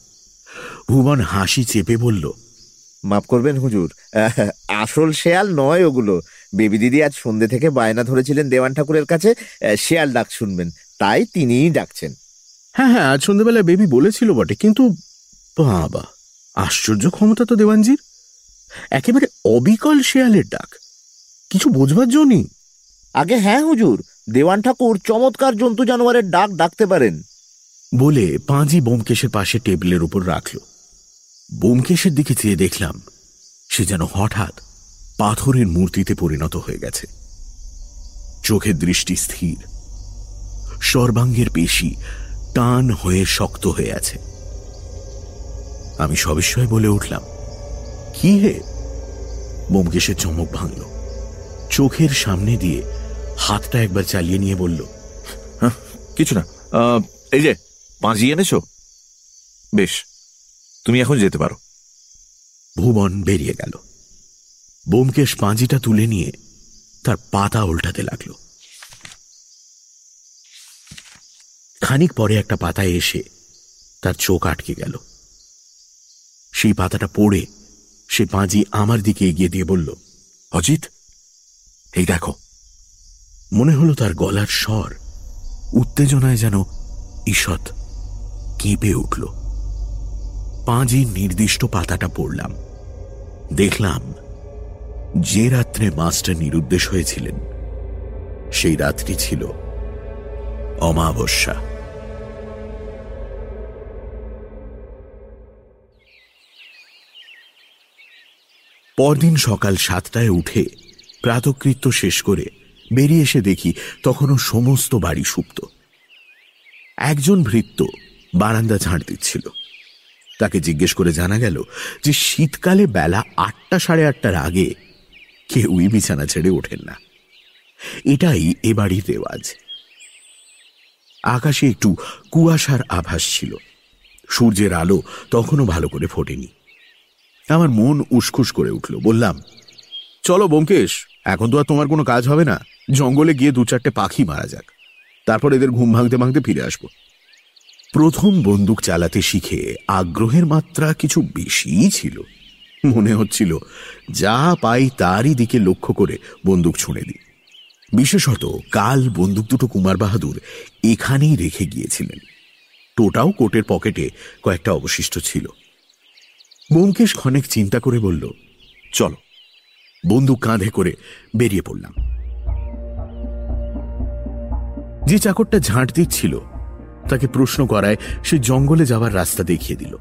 ভুবন হাসি চেপে বলল মাফ করবেন হুজুর। আসল শেয়াল নয় ওগুলো। বেবি দিদি আজ সন্ধ্যে থেকে বায়না ধরেছিলেন দেওয়ান ঠাকুরের কাছে। শেয়াল ডাক শুনবেন। তাই তিনিই ডাকছেন। হ্যাঁ হ্যাঁ আজ সন্ধ্যেবেলা বেবি বলেছিল বটে কিন্তু বাবা আশ্চর্য ক্ষমতা তো দেওয়ানজির। একেবারে অবিকল শেয়ালের ডাক। কিছু বোঝবার জন্যই আগে হ্যাঁ হুজুর দেওয়ান ঠাকুর চমৎকার জন্তু জানোয়ারের ডাক ডাকতে পারেন। বলে পাঁজি বোমকেশের পাশে টেবিলের উপর রাখল। বোমকেশের দিকে চেয়ে দেখলাম সে যেন হঠাৎ পাথরের মূর্তিতে পরিণত হয়ে গেছে। চোখের দৃষ্টি স্থির। সর্বাঙ্গের পেশি টান হয়ে শক্ত হয়ে আছে। আমি সবিস্ময় বলে উঠলাম কি হে বোমকেশের চমক ভাঙল। চোখের সামনে দিয়ে হাতটা একবার চালিয়ে নিয়ে বলল হ্যাঁ, কিছু না। এই যে পাঁজি এনেছো? বেশ তুমি এখন যেতে পারো। ভুবন বেরিয়ে গেল। বোমকেশ পাঁজিটা তুলে নিয়ে তার পাতা উল্টাতে লাগল। খানিক পরে একটা পাতায় এসে তার চোখ আটকে গেল। সেই পাতাটা পড়ে সে পাঁজি আমার দিকে এগিয়ে দিয়ে বলল, অজিত, এই দেখো। মনে হলো তার গলার স্বর উত্তেজনায় যেন ঈষৎ কেঁপে উঠল। পাঁজির নির্দিষ্ট পাতাটা পড়লাম। দেখলাম যে রাত্রে মাস্টার নিরুদ্দেশ হয়েছিলেন, সেই রাত্রি ছিল অমাবস্যা। পরদিন সকাল সাতটায় উঠে প্রাতকৃত্য শেষ করে বেরিয়ে এসে দেখি তখনও সমস্ত বাড়ি সুপ্ত। একজন ভৃত্য বারান্দা ঝাঁট দিচ্ছিল। তাকে জিজ্ঞেস করে জানা গেল যে শীতকালে বেলা আটটা সাড়ে আটটার আগে কেউই বিছানা ছেড়ে ওঠেন না। এটাই এ বাড়ির রেওয়াজ। আকাশে একটু কুয়াশার আভাস ছিল। সূর্যের আলো তখনও ভালো করে ফোটেনি। আমার মন উসখুস করে উঠল, বললাম, চলো বোমকেশ এখন তো আর তোমার কোনো কাজ হবে না। জঙ্গলে গিয়ে দু চারটে পাখি মারা যাক। তারপর এদের ঘুম ভাঙতে ভাঙতে ফিরে আসব। প্রথম বন্দুক চালাতে শিখে আগ্রহের মাত্রা কিছু বেশিই ছিল। মনে হচ্ছিল, যা পাই তারই দিকে লক্ষ্য করে বন্দুক ছুঁড়ে দিই। বিশেষত কাল বন্দুক দুটো কুমার বাহাদুর এখানেই রেখে গিয়েছিলেন। টোটাও কোটের পকেটে কয়েকটা অবশিষ্ট ছিল। বোমকেশ ক্ষণেক চিন্তা করে বলল, চলো। বন্দুক কাঁধে করে বেরিয়ে পড়লাম। যে চাকরটা ঝাঁট দিচ্ছিল তাকে প্রশ্ন করায় সে জঙ্গলে যাওয়ার রাস্তা দেখিয়ে দিল।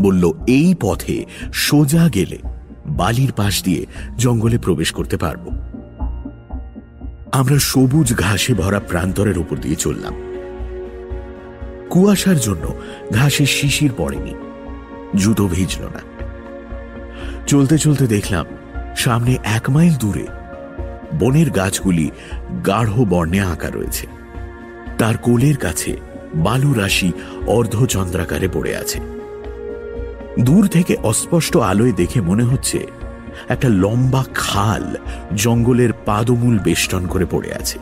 বলল, এই পথে সোজা গেলে বালির পাশ দিয়ে জঙ্গলে প্রবেশ করতে পারব। আমরা সবুজ ঘাসে ভরা প্রান্তরের উপর দিয়ে চললাম। কুয়াশার জন্য ঘাসে শিশির পড়েনি, জুতো ভিজল না। চলতে চলতে দেখলাম, সামনে এক মাইল দূরে বনের গাছগুলি গাঢ় বর্ণে আঁকা রয়েছে। তার কোলের কাছে বালু রাশি অর্ধচন্দ্রাকারে পড়ে আছে। দূর থেকে অস্পষ্ট আলোয় দেখে মনে হচ্ছে একটা লম্বা খাল জঙ্গলের পাদমূল বেষ্টন করে পড়ে আছে।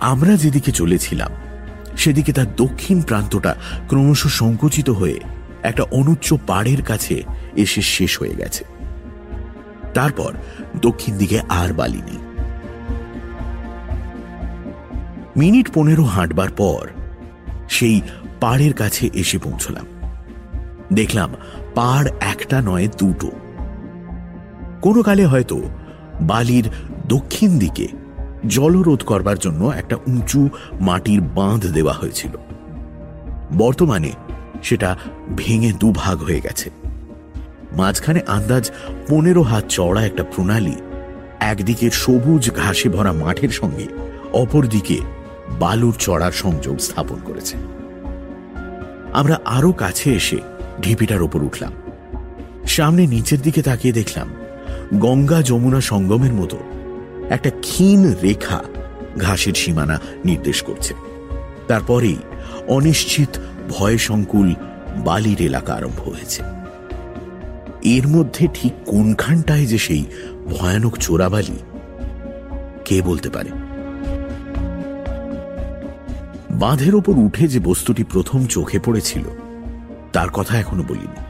আমরা যেদিকে চলেছিলাম, সেদিকে তার দক্ষিণ প্রান্তটা ক্রমশ সংকুচিত হয়ে একটা অনুচ্চ পাড়ের কাছে এসে শেষ হয়ে গেছে। তারপর দক্ষিণ দিকে আর বালি নেই। মিনিট পনেরো হাঁটবার পর সেই পাড়ের কাছে এসে পৌঁছলাম। দেখলাম পাড় একটা নয়, দুটো। কোনো কালে হয়তো বালির দক্ষিণ দিকে জলরোধ করবার জন্য একটা উঁচু মাটির বাঁধ দেওয়া হয়েছিল। বর্তমানে সেটা ভেঙে দুভাগ হয়ে গেছে। মাঝখানে আন্দাজ পনেরো হাত চড়া একটা প্রণালী, একদিকে সবুজ ঘাসে ভরা মাঠের সঙ্গে অপরদিকে বালুর চড়ার সংযোগ স্থাপন করেছে। আমরা আরও কাছে এসে ঢিপিটার ওপর উঠলাম। সামনে নিচের দিকে তাকিয়ে দেখলাম গঙ্গা যমুনা সঙ্গমের মতো একটা ক্ষীণ রেখা ঘাসের সীমানা নির্দেশ করছে। তারপরেই অনিশ্চিত ভয় সংকুল বালির এলাকা আরম্ভ হয়েছে। এর মধ্যে ঠিক কোনখানটায় যে সেই ভয়ানক চোরাবালি কে বলতে পারে? বাঁধের ওপর উঠে যে বস্তুটি প্রথম চোখে পড়েছিল, তার কথা এখনও বলিনি।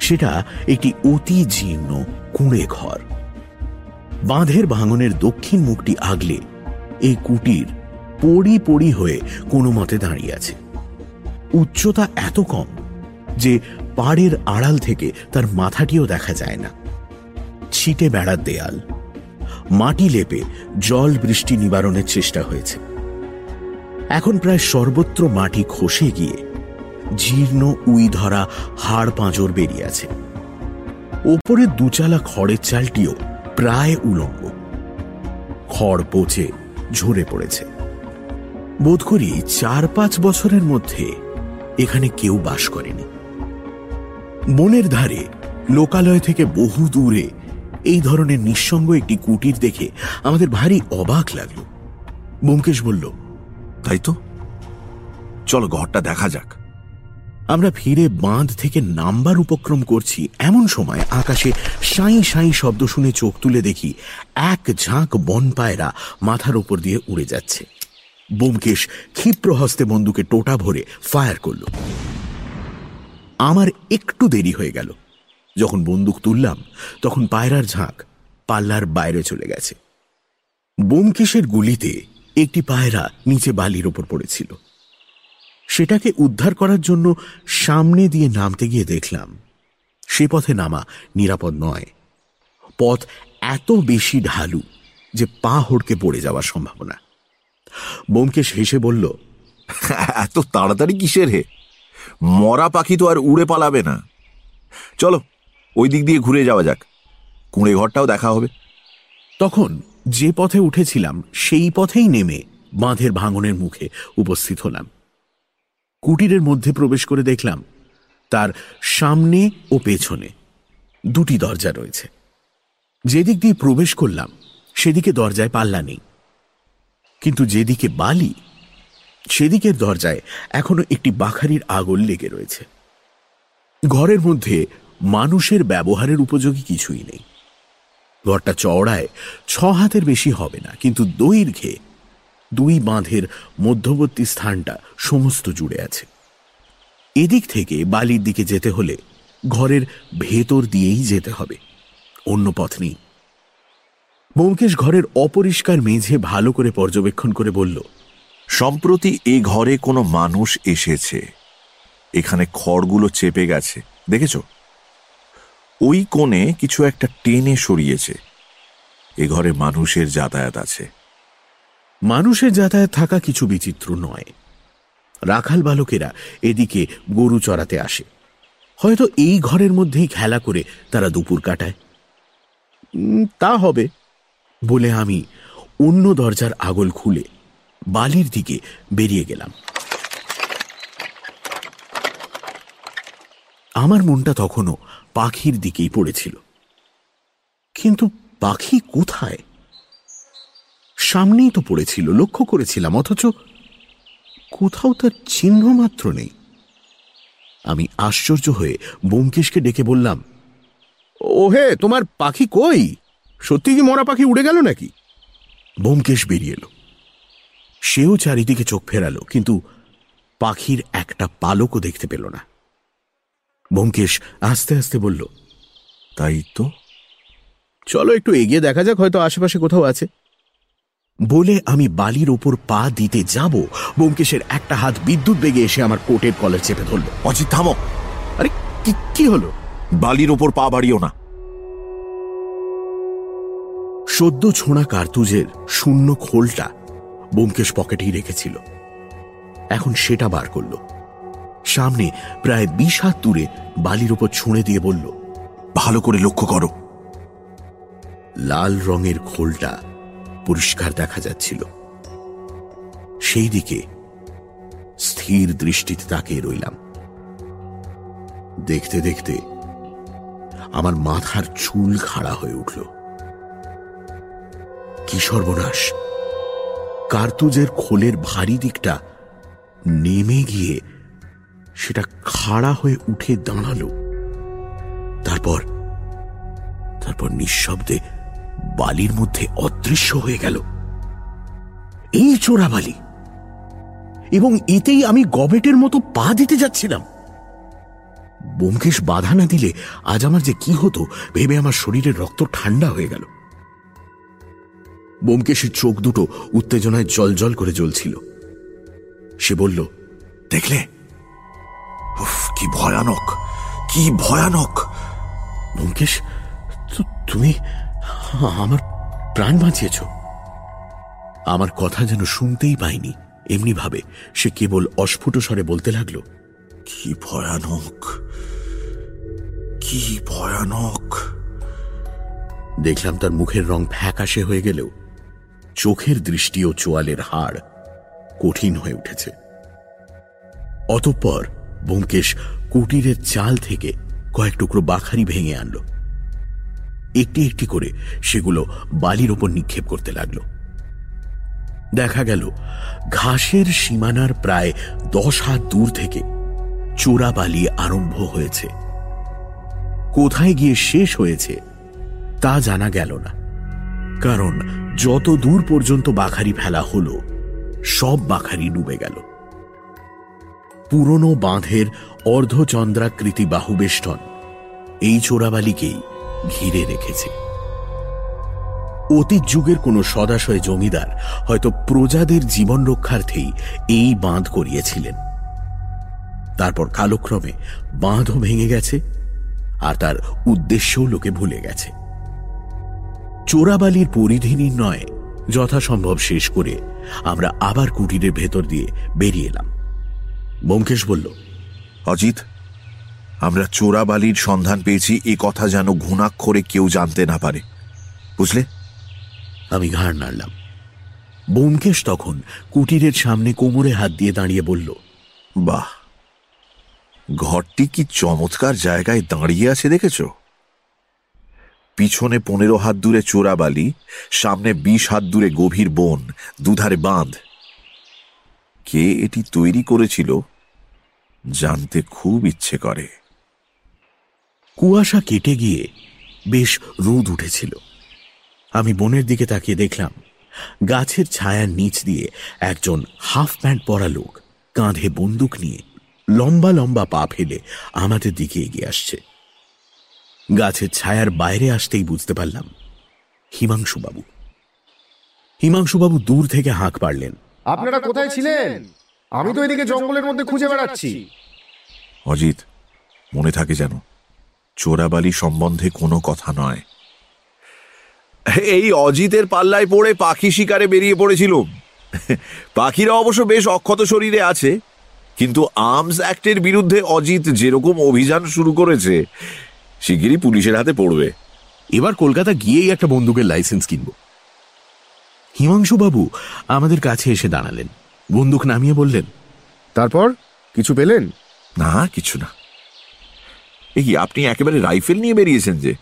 সেটা একটি অতি জীর্ণ কুঁড়ে ঘর। বাঁধের ভাঙনের দক্ষিণ মুখটি আগলে এই কুটির পড়ি পড়ি হয়ে কোনো মতে দাঁড়িয়ে আছে। উচ্চতা এত কম যে পাড়ের আড়াল থেকে তার মাথাটিও দেখা যায় না। ছিটে বেড়ার দেয়াল, মাটি লেপে জল বৃষ্টি নিবারণের চেষ্টা হয়েছে। এখন প্রায় সর্বত্র মাটি খসে গিয়ে জীর্ণ উই ধরা হাড় পাঁজর বেরিয়ে আছে। ওপরের দুচালা খড়ের চালটিও প্রায় উলঙ্গ। খড় পচে ঝরে পড়েছে। বোধ করি চার পাঁচ বছরের মধ্যে এখানে কেউ বাস করেনি। বনের ধারে লোকালয় থেকে বহু দূরে এই ধরনের নিঃসঙ্গ একটি কুটির দেখে আমাদের ভারী অবাক লাগল। বোমকেশ বলল তাই তো? চলো ঘরটা দেখা যাক। আমরা ফিরে বাঁধ থেকে নাম্বার উপক্রম করছি এমন সময় আকাশে সাই সাই শব্দ শুনে চোখ তুলে দেখি এক ঝাঁক বন পায়রা মাথার উপর দিয়ে উড়ে যাচ্ছে। বোমকেশ ক্ষিপ্র হস্তে বন্দুকে টোটা ভরে ফায়ার করল। আমার একটু দেরি হয়ে গেল। যখন বন্দুক তুললাম, তখন পায়রার ঝাঁক পাল্লার বাইরে চলে গেছে। বোমকেশের গুলিতে একটি পায়রা নিচে বালির ওপর পড়েছিল। সেটাকে উদ্ধার করার জন্য সামনে দিয়ে নামতে গিয়ে দেখলাম, সে পথে নামা নিরাপদ নয়। পথ এত বেশি ঢালু যে পা হড়কে পড়ে যাওয়ার সম্ভাবনা। বোমকেশ হেসে বলল, এত তাড়াতাড়ি কিসের হে? মরা পাখি তো আর উড়ে পালাবে না। চলো, ওই দিক দিয়ে ঘুরে যাওয়া যাক। কুঁড়ে ঘরটাও দেখা হবে। তখন যে পথে উঠেছিলাম, সেই পথেই নেমে বাঁধের ভাঙনের মুখে উপস্থিত হলাম। কুটিরের মধ্যে প্রবেশ করে দেখলাম, তার সামনে ও পেছনে দুটি দরজা রয়েছে। যেদিক দিয়ে প্রবেশ করলাম, সেদিকে দরজায় পাল্লা নেই। কিন্তু যেদিকে বালি, সেদিকের দরজায় এখনও একটি বাখারির আগল লেগে রয়েছে। ঘরের মধ্যে মানুষের ব্যবহারের উপযোগী কিছুই নেই। ঘরটা চওড়ায় ছ হাতের বেশি হবে না, কিন্তু দৈর্ঘ্যে দুই বাঁধের মধ্যবর্তী স্থানটা সমস্ত জুড়ে আছে। এদিক থেকে বালির দিকে যেতে হলে ঘরের ভেতর দিয়েই যেতে হবে, অন্য পথ নেই। ব্যোমকেশ ঘরের অপরিষ্কার মেঝে ভালো করে পর্যবেক্ষণ করে বলল, সম্প্রতি এই ঘরে কোনো মানুষ এসেছে। এখানে খড়গুলো চেপে গেছে, দেখেছ? ওই কোণে কিছু একটা টেনে সরিয়েছে। এ ঘরে মানুষের যাতায়াত আছে। মানুষের যাতায়াত থাকা কিছু বিচিত্র নয়। রাখাল বালকেরা এদিকে গরু চড়াতে আসে। হয়তো এই ঘরের মধ্যেই খেলা করে তারা দুপুর কাটায়। তা হবে বলে আমি অন্য দরজার আগল খুলে বালির দিকে বেরিয়ে গেলাম। আমার মনটা তখনও পাখির দিকেই পড়েছিল। কিন্তু পাখি কোথায়? সামনেই তো পড়েছিল, লক্ষ্য করেছিলাম, অথচ কোথাও তার চিহ্ন মাত্র নেই। আমি আশ্চর্য হয়ে ব্যোমকেশকে ডেকে বললাম, ওহে, তোমার পাখি কই? সত্যি কি মরা পাখি উড়ে গেল নাকি? ব্যোমকেশ বেরিয়ে এলো। সেও চারিদিকে চোখ ফেরালো, কিন্তু পাখির একটা পালকও দেখতে পেল না। ব্যোমকেশ আস্তে আস্তে বলল তাই তো? চলো একটু এগিয়ে দেখা যাক হয়তো আশেপাশে কোথাও আছে। বলে আমি বালির ওপর পা দিতে যাব ব্যোমকেশের একটা হাত বিদ্যুৎ বেগে এসে আমার কোটের কলার চেপে ধরল। অজিত থামো! আরে কি কি হলো? বালির ওপর পা বাড়িও না। সদ্য ছোঁড়া কার্তুজের শূন্য খোলটা ব্যোমকেশ পকেটেই রেখেছিল। এখন সেটা বার করল। সামনে প্রায় বিশ হাত দূরে বালির ওপর ছুঁড়ে দিয়ে বলল, ভালো করে লক্ষ্য করো। লাল রঙের খোলটা পরিষ্কার দেখা যাচ্ছিল। সেই দিকে স্থির দৃষ্টিতে তাকিয়ে রইলাম। দেখতে দেখতে আমার মাথার চুল খাড়া হয়ে উঠল। কি সর্বনাশ! কার্তুজের খোলের ভারী দিকটা নেমে গিয়ে সেটা খাড়া হয়ে উঠে দাঁড়াল। তারপর তারপর নিঃশব্দে বালির মধ্যে অদৃশ্য হয়ে গেল। এই চোরাবালি এবং এতেই আমি গবেটের মতো পা দিতে যাচ্ছিলাম। ব্যোমকেশ বাধা না দিলে আজ আমার যে কি হতো, ভেবে আমার শরীরের রক্ত ঠান্ডা হয়ে গেল। ব্যোমকেশের চোখ দুটো উত্তেজনায় জল জল করে জ্বলছিল। সে বলল, দেখলে? উফ, কি ভয়ানক কি ভয়ানক। ব্যোমকেশ তুমি আমার প্রাণ বাঁচিয়েছ। আমার কথা যেন শুনতেই পাইনি। এমনি ভাবে সে কেবল অস্ফুট স্বরে বলতে লাগল, কি ভয়ানক কি ভয়ানক। দেখলাম তার মুখের রং ফ্যাকাশে হয়ে গেলেও চোখের দৃষ্টি ও চোয়ালের হাড় কঠিন হয়ে উঠেছে। অতঃপর ব্যোমকেশ কুটিরের চাল থেকে কয়েক টুকরো বাখারি ভেঙে আনলো। একটি একটি করে সেগুলো বালির ওপর নিক্ষেপ করতে লাগল। দেখা গেল, ঘাসের সীমানার প্রায় দশ হাত দূর থেকে চোরা বালি আরম্ভ হয়েছে। কোথায় গিয়ে শেষ হয়েছে তা জানা গেল না। কারণ যত দূর পর্যন্ত বাখারি ফেলা হলো, সব বাখারি ডুবে গেল। পুরনো বাঁধের অর্ধচন্দ্রাকৃতি বাহুবেষ্টন। এই চোরাবালিকেই ঘিরে রেখেছে। অতীত যুগের কোনো সদাশয় জমিদার হয়তো প্রজাদের জীবন রক্ষার্থেই এই বাঁধ করিয়েছিলেন। তারপর কালক্রমে বাঁধও ভেঙে গেছে আর তার উদ্দেশ্যও লোকে ভুলে গেছে। চোরাবালির পরিধি নির্ণয় যথাসম্ভব শেষ করে আমরা আবার কুটিরের ভেতর দিয়ে বেরিয়ে এলাম। ব্যোমকেশ বলল অজিত আমরা চোরাবালির সন্ধান পেয়েছি এ কথা যেন ঘুণাক্ষরে কেউ জানতে না পারে। বুঝলে? আমি ঘাড় নাড়লাম। ব্যোমকেশ তখন কুটিরের সামনে কোমরে হাত দিয়ে দাঁড়িয়ে বলল বাহ! ঘরটি কি চমৎকার জায়গায় দাঁড়িয়ে আছে দেখেছ? পিছনে পনেরো হাত দূরে চোরাবালি সামনে বিশ হাত দূরে গভীর বন দুধারে বাঁধ। কে এটি তৈরি করেছিল? জানতে খুব ইচ্ছে করে। কুয়াশা কেটে গিয়ে বেশ রোদ উঠেছিল। আমি বনের দিকে তাকিয়ে দেখলাম গাছের ছায়ার নিচ দিয়ে একজন হাফ প্যান্ট পরা লোক কাঁধে বন্দুক নিয়ে লম্বা লম্বা পা ফেলে আমাদের দিকে এগিয়ে আসছে। গাছের ছায়ার বাইরে আসতেই বুঝতে পারলাম হিমাংশুবাবু। হিমাংশুবাবু দূর থেকে হাঁক পারলেন আপনারা কোথায় ছিলেন? আমি তো এদিকে জঙ্গলের মধ্যে খুঁজে বেড়াচ্ছি। অজিত মনে থাকে যেন চোরাবালি সম্বন্ধে কোনো কথা নয়। এই অজিতের পাল্লায় পড়ে পাখি শিকারে বেরিয়ে পড়েছিলুম। পাখিরা অবশ্য বেশ অক্ষত শরীরে আছে কিন্তু আর্মস অ্যাক্টের বিরুদ্ধে অজিত যেরকম অভিযান শুরু করেছে শিগগিরই পুলিশের হাতে পড়বে। এবার কলকাতা গিয়েই একটা বন্দুকের লাইসেন্স কিনব। হিমাংশুবাবু আমাদের কাছে এসে দাঁড়ালেন। বন্দুক নামিয়ে বললেন তারপর কিছু পেলেন? না কিছু না। এ কি আপনি একেবারে রাইফেল নিয়ে বেরিয়েছেন যে?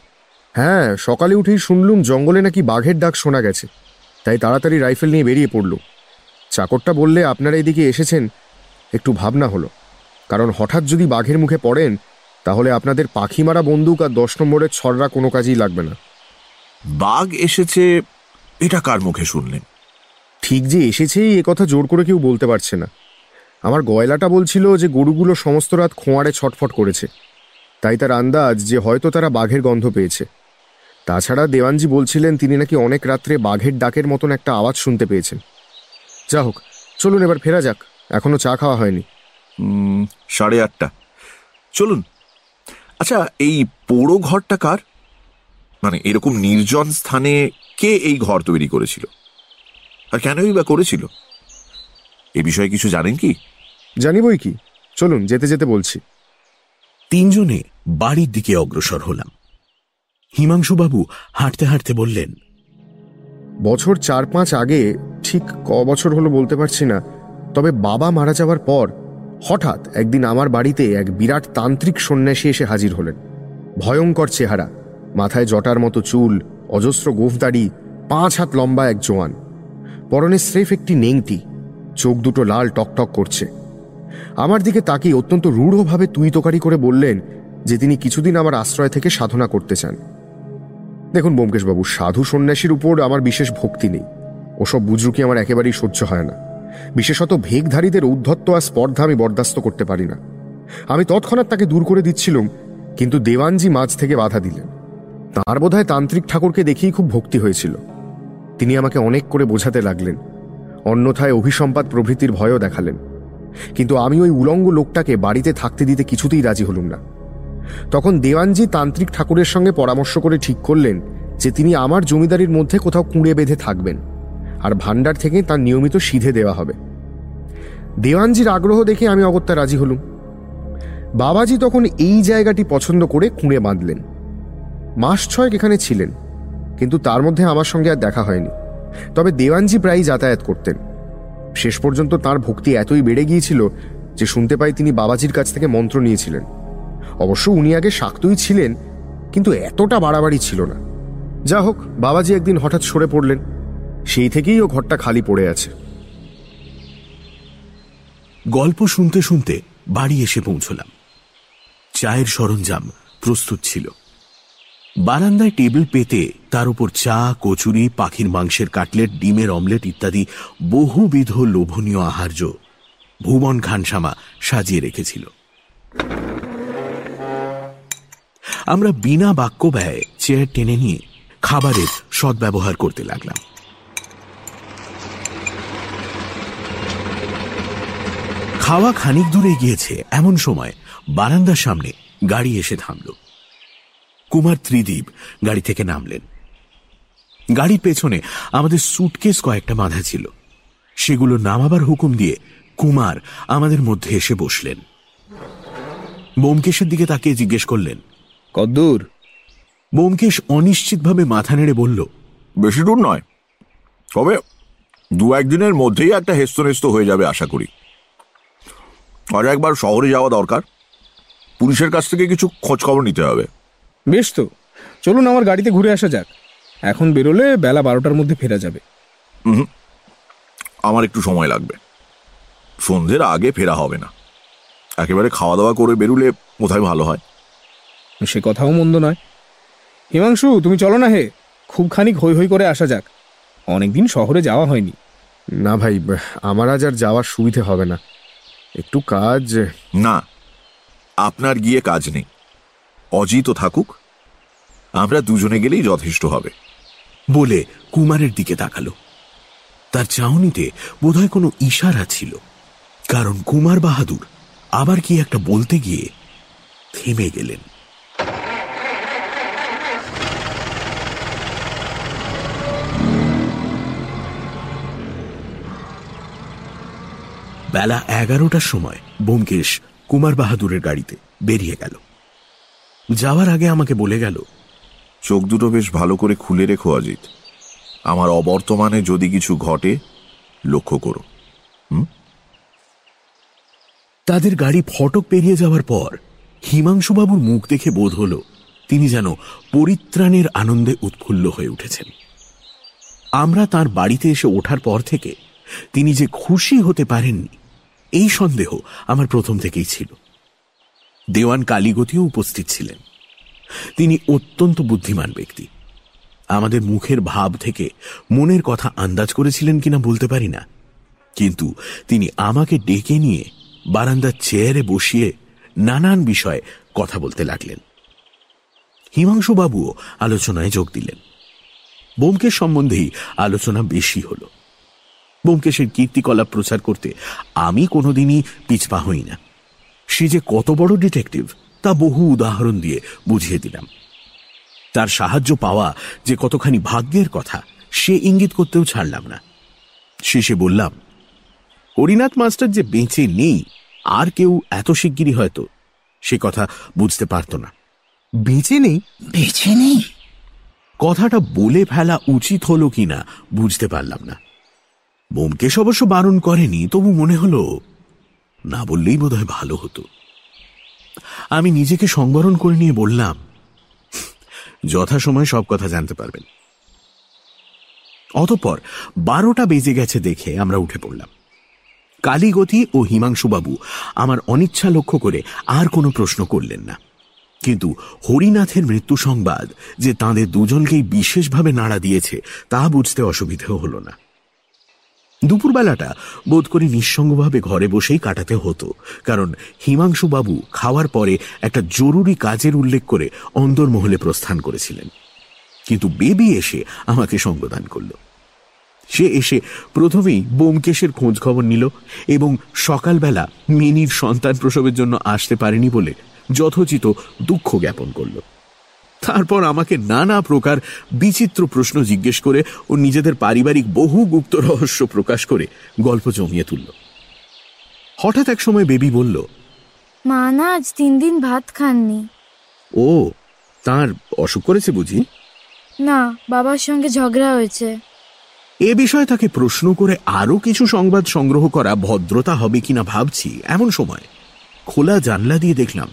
হ্যাঁ সকালে উঠেই শুনলুম জঙ্গলে নাকি বাঘের ডাক শোনা গেছে তাই তাড়াতাড়ি রাইফেল নিয়ে বেরিয়ে পড়ল চাকরটা বললে আপনারা এদিকে এসেছেন? একটু ভাবনা হলো কারণ হঠাৎ যদি বাঘের মুখে পড়েন তাহলে আপনাদের পাখি মারা বন্দুক আর দশ নম্বরের ছড়রা কোনো কাজেই লাগবে না। বাঘ এসেছে এটা কার মুখে শুনলেন? ঠিক যে এসেছেই এ কথা জোর করে কেউ বলতে পারছে না। আমার গয়লাটা বলছিল যে গরুগুলো সমস্ত রাত খোঁয়াড়ে ছটফট করেছে। তাই তার আন্দাজ যে হয়তো তারা বাঘের গন্ধ পেয়েছে। তাছাড়া দেওয়ানজি বলছিলেন তিনি নাকি অনেক রাত্রে বাঘের ডাকের মতন একটা আওয়াজ শুনতে পেয়েছেন। যা হোক, চলুন এবার ফেরা যাক। এখনও চা খাওয়া হয়নি। সাড়ে আটটা। চলুন। আচ্ছা এই পোড়ো ঘরটা কার? মানে এরকম নির্জন স্থানে কে এই ঘর তৈরি করেছিল? আর কেনই বা করেছিল? এ বিষয়ে কিছু জানেন কি? জানিবই কি? চলুন যেতে যেতে বলছি। তিনজনে বাড়ির দিকে অগ্রসর হলাম। হিমাংশুবাবু হাঁটতে হাঁটতে বললেন বছর চার পাঁচ আগে ঠিক ক বছর হলো বলতে পারছি না তবে বাবা মারা যাওয়ার পর হঠাৎ একদিন আমার বাড়িতে এক বিরাট তান্ত্রিক সন্ন্যাসী এসে হাজির হলেন। ভয়ঙ্কর চেহারা মাথায় জটার মতো চুল অজস্র গোফদাড়ি পাঁচ হাত লম্বা এক জোয়ান। পরনে স্রেফ একটি নেংটি। চোখ দুটো লাল টকটক করছে। আমার দিকে তাকিয়ে অত্যন্ত রূঢ়ভাবে তুই তোকারি করে বললেন যে তিনি কিছুদিন আমার আশ্রয় থেকে সাধনা করতে চান। দেখুন বোমকেশবাবু সাধু সন্ন্যাসীর উপর আমার বিশেষ ভক্তি নেই। ওসব বুজরুকি আমার একেবারেই সহ্য হয় না। বিশেষত ভেগধারীদের উদ্ধত্ত আর স্পর্ধা আমি বরদাস্ত করতে পারি না। আমি তৎক্ষণাৎ তাকে দূর করে দিচ্ছিলাম, কিন্তু দেওয়ানজি মাঝ থেকে বাধা দিলেন। তাঁর বোধহয় তান্ত্রিক ঠাকুরকে দেখেই খুব ভক্তি হয়েছিল। তিনি আমাকে অনেক করে বোঝাতে লাগলেন। অন্যথায় অভিসম্পাদ প্রভৃতির ভয়ও দেখালেন। কিন্তু আমি ওই উলঙ্গ লোকটাকে বাড়িতে থাকতে দিতে কিছুতেই রাজি হলুম না। তখন দেওয়ানজি তান্ত্রিক ঠাকুরের সঙ্গে পরামর্শ করে ঠিক করলেন যে তিনি আমার জমিদারির মধ্যে কোথাও কুঁড়ে বেঁধে থাকবেন আর ভান্ডার থেকে তার নিয়মিত সিধে দেওয়া হবে। দেওয়ানজির আগ্রহ দেখে আমি অগত্যা রাজি হলুম। বাবাজি তখন এই জায়গাটি পছন্দ করে কুঁড়ে বাঁধলেন। মাস ছয়েক এখানে ছিলেন। কিন্তু তার মধ্যে আমার সঙ্গে আর দেখা হয়নি। তবে দেওয়ানজি প্রায়ই যাতায়াত করতেন। শেষ পর্যন্ত তার ভক্তি এতই বেড়ে গিয়েছিল যে শুনতে পাই তিনি বাবাজির কাছ থেকে মন্ত্র নিয়েছিলেন। অবশ্য উনি আগে শাক্তই ছিলেন, কিন্তু এতটা বাড়াবাড়ি ছিল না। যা হোক, বাবাজি একদিন হঠাৎ সরে পড়লেন। সেই থেকেই ও ঘরটা খালি পড়ে আছে। গল্প শুনতে শুনতে বাড়ি এসে পৌঁছলাম। চায়ের সরঞ্জাম প্রস্তুত ছিল। বারান্দায় টেবিল পেতে তার উপর চা, কচুরি, পাখির মাংসের কাটলেট, ডিমের অমলেট ইত্যাদি বহুবিধ লোভনীয় আহার্য ভুবন খানসামা সাজিয়ে রেখেছিল। আমরা বিনা বাক্য ব্যয়ে চেয়ার টেনে নিয়ে খাবারের সদ্ব্যবহার করতে লাগলাম। খাওয়া খানিক দূরে গিয়েছে, এমন সময় বারান্দার সামনে গাড়ি এসে থামল। কুমার ত্রিদীপ গাড়ি থেকে নামলেন। গাড়ির পেছনে আমাদের সুটকেস কয়েকটা বাঁধা ছিল। সেগুলো নামাবার হুকুম দিয়ে কুমার আমাদের মধ্যে এসে বসলেন। বোমকেশের দিকে তাকিয়ে জিজ্ঞেস করলেন কদ্দূর? বোমকেশ অনিশ্চিতভাবে মাথা নেড়ে বলল বেশি দূর নয়। তবে দু একদিনের মধ্যেই একটা হেস্তনেস্ত হয়ে যাবে আশা করি। আর একবার শহরে যাওয়া দরকার। পুলিশের কাছ থেকে কিছু খোঁজখবর নিতে হবে। বেশ তো। চলুন আমার গাড়িতে ঘুরে আসা যাক। এখন বেরোলে বেলা বারোটার মধ্যে ফেরা যাবে। হুম। আমার একটু সময় লাগবে। সন্ধ্যের আগে ফেরা হবে না। একেবারে খাওয়া দাওয়া করে বেরুলে কোথায় ভালো হয়? সে কথাও মন্দ নয়। হিমাংশু তুমি চলো না হে। খুব খানিক হৈ হৈ করে আসা যাক। অনেকদিন শহরে যাওয়া হয়নি। না ভাই আমার আজ আর যাওয়ার সুবিধে হবে না। একটু কাজ। না আপনার গিয়ে কাজ নেই। অজিত থাকুক, আমরা দুজনে গেলেই যথেষ্ট হবে। বলে কুমারের দিকে তাকালো। তার চাউনিতে বোধহয় কোনো ইশারা ছিল, কারণ কুমার বাহাদুর আবার কি একটা বলতে গিয়ে থেমে গেলেন। বেলা এগারোটার সময় বোমকেশ কুমার বাহাদুরের গাড়িতে বেরিয়ে গেল। যাওয়ার আগে আমাকে বলে গেল। চোখ দুটো বেশ ভালো করে খুলে রেখো অজিত। আমার অবর্তমানে যদি কিছু ঘটে লক্ষ্য করো। তাদের গাড়ি ফটক পেরিয়ে যাওয়ার পর হিমাংশুবাবুর মুখ দেখে বোধ হল তিনি যেন পরিত্রাণের আনন্দে উৎফুল্ল হয়ে উঠেছেন। আমরা তার বাড়িতে এসে ওঠার পর থেকে তিনি যে খুশি হতে পারেননি এই সন্দেহ আমার প্রথম থেকেই ছিল। দেওয়ান কালীগতিও উপস্থিত ছিলেন। তিনি অত্যন্ত বুদ্ধিমান ব্যক্তি। আমাদের মুখের ভাব থেকে মনের কথা আন্দাজ করেছিলেন কিনা বলতে পারি না। কিন্তু তিনি আমাকে ডেকে নিয়ে বারান্দার চেয়ারে বসিয়ে নানান বিষয়ে কথা বলতে লাগলেন। হিমাংশুবাবুও আলোচনায় যোগ দিলেন। বোমকেশ সম্বন্ধেই আলোচনা বেশি হল। বোমকেশের কীর্তিকলাপ প্রচার করতে আমি কোনোদিনই পিছপা হই না। সে যে কত বড় ডিটেকটিভ তা বহু উদাহরণ দিয়ে বুঝিয়ে দিলাম। তার সাহায্য পাওয়া যে কতখানি ভাগ্যের কথা সে ইঙ্গিত করতেও ছাড়লাম না। শেষে বললাম হরিনাথ মাস্টার যে বেঁচে নেই আর কেউ এত শিগগিরই হয়তো। সে কথা বুঝতে পারত না। বেঁচে নেই? বেঁচে নেই? কথাটা বলে ফেলা উচিত হলো কিনা বুঝতে পারলাম না। বোমকেশ অবশ্য বারণ করেনি তবু মনে হলো না বললেই বোধহয় ভালো হতো। আমি নিজেকে সংবরণ করে নিয়ে বললাম, যথাসময় সব কথা জানতে পারবেন। অতঃপর বারোটা বেজে গেছে দেখে আমরা উঠে পড়লাম। কালীগতি ও হিমাংশুবাবু আমার অনিচ্ছা লক্ষ্য করে আর কোনো প্রশ্ন করলেন না। কিন্তু হরিনাথের মৃত্যু সংবাদ যে তাঁদের দুজনকেই বিশেষভাবে নাড়া দিয়েছে তা বুঝতে অসুবিধেও হল না। দুপুরবেলাটা বোধ করি নিঃসঙ্গভাবে ঘরে বসেই কাটাতে হতো, কারণ হিমাংশুবাবু খাওয়ার পরে একটা জরুরি কাজের উল্লেখ করে অন্দরমহলে প্রস্থান করেছিলেন। কিন্তু বেবি এসে আমাকে সঙ্গদান করল। সে এসে প্রথমেই বোমকেশের খোঁজ খবর নিল এবং সকালবেলা মিনির সন্তান প্রসবের জন্য আসতে পারেনি বলে যথোচিত দুঃখ জ্ঞাপন করল। তারপর আমাকে নানা প্রকার বিচিত্র প্রশ্ন জিজ্ঞেস করে ও নিজেদের পারিবারিক বহু গুপ্ত রহস্য প্রকাশ করে গল্প জমিয়ে তুলল। হঠাৎ এক সময় বেবি বলল মা না আজ তিন দিন ভাত খাননি। ও তার অসুখ করেছে বুঝি? না বাবার সঙ্গে ঝগড়া হয়েছে। এ বিষয়ে তাকে প্রশ্ন করে আরও কিছু সংবাদ সংগ্রহ করা ভদ্রতা হবে কিনা ভাবছি এমন সময় খোলা জানলা দিয়ে দেখলাম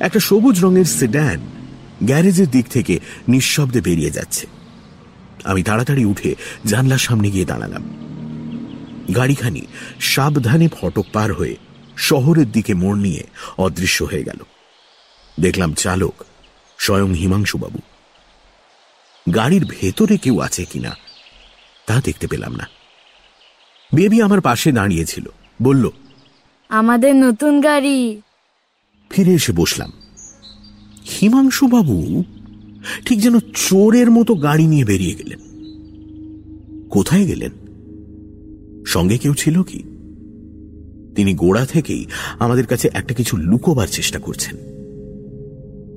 একটা সবুজ রঙের সেডান গ্যারেজের দিক থেকে নিঃশব্দে বেরিয়ে যাচ্ছে। আমি তাড়াতাড়ি উঠে জানলার সামনে গিয়ে দাঁড়ালাম। গাড়িখানি সাবধানে ফটক পার হয়ে শহরের দিকে মোড় নিয়ে অদৃশ্য হয়ে গেল। দেখলাম চালক স্বয়ং হিমাংশুবাবু। গাড়ির ভেতরে কেউ আছে কিনা তা দেখতে পেলাম না। বেবি আমার পাশে দাঁড়িয়েছিল বলল আমাদের নতুন গাড়ি। ফিরে এসে বসলাম। হিমাংশুবাবু ঠিক যেন চোরের মতো গাড়ি নিয়ে বেরিয়ে গেলেন। কোথায় গেলেন? সঙ্গে কেউ ছিল কি? তিনি গোড়া থেকেই আমাদের কাছে একটা কিছু লুকোবার চেষ্টা করছেন।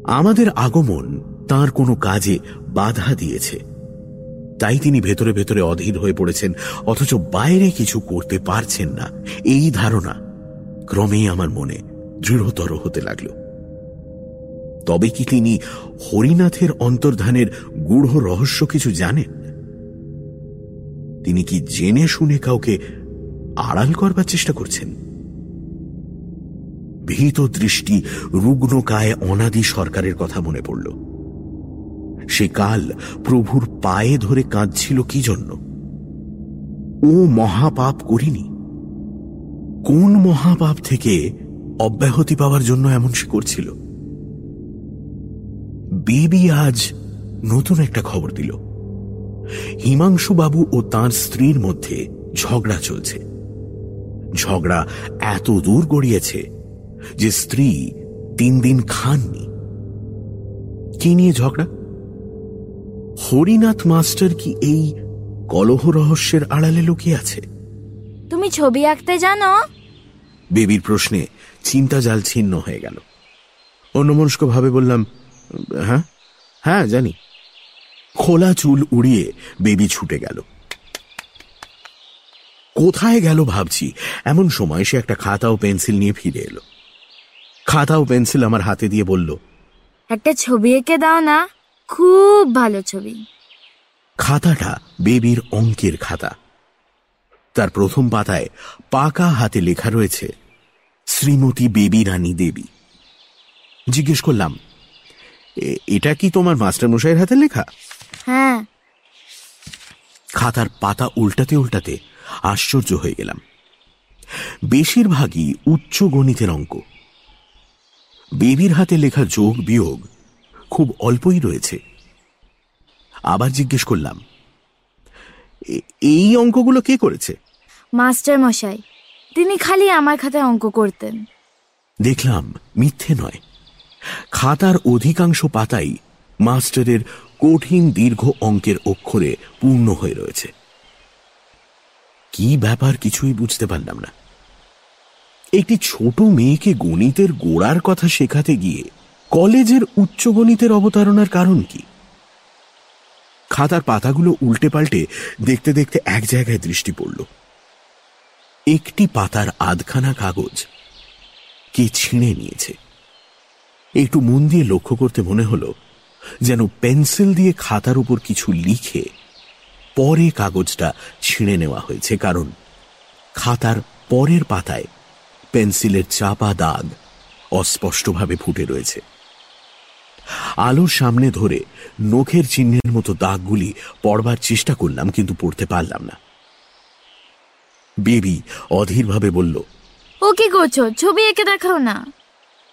আমাদের আগমন তার কোনো কাজে বাধা দিয়েছে। তাই তিনি ভেতরে ভেতরে অধীর হয়ে পড়েছেন, অথচ বাইরে কিছু করতে পারছেন না। এই ধারণা ক্রমেই আমার মনে দৃঢ়তর হতে লাগল। তবে কি তিনি হরিনাথের অন্তর্ধানের গূঢ় রহস্য কিছু জানেন? তিনি কি জেনে শুনে কাউকে আড়াল করবার চেষ্টা করছেন? ভীত দৃষ্টি রুগ্ন কায়ে অনাদি সরকারের কথা মনে পড়ল। সে কাল প্রভুর পায়ে ধরে কাঁদছিল কি জন্য? ও মহাপাপ করিনি। কোন মহাপাপ থেকে অব্যাহতি পাওয়ার জন্য এমন সে করছিল? বেবি আজ নতুন একটা খবর দিল। হিমাংশু বাবু ও তার স্ত্রীর মধ্যে ঝগড়া চলছে। ঝগড়া এত দূর গড়িয়েছে যে স্ত্রী তিন দিন খাননি। কি নিয়ে ঝগড়া? হরিনাথ মাস্টার কি এই কলহ রহস্যের আড়ালে লুকিয়ে আছে? তুমি ছবি আঁকতে জানো? বেবির প্রশ্নে চিন্তা জাল ছিন্ন হয়ে গেল। অন্যমনস্ক ভাবে বললাম হ্যাঁ? হ্যাঁ জানি। খোলা চুল উড়িয়ে বেবি ছুটে গেল। কোথায় গেল ভাবছি। এমন সময় সে একটা খাতা ও পেন্সিল নিয়ে ফিরে এলো। খাতা ও পেন্সিল আমার হাতে দিয়ে বলল একটা ছবি এঁকে দাও না খুব ভালো ছবি। খাতাটা বেবির অঙ্কের খাতা। তার প্রথম পাতায় পাকা হাতে লেখা রয়েছে শ্রীমতী বেবি রানী দেবী। জিজ্ঞেস করলাম "এ- এটা কি তোমার মাস্টারমশাইয়ের হাতে লেখা? হ্যাঁ। খাতার পাতা উল্টাতে উল্টাতে আশ্চর্য হয়ে গেলাম। বেশিরভাগই উচ্চ গণিতের অঙ্ক। বেবির হাতে লেখা যোগ বিয়োগ খুব অল্পই রয়েছে। আবার জিজ্ঞেস করলাম "এ- এই অঙ্কগুলো কে করেছে? মাস্টার মশাই তিনি খালি আমার খাতায় অঙ্ক করতেন। দেখলাম মিথ্যে নয়। খাতার অধিকাংশ পাতাই মাস্টারের কঠিন দীর্ঘ অঙ্কের অক্ষরে পূর্ণ হয়ে রয়েছে। কি ব্যাপার কিছুই বুঝতে পারলাম না। একটি ছোট মেয়েকে গণিতের গোড়ার কথা শেখাতে গিয়ে কলেজের উচ্চ গণিতের অবতারণার কারণ কি? খাতার পাতাগুলো উল্টে পাল্টে দেখতে দেখতে এক জায়গায় দৃষ্টি পড়ল। একটি পাতার আধখানা কাগজ কে ছিঁড়ে নিয়েছে। একটু মন দিয়ে লক্ষ্য করতে মনে হলো যেন পেন্সিল দিয়ে খাতার উপর কিছু লিখে পরে কাগজটা ছিঁড়ে নেওয়া হয়েছে, কারণ খাতার পরের পাতায় পেন্সিলের চাপা দাগ অস্পষ্টভাবে ফুটে রয়েছে। আলোর সামনে ধরে নখের চিহ্নের মতো দাগগুলি পড়বার চেষ্টা করলাম, কিন্তু পড়তে পারলাম না। বেবি অধীরভাবে বলল, ও কি করছ? ছবি এঁকে দেখাও না।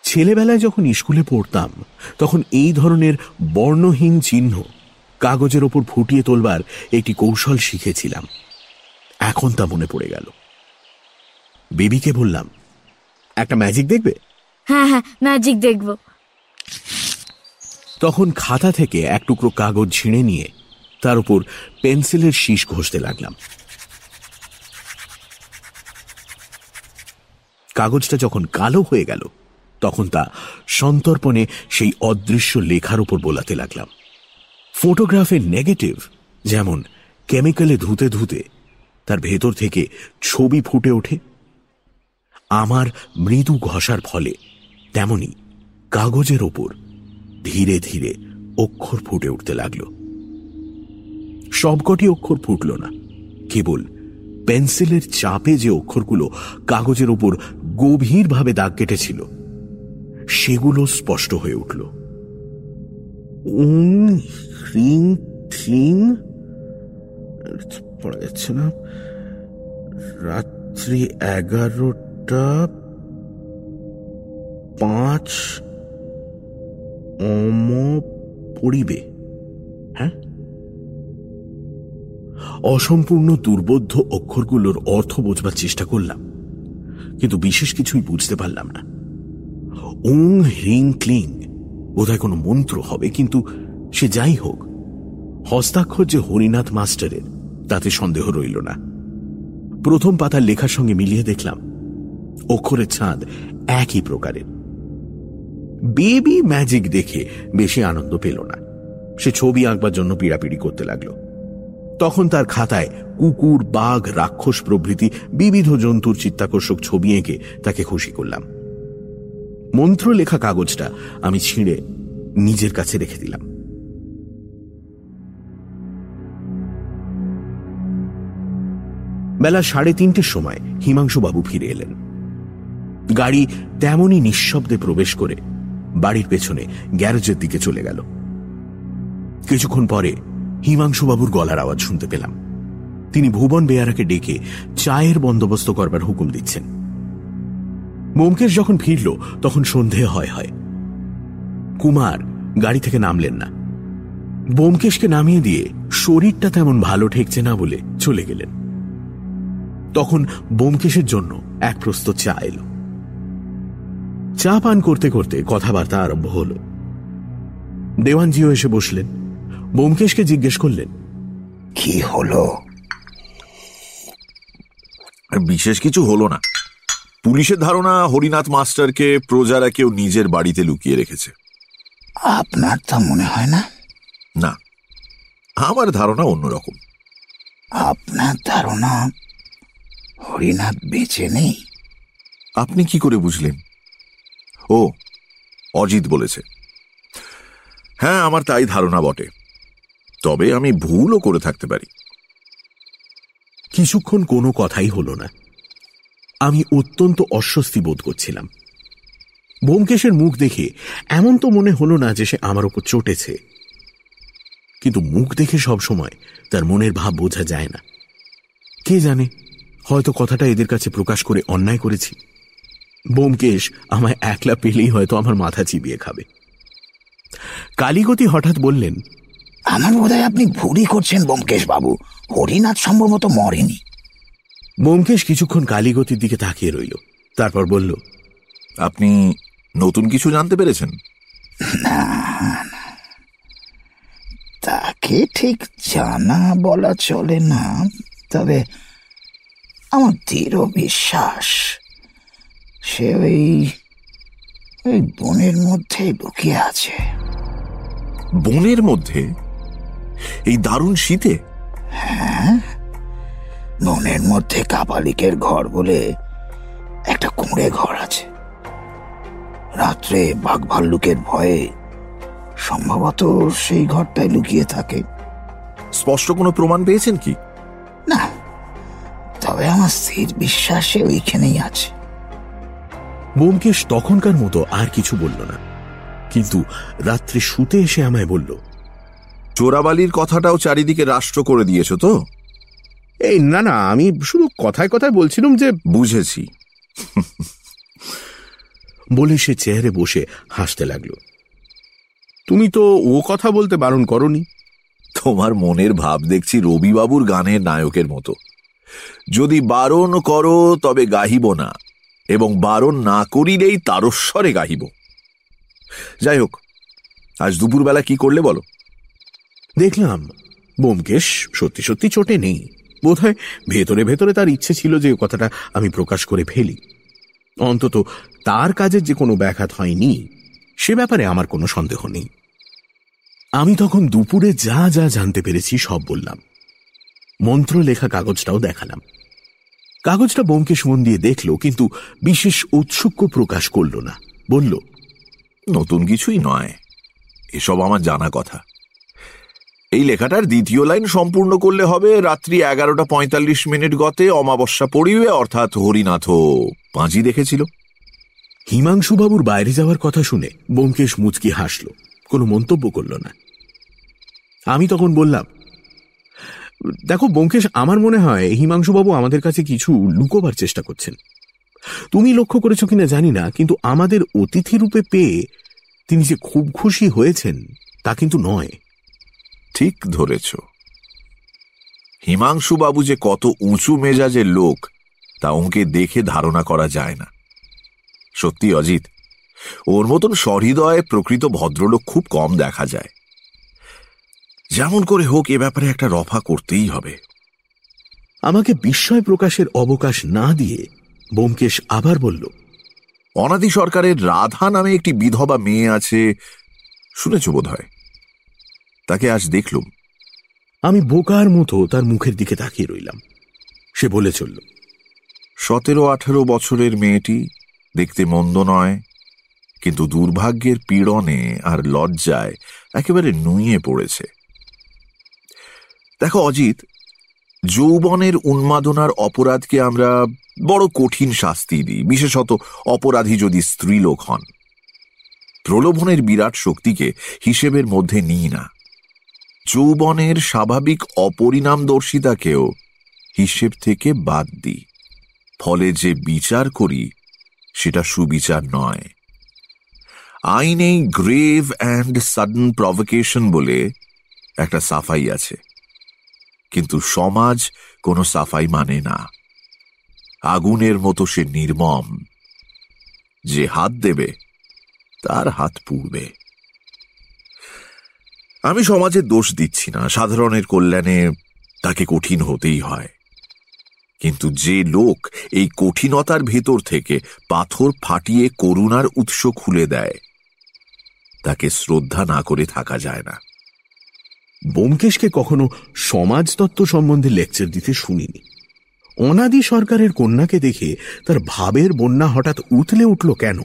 ছেলেবেলায় যখন স্কুলে পড়তাম তখন এই ধরনের বর্ণহীন চিহ্ন কাগজের ওপর ফুটিয়ে তোলবার একটি কৌশল শিখেছিলাম। এখন তা মনে পড়ে গেল। বেবিকে বললাম একটা ম্যাজিক দেখবে? হ্যাঁ হ্যাঁ ম্যাজিক দেখব। তখন খাতা থেকে এক টুকরো কাগজ ছিঁড়ে নিয়ে তার উপর পেন্সিলের শীষ ঘষতে লাগলাম। কাগজটা যখন কালো হয়ে গেল তখন তা সন্তর্পণে সেই অদৃশ্য লেখার উপর বোলাতে লাগলাম। ফটোগ্রাফের নেগেটিভ, যেমন কেমিক্যালে ধুতে ধুতে, তার ভেতর থেকে ছবি ফুটে ওঠে। আমার মৃদু ঘষার ফলে তেমনি কাগজের ওপর ধীরে ধীরে অক্ষর ফুটে উঠতে লাগল। সবকটি অক্ষর ফুটল না, কেবল পেন্সিলের চাপে যে অক্ষরগুলো কাগজের উপর গভীরভাবে দাগ কেটেছিল। সেগুলো স্পষ্ট হয়ে উঠল। হ্রিং থ্রিং পড়া যাচ্ছে না। রাত্রি এগারোটা পাঁচ অম পড়িবে। হ্যাঁ? অসম্পূর্ণ দুর্বোধ্য অক্ষরগুলোর অর্থ বোঝবার চেষ্টা করলাম, কিন্তু বিশেষ কিছুই বুঝতে পারলাম না। ওং হ্রিং ক্লিং। বোধহয় কোনো মন্ত্র হবে, কিন্তু সে যাই হোক, হস্তাক্ষর যে হরিনাথ মাস্টারের, তাতে সন্দেহ রইল না। প্রথম পাতার লেখার সঙ্গে মিলিয়ে দেখলাম, অক্ষরের ছাঁদ একই প্রকারের। বেবি ম্যাজিক দেখে বেশি আনন্দ পেল না। সে ছবি আঁকবার জন্য পিড়াপিড়ি করতে লাগল। তখন তার খাতায় কুকুর, বাঘ, রাক্ষস প্রভৃতি, বিবিধ জন্তুর চিত্তাকর্ষক ছবি এঁকে তাকে খুশি করলাম। মন্ত্র লেখা কাগজটা আমি ছিঁড়ে নিজের কাছে রেখে দিলাম। বেলা সাড়ে তিনটের সময় হিমাংশুবাবু ফিরে এলেন। গাড়ি তেমনই নিঃশব্দে প্রবেশ করে বাড়ির পেছনে গ্যারেজের দিকে চলে গেল। কিছুক্ষণ পরে হিমাংশুবাবুর গলার আওয়াজ শুনতে পেলাম। তিনি ভুবন বেয়ারাকে ডেকে চায়ের বন্দোবস্ত করবার হুকুম দিচ্ছেন। ব্যোমকেশ যখন ফিরল, তখন সন্ধে হয় হয়। কুমার গাড়ি থেকে নামলেন না। বোমকেশকে নামিয়ে দিয়ে শরীরটা তেমন ভালো ঠেকছে না বলে চলে গেলেন। তখন বোমকেশের জন্য এক প্রস্ত চা এলো। চা পান করতে করতে কথাবার্তা আরম্ভ হল। দেওয়ানজিও এসে বসলেন। বোমকেশকে জিজ্ঞেস করলেন, কি হলো? বিশেষ কিছু হলো না। পুলিশের ধারণা হরিনাথ মাস্টারকে প্রজারা কেউ নিজের বাড়িতে লুকিয়ে রেখেছে। আপনার তা মনে হয় না? না। আমার ধারণা অন্যরকম। আপনার ধারণা হরিনাথ বেঁচে নেই? আপনি কি করে বুঝলেন? ও অজিত বলেছে। হ্যাঁ আমার তাই ধারণা বটে। তবে আমি ভুলও করে থাকতে পারি। কিছুক্ষণ কোনো কথাই হলো না। আমি অত্যন্ত অস্বস্তি বোধ করছিলাম। বোমকেশের মুখ দেখে এমন তো মনে হলো না যে সে আমার ওপর চটেছে। কিন্তু মুখ দেখে সব সময় তার মনের ভাব বোঝা যায় না। কে জানে, হয়তো কথাটা এদের কাছে প্রকাশ করে অন্যায় করেছি। বোমকেশ আমায় একলা পেলেই হয়তো আমার মাথা চিবিয়ে খাবে। কালীগতি হঠাৎ বললেন, আমার বোধ আপনি ভুলই করছেন বোমকেশ বাবু। হরিনাথ সম্ভবত মরেনি। বোমকেশ কিছুক্ষণ কালীগতির দিকে তাকিয়ে রইল। তারপর বলল আপনি নতুন কিছু জানতে পেরেছেন? না তাকে ঠিক জানা বলা চলে না তবে আমার দৃঢ় বিশ্বাস সে ওই ওই বনের মধ্যে লুকিয়ে আছে। বনের মধ্যে? এই দারুণ শীতে? হ্যাঁ। বনের মধ্যে কাপালিকের ঘর বলে একটা কুঁড়ে ঘর আছে। রাত্রে বাঘ ভাল্লুকের ভয়ে সম্ভবত সেই ঘরটায় লুকিয়ে থাকে। স্পষ্ট কোনো প্রমাণ পেয়েছেন কি? না তবে আমার স্থির বিশ্বাসে ওইখানেই আছে। বোমকেশ তখনকার মতো আর কিছু বলল না। কিন্তু রাত্রে শুতে এসে আমায় বলল চোরাবালির কথাটাও চারিদিকে রাষ্ট্র করে দিয়েছ তো? এই না না আমি শুধু কথায় কথায় বলছিলাম যে বুঝেছি। বলে সে চেহারে বসে হাসতে লাগল। তুমি তো ও কথা বলতে বারণ করনি। তোমার মনের ভাব দেখছি রবিবাবুর গানের নায়কের মতো। যদি বারণ করো তবে গাহিব না এবং বারণ না করিলেই তারস্বরে গাহিব। যাই হোক আজ দুপুরবেলা কি করলে বলো? দেখলাম বোমকেশ সত্যি সত্যি চোটে নেই। বোধহয় ভেতরে ভেতরে তার ইচ্ছে ছিল যে কথাটা আমি প্রকাশ করে ফেলি। অন্তত তার কাজের যে কোনো ব্যাঘাত হয়নি, সে ব্যাপারে আমার কোনো সন্দেহ নেই। আমি তখন দুপুরে যা যা জানতে পেরেছি সব বললাম। মন্ত্র লেখা কাগজটাও দেখালাম। কাগজটা বোমকেশ মন দিয়ে দেখল, কিন্তু বিশেষ ঔৎসুক্য প্রকাশ করল না। বলল, নতুন কিছুই নয়। এসব আমার জানা কথা। এই লেখাটার দ্বিতীয় লাইন সম্পূর্ণ করলে হবে, রাত্রি এগারোটা পঁয়তাল্লিশ মিনিট গতে অমাবস্যা পড়িবে, অর্থাৎ হরিনাথ। পাঁজি দেখেছিল। হিমাংশুবাবুর বাইরে যাওয়ার কথা শুনে বোমকেশ মুচকি হাসল। কোনো মন্তব্য করল না। আমি তখন বললাম, দেখো বোমকেশ আমার মনে হয় হিমাংশুবাবু আমাদের কাছে কিছু লুকোবার চেষ্টা করছেন। তুমি লক্ষ্য করেছ কিনা জানি না, কিন্তু আমাদের অতিথি রূপে পেয়ে তিনি যে খুব খুশি হয়েছেন, তা কিন্তু নয়। ঠিক ধরেছ। হিমাংশু বাবু যে কত উঁচু মেজাজের লোক তা ওকে দেখে ধারণা করা যায় না। সত্যি অজিত ওর মতন সহৃদয় প্রকৃত ভদ্রলোক খুব কম দেখা যায়। যেমন করে হোক এ ব্যাপারে একটা রফা করতেই হবে। আমাকে বিস্ময় প্রকাশের অবকাশ না দিয়ে বোমকেশ আবার বলল অনাদি সরকারের রাধা নামে একটি বিধবা মেয়ে আছে শুনেছ বোধ হয় তাকে আজ দেখলুম। আমি বোকার মতো তার মুখের দিকে তাকিয়ে রইলাম। সে বলে চলল সতেরো আঠেরো বছরের মেয়েটি দেখতে মন্দ নয় কিন্তু দুর্ভাগ্যের পীড়নে আর লজ্জায় একেবারে নুইয়ে পড়েছে। দেখো অজিত যৌবনের উন্মাদনার অপরাধকে আমরা বড় কঠিন শাস্তি দিই বিশেষত অপরাধী যদি স্ত্রীলোক হন। প্রলোভনের বিরাট শক্তিকে হিসেবের মধ্যে নিই না। যৌবনের স্বাভাবিক অপরিণামদর্শিতাকেও হিসেব থেকে বাদ দিই। ফলে যে বিচার করি, সেটা সুবিচার নয়। আইনে গ্রেভ অ্যান্ড সাডেন প্রভোকেশন বলে একটা সাফাই আছে। কিন্তু সমাজ কোনো সাফাই মানে না। আগুনের মতো সে নির্মম। যে হাত দেবে, তার হাত পুড়বে। আমি সমাজের দোষ দিচ্ছি না, সাধারণের কল্যাণে তাকে কঠিন হতেই হয়। কিন্তু যে লোক এই কঠিনতার ভেতর থেকে পাথর ফাটিয়ে করুণার উৎস খুলে দেয়, তাকে শ্রদ্ধা না করে থাকা যায় না। বোমকেশকে কখনো সমাজতত্ত্ব সম্বন্ধে লেকচার দিতে শুনিনি। অনাদি সরকারের কন্যাকে দেখে তার ভাবের বন্যা হঠাৎ উতলে উঠল কেন?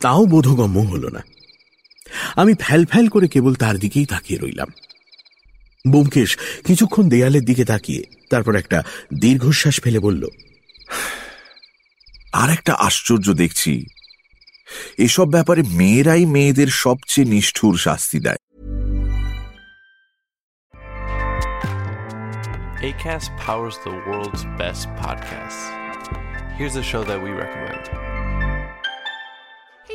তাও বোধগম্য হল না। আমি ফ্যাল ফ্যাল করে কেবল তার দিকেই তাকিয়ে রইলাম বোমকেশ কিছুক্ষণ দেয়ালের দিকে তাকিয়ে তারপর একটা দীর্ঘশ্বাস ফেলে বলল, আর একটা আশ্চর্য দেখছি এসব ব্যাপারে মেয়েরাই মেয়েদের সবচেয়ে নিষ্ঠুর শাস্তি দেয় ACAST powers the world's best podcasts. Here's a show that we recommend.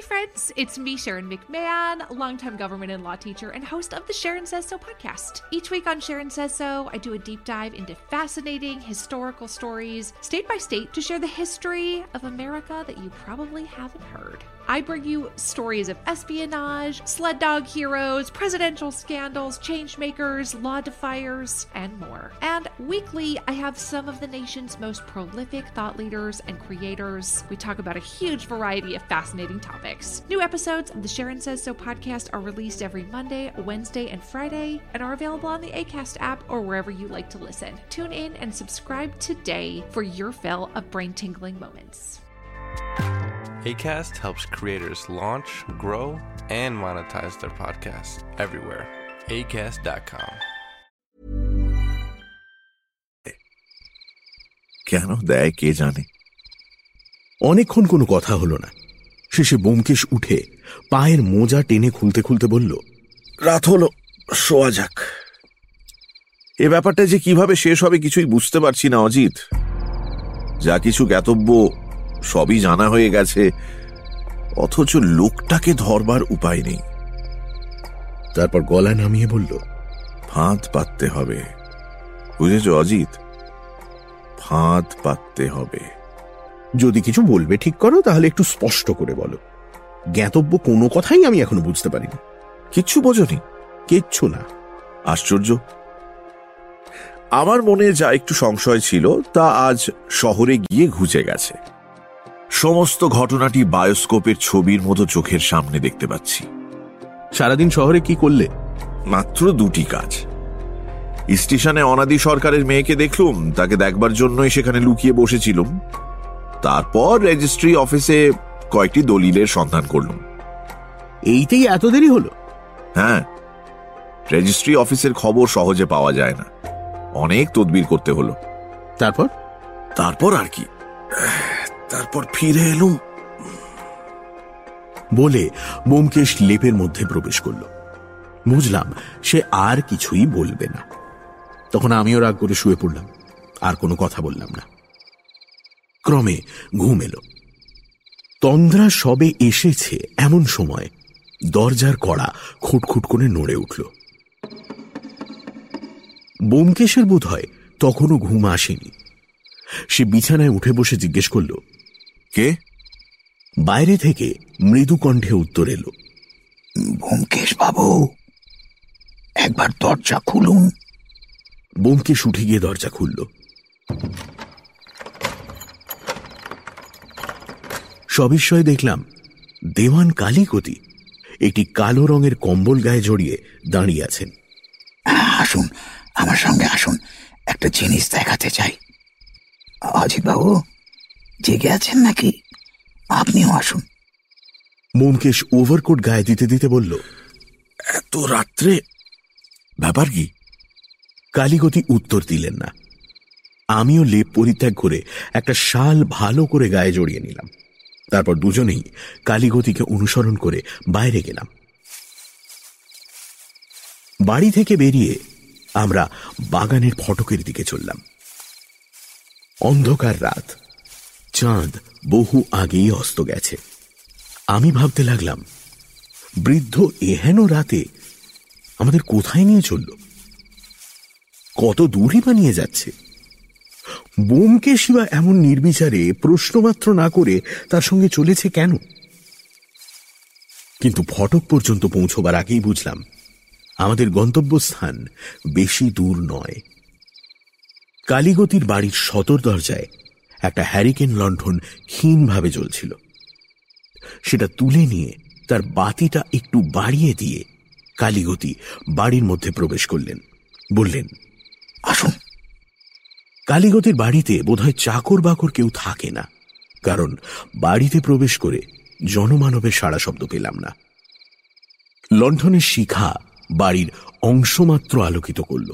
Friends, it's me, Sharon McMahon, longtime government and law teacher and host of the Sharon Says So podcast. Each week on Sharon Says So, I do a deep dive into fascinating historical stories, state by state, to share the history of America that you probably haven't heard. I bring you stories of espionage, sled dog heroes, presidential scandals, changemakers, law defiers, and more. And weekly, I have some of the nation's most prolific thought leaders and creators. We talk about a huge variety of fascinating topics. New episodes of the Sharon Says So podcast are released every Monday, Wednesday, and Friday, and are available on the ACAST app or wherever you like to listen. Tune in and subscribe today for your fill of brain tingling moments. ACAST helps creators launch, grow, and monetize their podcasts everywhere. ACAST.com. কেন দেয় কে জানে অনেকক্ষণ কোনো কথা হলো না শেষে বোমকেশ উঠে পায়ের মোজা টেনে খুলতে খুলতে বলল রাত হলো শোয়া যাক এ ব্যাপারটা যে কীভাবে শেষ হবে কিছুই বুঝতে পারছি না অজিত যা কিছু জ্ঞাতব্য সবই জানা হয়ে গেছে। অথচ লোকটাকে ধরবার উপায় নেই। তারপর গলা নামিয়ে বলল ফাঁদ পাততে হবে। বুঝেছ অজিত? ফাঁদ পাততে হবে। যদি কিছু বলবে ঠিক করো তাহলে একটু স্পষ্ট করে বলো। জ্ঞাতব্য কোনো কথাই আমি এখনও বুঝতে পারিনি। কিচ্ছু বোঝনি? কিচ্ছু না। আশ্চর্য? আমার মনে যা একটু সংশয় ছিল তা আজ শহরে গিয়ে ঘুচে গেছে। সমস্ত ঘটনাটি বায়োস্কোপের ছবির মতো চোখের সামনে দেখতে পাচ্ছি। সারাদিন শহরে কি করলে? মাত্র দুটি কাজ। স্টেশনে অনাদি সরকারের মেয়েকে দেখলুম তাকে দেখবার জন্যই সেখানে লুকিয়ে বসেছিলুম। তারপর রেজিস্ট্রি অফিসে কয়েকটি দলিলের সন্ধান করলুম। এইতেই এত দেরি হলো? হ্যাঁ রেজিস্ট্রি অফিসের খবর সহজে পাওয়া যায় না। অনেক তদবির করতে হলো। তারপর? তারপর আর কি? তারপর ফিরে এলুম। বলে বোমকেশ লেপের মধ্যে প্রবেশ করল। বুঝলাম সে আর কিছুই বলবে না। তখন আমিও রাগ করে শুয়ে পড়লাম, আর কোনো কথা বললাম না। ক্রমে ঘুম এলো। তন্দ্রা সবে এসেছে এমন সময়, দরজার কড়া খুটখুট করে নড়ে উঠল। বোমকেশের বোধ হয় তখনও ঘুম আসেনি। সে বিছানায় উঠে বসে জিজ্ঞেস করল কে? বাইরে থেকে মৃদু কণ্ঠে উত্তর এলো ব্যোমকেশ বাবু একবার দরজা খুলুন। বোমকেশ উঠে গিয়ে দরজা খুলল। সবিস্ময়ে দেখলাম দেওয়ান কালীকতি একটি কালো রঙের কম্বল গায়ে জড়িয়ে দাঁড়িয়ে আছেন। আসুন আমার সঙ্গে আসুন একটা জিনিস দেখাতে চাই। অজিত বাবু জেগে আছেন নাকি? আপনিও আসুন। মোমকেশ ওভারকোট গায়ে দিতে দিতে বলল এত রাত্রে? ব্যাপার কি? কালীগতি উত্তর দিলেন না। আমিও লেপ পরিত্যাগ করে একটা শাল ভালো করে গায়ে জড়িয়ে নিলাম। তারপর দুজনেই কালীগতিকে অনুসরণ করে বাইরে গেলাম। বাড়ি থেকে বেরিয়ে আমরা বাগানের ফটকের দিকে চললাম। অন্ধকার রাত। চাঁদ বহু আগেই অস্ত গেছে। আমি ভাবতে লাগলাম, বৃদ্ধ এহেন রাতে আমাদের কোথায় নিয়ে চলল? কত দূরই বা নিয়ে যাচ্ছে? বোমকে শিবা এমন নির্বিচারে প্রশ্নমাত্র না করে তার সঙ্গে চলেছে কেন? কিন্তু ফটক পর্যন্ত পৌঁছবার আগেই বুঝলাম, আমাদের গন্তব্যস্থান বেশি দূর নয়। কালীগতির বাড়ির সদর দরজায় একটা হ্যারিকেন লণ্ঠন হীনভাবে জ্বলছিল। সেটা তুলে নিয়ে তার বাতিটা একটু বাড়িয়ে দিয়ে কালীগতি বাড়ির মধ্যে প্রবেশ করলেন। বললেন, আসুন। কালীগতির বাড়িতে বোধহয় চাকর বাকর কেউ থাকে না, কারণ বাড়িতে প্রবেশ করে জনমানবের সাড়া শব্দ পেলাম না। লণ্ঠনের শিখা বাড়ির অংশমাত্র আলোকিত করল।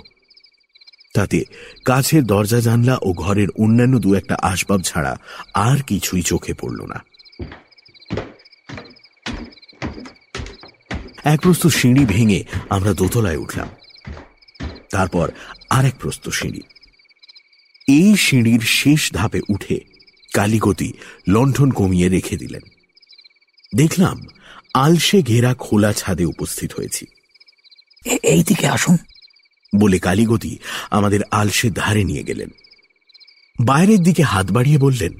তাতে কাছের দরজা, জানলা ও ঘরের অন্যান্য দু একটা আসবাব ছাড়া আর কিছুই চোখে পড়ল না। এক প্রস্ত সিঁড়ি ভেঙে আমরা দোতলায় উঠলাম। তারপর আরেক প্রস্ত সিঁড়ি। এই সিঁড়ির শেষ ধাপে উঠে কালীগতি লণ্ঠন কমিয়ে রেখে দিলেন। দেখলাম আলসে ঘেরা খোলা ছাদে উপস্থিত হয়েছি। এই দিকে আসুন। বলে কালীগতি আমাদের আলসে ধারে নিয়ে গেলেন। বাইরের দিকে হাত বাড়িয়ে বললেন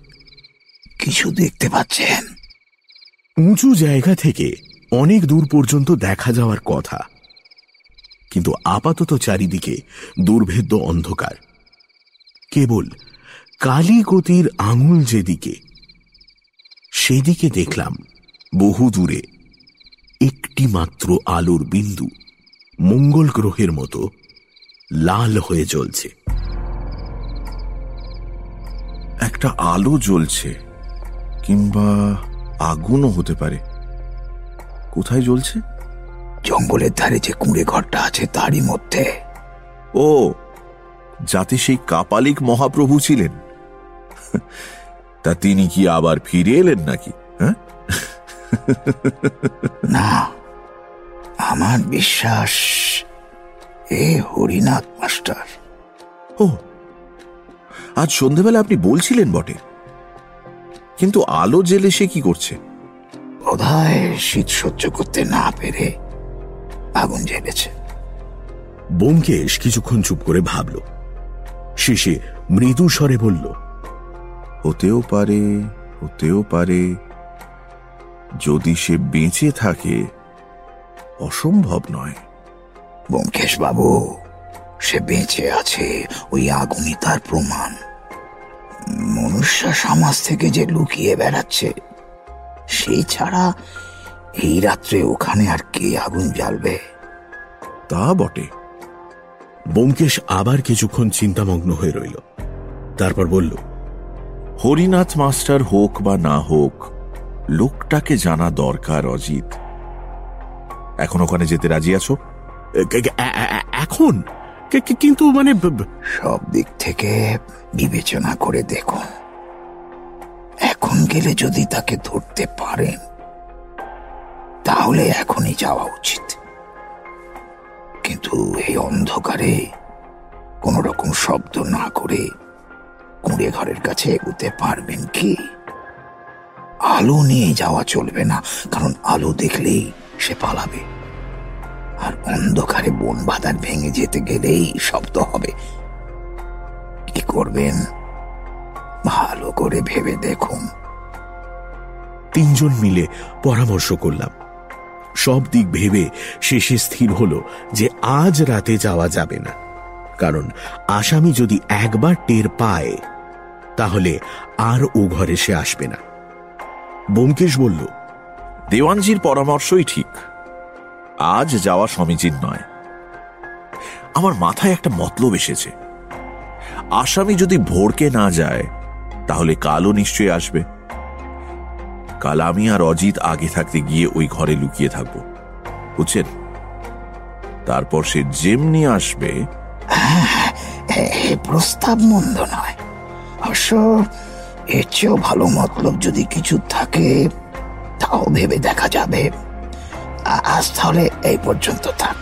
কিছু দেখতে পাচ্ছেন? উঁচু জায়গা থেকে অনেক দূর পর্যন্ত দেখা যাওয়ার কথা। কিন্তু আপাতত চারিদিকে দুর্ভেদ্য অন্ধকার। কেবল কালীগতির আঙুল যেদিকে সেদিকে দেখলাম বহু দূরে একটি মাত্র আলোর বিন্দু মঙ্গল গ্রহের মতো লাল হয়ে জ্বলছে। একটা আলো জ্বলছে কিংবা আগুনও হতে পারে। কোথায় জ্বলছে? জঙ্গলের ধারে যে কুঁড়ে ঘরটা আছে তারই মধ্যে। ও যাতে সেই কাপালিক মহাপ্রভু ছিলেন। তা তিনি কি আবার ফিরে এলেন নাকি হ্যাঁ? না আমার বিশ্বাস এ হরিনাথ মাস্টার। ও আজ সন্ধেবেলা আপনি বলছিলেন বটে। কিন্তু আলো জেলে সে কি করছে? বোধহয় শীত সহ্য করতে না পেরে আগুন জ্বেলেছে। বোমকেশ কিছুক্ষণ চুপ করে ভাবল। শেষে মৃদু স্বরে বলল হতেও পারে হতেও পারে। যদি সে বেঁচে থাকে অসম্ভব নয়। বাবু, সে বেঁচে আছে ওই আগুনই তার প্রমাণ। মনুষ্য সমাজ থেকে যে লুকিয়ে বেড়াচ্ছে সেই ছাড়া এই রাত্রে ওখানে আর কে আগুন জ্বালবে? তা বটে। বোমকেশ আবার কিছুক্ষণ চিন্তামগ্ন হয়ে রইল। তারপর বলল, হরিনাথ মাস্টার হোক বা না হোক, লোকটাকে জানা দরকার অজিত। এখন ওখানে যেতে রাজি আছো? এখন? কিন্তু মানে সব দিক থেকে বিবেচনা করে দেখুন এখন গেলে যদি তাকে ধরতে পারেন, তাহলে এখনই যাওয়া উচিত। কিন্তু এই অন্ধকারে কোন রকম শব্দ না করে কুঁড়ে ঘরের কাছে এগুতে পারবেন কি? আলো নিয়ে যাওয়া চলবে না, কারণ আলো দেখলেই সে পালাবে। আর অন্ধকারে বন বাঁধার ভেঙে যেতে গেলেই শব্দ হবে। কি করবেন? ভালো করে ভেবে দেখুন। তিনজন মিলে পরামর্শ করলাম। সব দিক ভেবে শেষে স্থির হলো যে আজ রাতে যাওয়া যাবে না। কারণ আসামি যদি একবার টের পায় তাহলে আর ও ঘরে সে আসবে না। বোমকেশ বলল দেওয়ানজির পরামর্শই ঠিক। আজ যাওয়া সমীচীন নয়। আমার মাথায় একটা মতলব এসেছে। আসামি যদি ভোরকে না যায়, তাহলে কালও নিশ্চয়ই আসবে। কাল আমি আর অজিত আগে থাকতে গিয়ে ওই ঘরে লুকিয়ে থাকব। বুঝছেন? তারপর সে যেমনি আসবে প্রস্তাব মন্দ নয়। অবশ্য এর চেয়েও ভালো মতলব যদি কিছু থাকে, তাও ভেবে দেখা যাবে। আজ তাহলে এই পর্যন্ত থাক।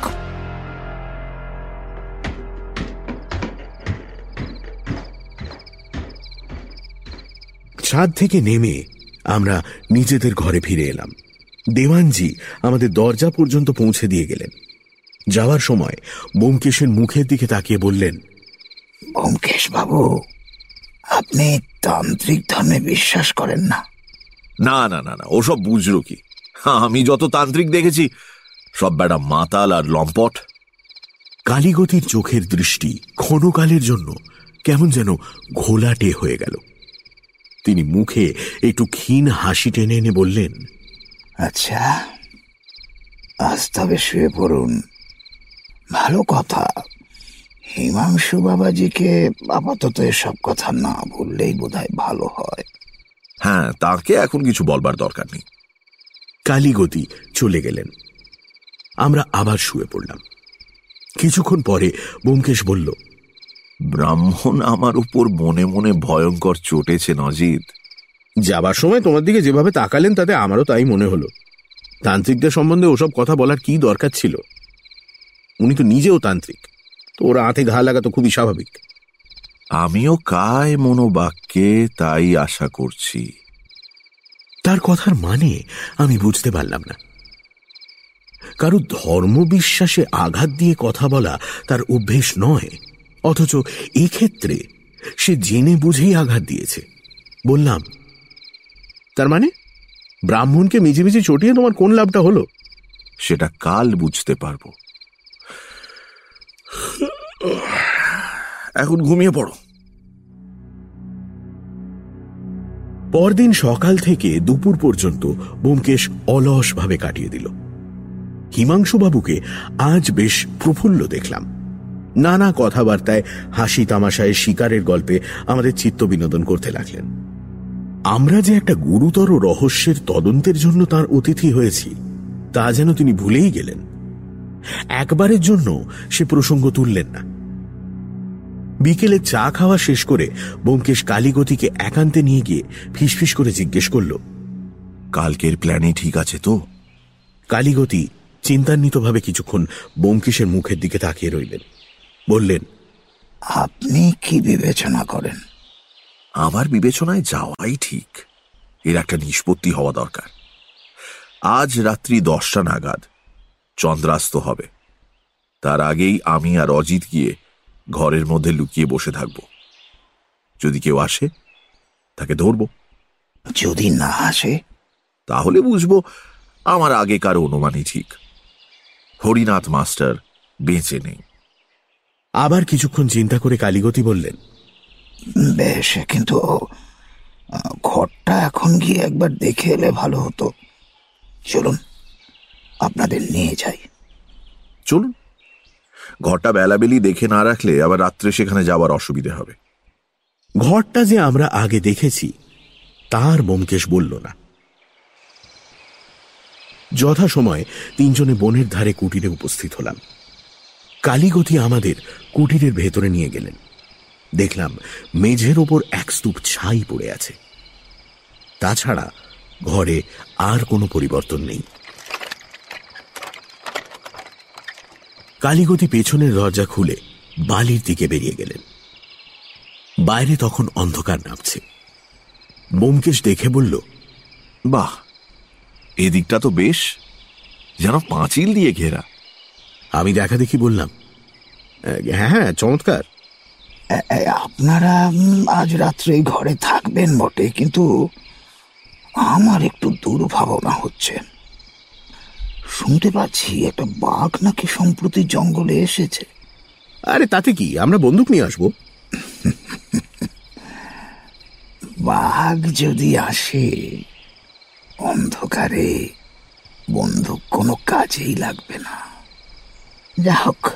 ছাদ থেকে নেমে আমরা নিজেদের ঘরে ফিরে এলাম। দেওয়ানজি আমাদের দরজা পর্যন্ত পৌঁছে দিয়ে গেলেন। যাওয়ার সময় বোমকেশের মুখের দিকে তাকিয়ে বললেন ব্যোমকেশ বাবু আপনি তান্ত্রিক ধর্মে বিশ্বাস করেন না? না না না না ওসব বুঝলো কি আমি যত তান্ত্রিক দেখেছি সব বেটা মাতাল আর লম্পট। কালীগতির চোখের দৃষ্টি ক্ষণকালের জন্য কেমন যেন ঘোলাটে হয়ে গেল। তিনি মুখে একটু ক্ষীণ হাসি টেনে এনে বললেন আচ্ছা আজ তবে শুয়ে পড়ুন। ভালো কথা হিমাংশু বাবাজিকে আপাতত এসব কথা না বললেই বোধহয় ভালো হয়। হ্যাঁ তাকে এখন কিছু বলবার দরকার নেই। কালীগতি চলে গেলেন। আমরা আবার শুয়ে পড়লাম। কিছুক্ষণ পরে বোমকেশ বলল ব্রাহ্মণ আমার উপর মনে মনে ভয়ঙ্কর চটেছে নজিদ যাবার সময় তোমার দিকে যেভাবে তাকালেন তাতে আমারও তাই মনে হলো। তান্ত্রিকদের সম্বন্ধে ওসব কথা বলার কি দরকার ছিল? উনি তো নিজেও তান্ত্রিক। তো ওরা হাতে ঘা লাগা তো খুবই স্বাভাবিক। আমিও কায় মনোবাক্যে তাই আশা করছি। তার কথার মানে আমি বুঝতে পারলাম না। কারও ধর্মবিশ্বাসে আঘাত দিয়ে কথা বলা তার অভ্যেস নয় অথচ এক্ষেত্রে সে জেনে বুঝেই আঘাত দিয়েছে। বললাম তার মানে? ব্রাহ্মণকে মিছিমিছি চটিয়ে তোমার কোন লাভটা হলো? সেটা কাল বুঝতে পারব। এখন ঘুমিয়ে পড়ো। পরদিন সকাল থেকে দুপুর পর্যন্ত বোমকেশ অলসভাবে কাটিয়ে দিল। হিমাংশুবাবুকে আজ বেশ প্রফুল্ল দেখলাম। নানা কথাবার্তায় হাসি তামাশায় শিকারের গল্পে আমাদের চিত্ত বিনোদন করতে লাগলেন। আমরা যে একটা গুরুতর রহস্যের তদন্তের জন্য তার অতিথি হয়েছি, তা যেন তিনি ভুলেই গেলেন। একবারের জন্য সে প্রসঙ্গ তুললেন না। বিকেলে চা খাওয়া শেষ করে বোমকেশ কালীগতিকে একান্তে নিয়ে গিয়ে ফিসফিস করে জিজ্ঞেস করল কালকের প্ল্যানে ঠিক আছে তো? কালীগতি চিন্তান্বিতভাবে কিছুক্ষণ বোমকেশের মুখের দিকে তাকিয়ে রইলেন। বললেন আপনি কি বিবেচনা করেন? আমার বিবেচনায় যাওয়াই ঠিক। এর একটা নিষ্পত্তি হওয়া দরকার। আজ রাত্রি দশটা নাগাদ চন্দ্রাস্ত হবে। তার আগেই আমি আর অজিত গিয়ে ঘরের মধ্যে লুকিয়ে বসে থাকব। যদি কেউ আসে তাকে ধরব। যদি না আসে? তাহলে বুঝব আমার আগেকার অনুমানই ঠিক। হরিনাথ মাস্টার বেঁচে নেই। আবার কিছুক্ষণ চিন্তা করে কালীগতি বললেন বেশ কিন্তু ঘরটা এখন গিয়ে একবার দেখে এলে ভালো হতো। চলুন আপনাদের নিয়ে যাই। চলুন। ঘরটা বেলাবেলি দেখে না রাখলে আবার রাত্রে সেখানে যাওয়ার অসুবিধে হবে। ঘরটা যে আমরা আগে দেখেছি, তার বোমকেশ বলল না। যথাসময়ে তিনজনে বনের ধারে কুটিরে উপস্থিত হলাম। কালীগতি আমাদের কুটিরের ভেতরে নিয়ে গেলেন। দেখলাম মেঝের ওপর এক স্তূপ ছাই পড়ে আছে। তাছাড়া ঘরে আর কোনো পরিবর্তন নেই। কালীগতি পেছনের দরজা খুলে বালির দিকে বেরিয়ে গেলেন। বাইরে তখন অন্ধকার নামছে। বোমকেশ দেখে বলল বাহ এদিকটা তো বেশ যেন পাঁচিল দিয়ে ঘেরা। আমি দেখা দেখি বললাম হ্যাঁ হ্যাঁ চমৎকার। আপনারা আজ রাত্রে ঘরে থাকবেন বটে কিন্তু আমার একটু দুর্ভাবনা হচ্ছে। শুনতে পাচ্ছি একটা বাঘ নাকি সম্প্রতি জঙ্গলে এসেছে। আরে তাতে কি? আমরা বন্দুক নিয়ে আসব। বাঘ যদি আসে অন্ধকারে বন্দুক কোনো কাজেই লাগবে না। যা হোক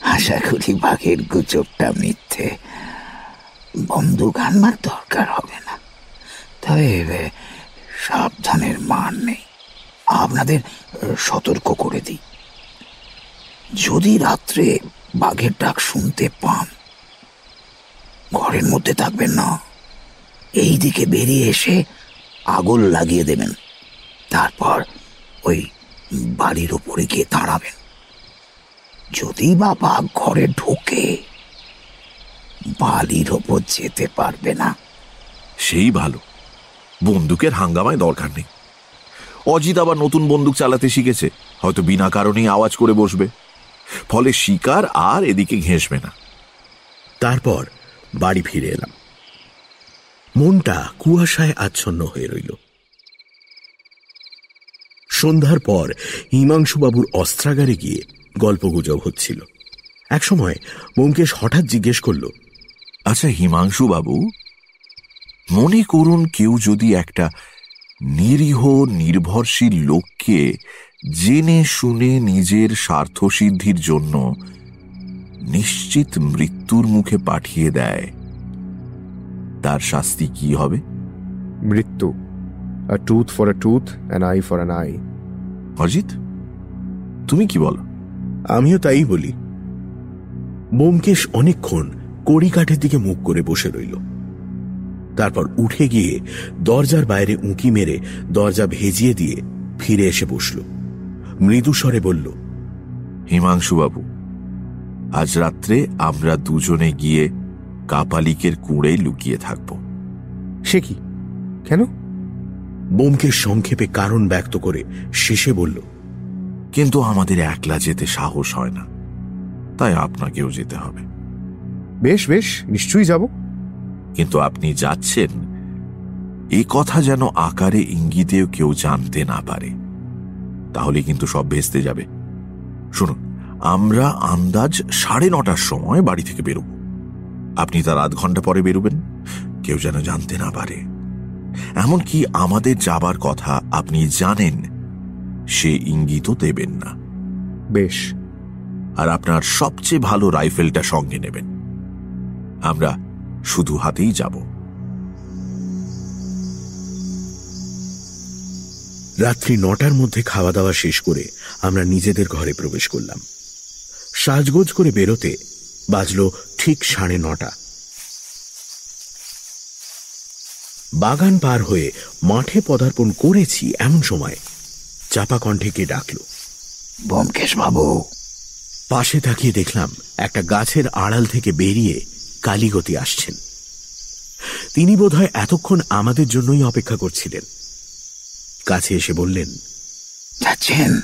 আশা করি বাঘের গুজবটা মিথ্যে। বন্দুক আনবার দরকার হবে না। তবে সাবধানের মান নেই। আপনাদের সতর্ক করে দিই। যদি রাত্রে বাঘের ডাক শুনতে পান, ঘরের মধ্যে থাকবেন না। এই দিকে বেরিয়ে এসে আগুন লাগিয়ে দেবেন। তারপর ওই বাড়ির উপরে গিয়ে দাঁড়াবেন। যদি বা বাঘ ঘরে ঢোকে, বালির ওপর যেতে পারবে না। সেই ভালো। বন্দুকের হাঙ্গামায় দরকার নেই। অজিত আবার নতুন বন্দুক চালাতে শিখেছে। হয়তো বিনা কারণেই আওয়াজ করে বসবে। ফলে শিকার আর এদিকে ঘেঁষবে না। তারপর বাড়ি ফিরে এলাম। মনটা কুয়াশায় আচ্ছন্ন হয়ে রইল। সন্ধ্যার পর হিমাংশুবাবুর অস্ত্রাগারে গিয়ে গল্পগুজব হচ্ছিল। একসময় ব্যোমকেশ হঠাৎ জিজ্ঞেস করল আচ্ছা হিমাংশু বাবু মনে করুন কেউ যদি একটা নিরীহ নির্ভরশীল লোককে জেনে শুনে নিজের স্বার্থসিদ্ধির জন্য নিশ্চিত মৃত্যুর মুখে পাঠিয়ে দেয়। তার শাস্তি কি হবে? মৃত্যু। A tooth for a tooth an eye for an eye Ajit তুমি কি বলো? আমিও তাই বলি। বোমকেশ অনেকক্ষণ কড়িকাঠের দিকে মুখ করে বসে রইল। তারপর উঠে গিয়ে দরজার বাইরে উঁকি মেরে দরজা ভেজিয়ে দিয়ে ফিরে এসে বসল। মৃদু স্বরে বলল হিমাংশুবাবু আজ রাত্রে আমরা দুজনে গিয়ে কাপালিকের কুঁড়ে লুকিয়ে থাকব। সে কি? কেন? বোমকে সংক্ষেপে কারণ ব্যক্ত করে শেষে বলল কিন্তু আমাদের একলা যেতে সাহস হয় না তাই আপনাকেও যেতে হবে। বেশ বেশ নিশ্চয়ই যাব। কিন্তু আপনি যাচ্ছেন। এ কথা যেন আকারে ইঙ্গিতেও কেউ জানতে না পারে। তাহলে কিন্তু সব ভেস্তে যাবে। শুনুন, আমরা আন্দাজ সাড়ে নটার সময় বাড়ি থেকে বেরোব। আপনি তার আধ ঘণ্টা পরে বেরোবেন। কেউ যেন জানতে না পারে। এমনকি আমাদের যাবার কথা আপনি জানেন, সে ইঙ্গিতও দেবেন না। বেশ, আর আপনার সবচেয়ে ভালো রাইফেলটা সঙ্গে নেবেন। আমরা শুধু হাতেই যাব। রাত্রি নটার মধ্যে খাওয়া দাওয়া শেষ করে আমরা নিজেদের ঘরে প্রবেশ করলাম। সাজগোজ করে বেরোতে বাজল ঠিক সাড়ে নটা। বাগান পার হয়ে মাঠে পদার্পণ করেছি এমন সময় চাপা কণ্ঠে কে ডাকল ব্যোমকেশ বাবু। পাশে তাকিয়ে দেখলাম একটা গাছের আড়াল থেকে বেরিয়ে কালীগতি আসছেন। তিনি বোধহয় এতক্ষণ আমাদের জন্যই অপেক্ষা করছিলেন। কাছে এসে বললেন যাচ্ছেন।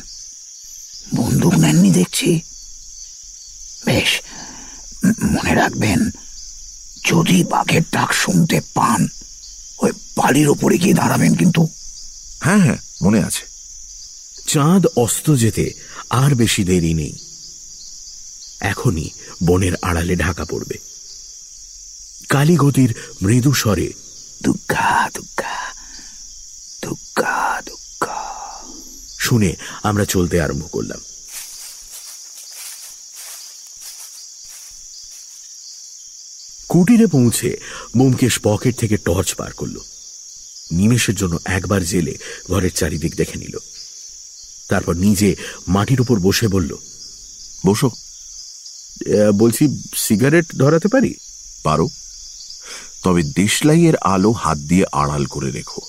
বন্দুক নেননি দেখছি। বেশ মনে রাখবেন যদি বাঘের ডাক শুনতে পান ওই বাড়ির ওপরে গিয়ে দাঁড়াবেন কিন্তু। হ্যাঁ হ্যাঁ মনে আছে। চাঁদ অস্ত যেতে আর বেশি দেরি নেই। এখনই বনের আড়ালে ঢাকা পড়বে। কালীগতির মৃদু স্বরে দুগ্গা দুগ্গা দুগ্গা দুগ্গা। শুনে আমরা চলতে আরম্ভ করলাম। কুটিরে পৌঁছে বোমকেশ পকেট থেকে টর্চ বার করল। নিমেষের জন্য একবার জেলে ঘরের চারিদিক দেখে নিল। তারপর নিজে মাটির উপর বসে বলল বসো। বলছি সিগারেট ধরাতে পারি? পারো। তবে দেশলাইয়ের আলো হাত দিয়ে আড়াল করে রেখো।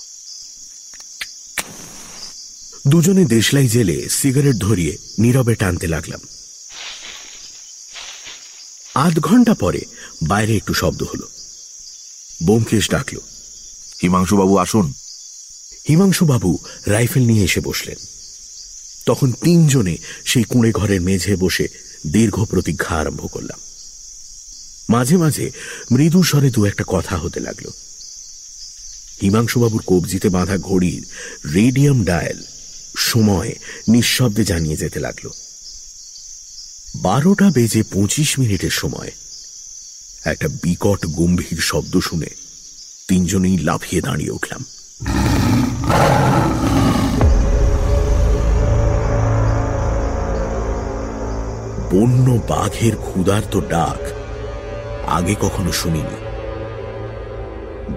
দুজনে দেশলাই জেলে সিগারেট ধরিয়ে নীরবে টানতে লাগলাম। আধ ঘণ্টা পরে বাইরে একটু শব্দ হলো। বোমকেশ ডাকল, হিমাংশুবাবু, আসুন। হিমাংশুবাবু রাইফেল নিয়ে এসে বসলেন। তখন তিনজনে সেই কুঁড়ে ঘরের মেঝে বসে দীর্ঘ প্রতীক্ষা আরম্ভ করলাম। মাঝে মাঝে মৃদু স্বরে দু একটা কথা হতে লাগল। হিমাংশুবাবুর কবজিতে বাঁধা ঘড়ির রেডিয়াম ডায়াল সময় নিঃশব্দে জানিয়ে যেতে লাগল। বারোটা বেজে পঁচিশ মিনিটের সময় একটা বিকট গম্ভীর শব্দ শুনে তিনজনেই লাফিয়ে দাঁড়িয়ে উঠলাম। বন্য বাঘের ক্ষুধার্ত ডাক আগে কখনো শুনিনি।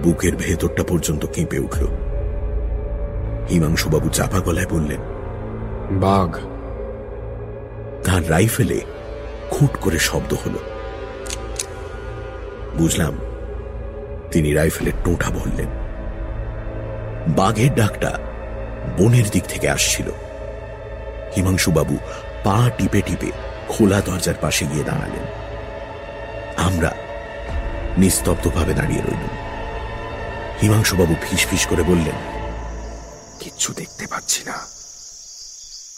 বুকের ভেতরটা পর্যন্ত কেঁপে উঠল। হিমাংশুবাবু চাপা গলায় বললেন বাঘ। তার রাইফেলে খুট করে শব্দ হল। বুঝলাম তিনি রাইফেলের টোঁটা বললেন। বাঘের ডাকটা বনের দিক থেকে আসছিল। হিমাংশুবাবু পা টিপে টিপে খোলা দরজার পাশে গিয়ে দাঁড়ালেন। আমরা নিস্তব্ধভাবে দাঁড়িয়ে রইলাম। হিমাংশুবাবু ফিস ফিস করে বললেন কিচ্ছু দেখতে পাচ্ছি না।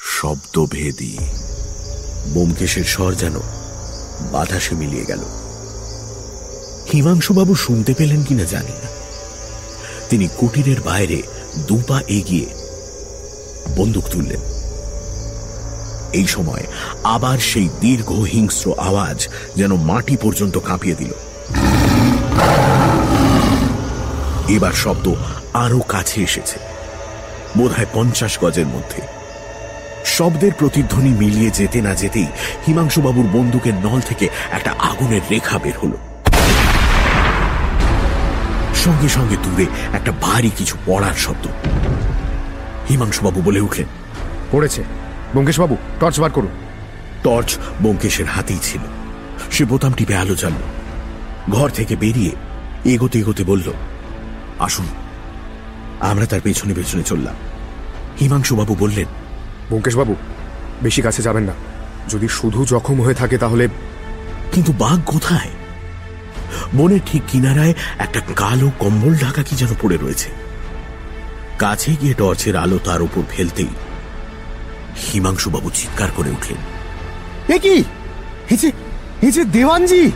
শব্দভেদী বোমকেশের স্বর যেন বাতাসে মিলিয়ে গেল। হিমাংশুবাবু শুনতে পেলেন কিনা জানি না। তিনি কুটিরের বাইরে দুপা এগিয়ে বন্দুক তুললেন। এই সময় আবার সেই দীর্ঘ হিংস্র আওয়াজ যেন মাটি পর্যন্ত কাঁপিয়ে দিল। এবার শব্দ আরও কাছে এসেছে। বোধহয় পঞ্চাশ গজের মধ্যে। শব্দের প্রতিধ্বনি মিলিয়ে যেতে না যেতেই হিমাংশুবাবুর বন্দুকের নল থেকে একটা আগুনের রেখা বের হল। সঙ্গে সঙ্গে দূরে একটা ভারী কিছু পড়ার শব্দ। হিমাংশুবাবু বলে উঠলেন, পড়েছে। বঙ্কেশবাবু টর্চ বার করুন। টর্চ বঙ্কেশের হাতেই ছিল। সে বোতাম টিপে আলো জ্বালল। ঘর থেকে বেরিয়ে এগোতে এগোতে বলল আসুন আমরা তার পেছনে পেছনে চললাম। হিমাংশুবাবু বললেন বঙ্কেশবাবু বেশি কাছে যাবেন না। যদি শুধু জখম হয়ে থাকে তাহলে কিন্তু বাঘ কোথায়? বনের ঠিক কিনারায় একটা কালো কম্বল ঢাকা কি যেন পড়ে রয়েছে। কাছে গিয়ে টর্চের আলো তার উপর ফেলতেই হিমাংশুবাবু চিৎকার করে উঠলেন। এ কি? যে দেওয়ানজি!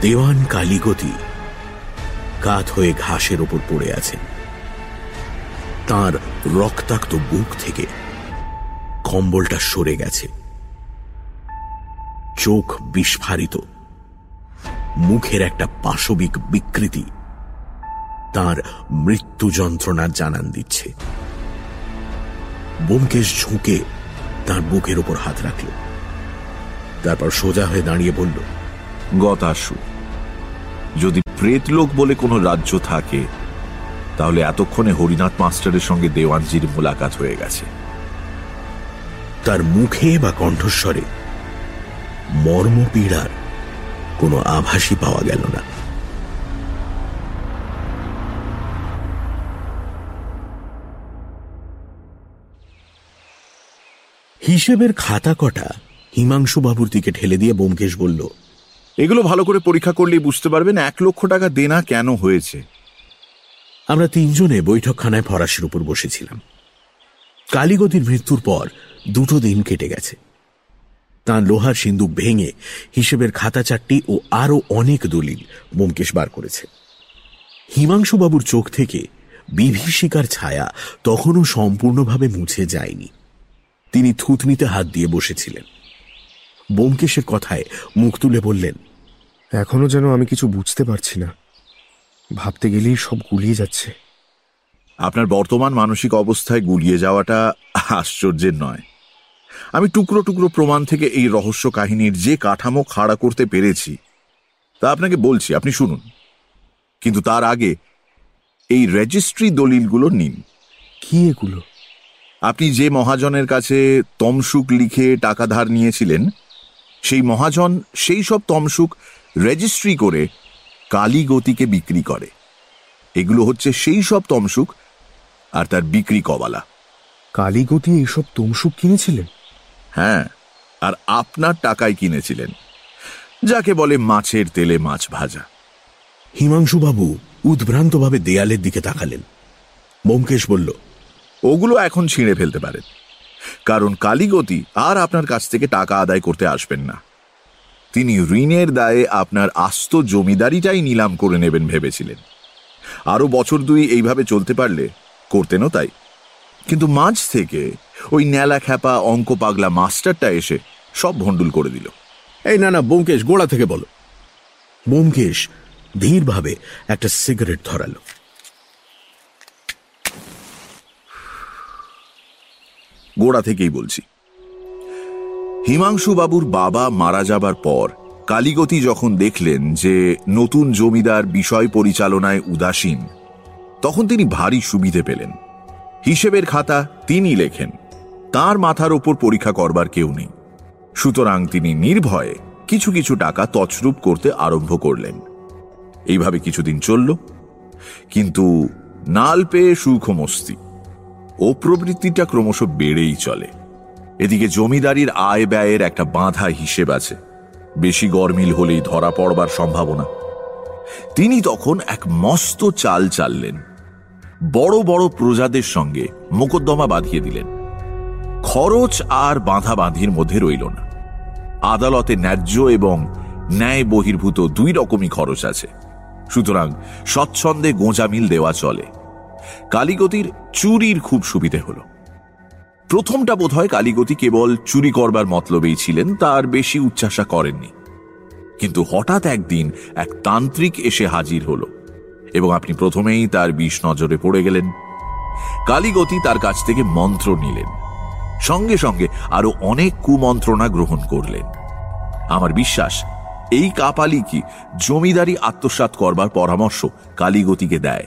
দেওয়ান কালীগতি কাত হয়ে ঘাসের ওপর পড়ে আছেন। তার রক্তাক্ত বুক থেকে কম্বলটা সরে গেছে। চোখ বিস্ফারিত। মুখের একটা পাশবিক বিকৃতি তার মৃত্যু যন্ত্রণার জানান দিচ্ছে। বোমকেশ ঝুঁকে তার বুকের ওপর হাত রাখল। তারপর সোজা হয়ে দাঁড়িয়ে বলল গতাসু যদি প্রেতলোক বলে কোনো রাজ্য থাকে তাহলে এতক্ষণে হরিনাথ মাস্টারের সঙ্গে দেওয়ানজির মোলাকাত হয়ে গেছে। তার মুখে বা কণ্ঠস্বরে মর্মপীড়ার কোনো আভাসই পাওয়া গেল না। হিসেবের খাতা কটা? হিমাংশু বাবুর দিকে ঠেলে দিয়ে বোমকেশ বলল এগুলো ভালো করে পরীক্ষা করলেই বুঝতে পারবেন এক লক্ষ টাকা দেনা কেন হয়েছে। আমরা তিনজনে বৈঠকখানায় ফরাসির উপর বসেছিলাম। কালীগতির মৃত্যুর পর দুটো দিন কেটে গেছে। তাঁর লোহার সিন্দুক ভেঙে হিসেবের খাতা চারটি ও আরও অনেক দলিল বোমকেশ বার করেছে। হিমাংশুবাবুর চোখ থেকে বিভীষিকার ছায়া তখনও সম্পূর্ণভাবে মুছে যায়নি। তিনি থুতনিতে হাত দিয়ে বসেছিলেন। বোমকেশের কথায় মুখ তুলে বললেন এখনও যেন আমি কিছু বুঝতে পারছি না। ভাবতে গেলেই সব গুলিয়ে যাচ্ছে। আপনার বর্তমান মানসিক অবস্থায় গুলিয়ে যাওয়াটা আশ্চর্যের নয়। আমি টুকরো টুকরো প্রমাণ থেকে এই রহস্য কাহিনীর যে কাঠামো খাড়া করতে পেরেছি তা আপনাকে বলছি আপনি শুনুন। কিন্তু তার আগে এই রেজিস্ট্রি দলিলগুলো নিন। কি এগুলো? আপনি যে মহাজনের কাছে তমসুক লিখে টাকা ধার নিয়েছিলেন সেই মহাজন সেই সব তমসুক রেজিস্ট্রি করে কালীগতিকে বিক্রি করে। এগুলো হচ্ছে সেই সব তমসুক আর তার বিক্রি কবালা কালীগতি এইসব তমসুক কিনেছিলেন? হ্যাঁ আর আপনার টাকায় কিনেছিলেন। যাকে বলে মাছের তেলে মাছ ভাজা। হিমাংশুবাবু উদ্ভ্রান্তভাবে দেয়ালের দিকে তাকালেন। বোমকেশ বলল ওগুলো এখন ছিঁড়ে ফেলতে পারেন। কারণ কালীগতি আর আপনার কাছ থেকে টাকা আদায় করতে আসবেন না। তিনি ঋণের দায়ে আপনার আস্ত জমিদারিটাই নিলাম করে নেবেন ভেবেছিলেন। আরও বছর দুই এইভাবে চলতে পারলে করতেনও তাই। কিন্তু মাঝ থেকে ওই ন্যালা খ্যাপা অঙ্ক পাগলা মাস্টারটা এসে সব ভণ্ডুল করে দিল। এই না না, বোমকেশ, গোড়া থেকে বলো। বোমকেশ, ধীরভাবে একটা সিগারেট ধরালো। গোড়া থেকেই বলছি। হিমাংশু বাবুর বাবা মারা যাবার পর কালীগতি যখন দেখলেন যে নতুন জমিদার বিষয় পরিচালনায় উদাসীন, তখন তিনি ভারী সুবিধে পেলেন। হিসেবের খাতা তিনি লেখেন, তার মাথার ওপর পরীক্ষা করবার কেউ নেই। সুতরাং তিনি নির্ভয়ে কিছু কিছু টাকা তছরূপ করতে আরম্ভ করলেন। এইভাবে কিছুদিন চলল, কিন্তু নাল পেয়ে সুখমস্তি ও প্রবৃত্তিটা ক্রমশ বেড়েই চলে। এদিকে জমিদারির আয় ব্যয়ের একটা বাঁধা হিসেব আছে। বেশি গরমিল হলেই ধরা পড়বার সম্ভাবনা। তিনি তখন এক মস্ত চাল চাললেন। বড় বড় প্রজাদের সঙ্গে মোকদ্দমা বাঁধিয়ে দিলেন। খরচ আর বাঁধা বাঁধির মধ্যে রইল না। আদালতে ন্যায্য এবং ন্যায় বহির্ভূত দুই রকমই খরচ আছে। সুতরাং স্বচ্ছন্দে গোঁজামিল দেওয়া চলে। কালীগতির চুরির খুব সুবিধে হল। প্রথমটা বোধ হয় কালীগতি কেবল চুরি করবার মতলবেই ছিলেন, তার বেশি উচ্ছ্বাসা করেননি। কিন্তু হঠাৎ একদিন এক তান্ত্রিক এসে হাজির হল, এবং আপনি প্রথমেই তার বিষ নজরে পড়ে গেলেন। কালীগতি তার কাছ থেকে মন্ত্র নিলেন। সঙ্গে সঙ্গে আরও অনেক কুমন্ত্রণা গ্রহণ করলেন। আমার বিশ্বাস, এই কাপালি কি জমিদারি আত্মসাত করবার পরামর্শ কালীগতিকে দেয়।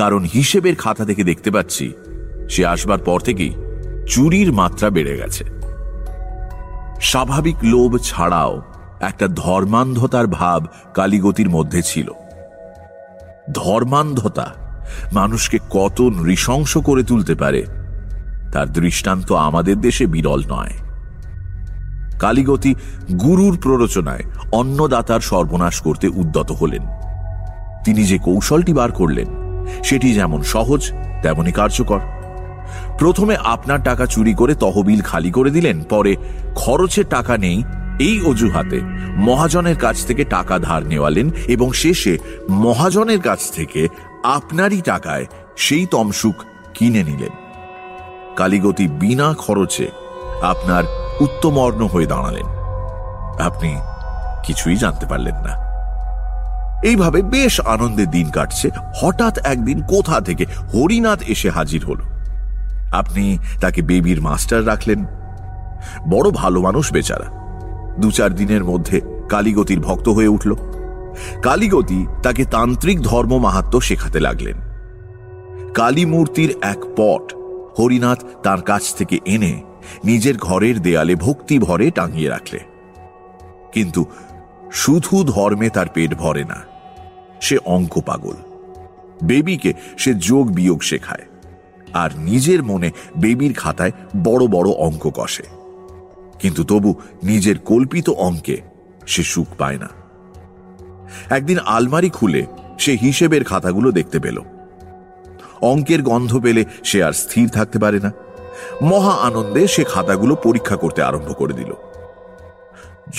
কারণ হিসেবের খাতা থেকে দেখতে পাচ্ছি, সে আসবার পর থেকেই চুরির মাত্রা বেড়ে গেছে। স্বাভাবিক লোভ ছাড়াও একটা ধর্মান্ধতার ভাব কালীগতির মধ্যে ছিল। ধর্মান্ধতা মানুষকে কত নৃশংস করে তুলতে পারে, তার দৃষ্টান্ত আমাদের দেশে বিরল নয়। কালীগতি গুরুর প্ররোচনায় অন্নদাতার সর্বনাশ করতে উদ্যত হলেন। তিনি যে কৌশলটি বার করলেন সেটি যেমন সহজ, তেমনই কার্যকর। প্রথমে আপনার টাকা চুরি করে তহবিল খালি করে দিলেন, পরে খরচে টাকা নেই, এই অজুহাতে মহাজনের কাছ থেকে টাকা ধার নেওয়ালেন এবং শেষে মহাজনের কাছ থেকে আপনারই টাকায় সেই তমসুক কিনে নিলেন। কালীগতি বিনা খরচে আপনার উত্তমর্ণ হয়ে দাঁড়ালেন। আপনি কিছুই জানতে পারলেন না। এইভাবে বেশ আনন্দে দিন কাটছে। হঠাৎ একদিন কোথা থেকে হরিনাথ এসে হাজির হল। আপনি তাকে বেবির মাস্টার রাখলেন। বড় ভালো মানুষ বেচারা। দু চার দিনের মধ্যে কালীগতির ভক্ত হয়ে উঠল। কালীগতি তাকে তান্ত্রিক ধর্ম মাহাত্ম শেখাতে লাগলেন। কালী মূর্তির এক পট হরিনাথ তার কাছ থেকে এনে নিজের ঘরের দেয়ালে ভক্তি ভরে টাঙিয়ে রাখলে। কিন্তু শুধু ধর্মে তার পেট ভরে না সে অঙ্ক পাগল। বেবিকে সে যোগ বিয়োগ শেখায়। আর নিজের মনে বেবির খাতায় বড় বড় অঙ্ক কষে। কিন্তু তবু নিজের কল্পিত অঙ্কে সে সুখ পায় না। একদিন আলমারি খুলে সে হিসেবের খাতাগুলো দেখতে পেল। অঙ্কের গন্ধ পেলে সে আর স্থির থাকতে পারে না। মহা আনন্দে সে খাতাগুলো পরীক্ষা করতে আরম্ভ করে দিল।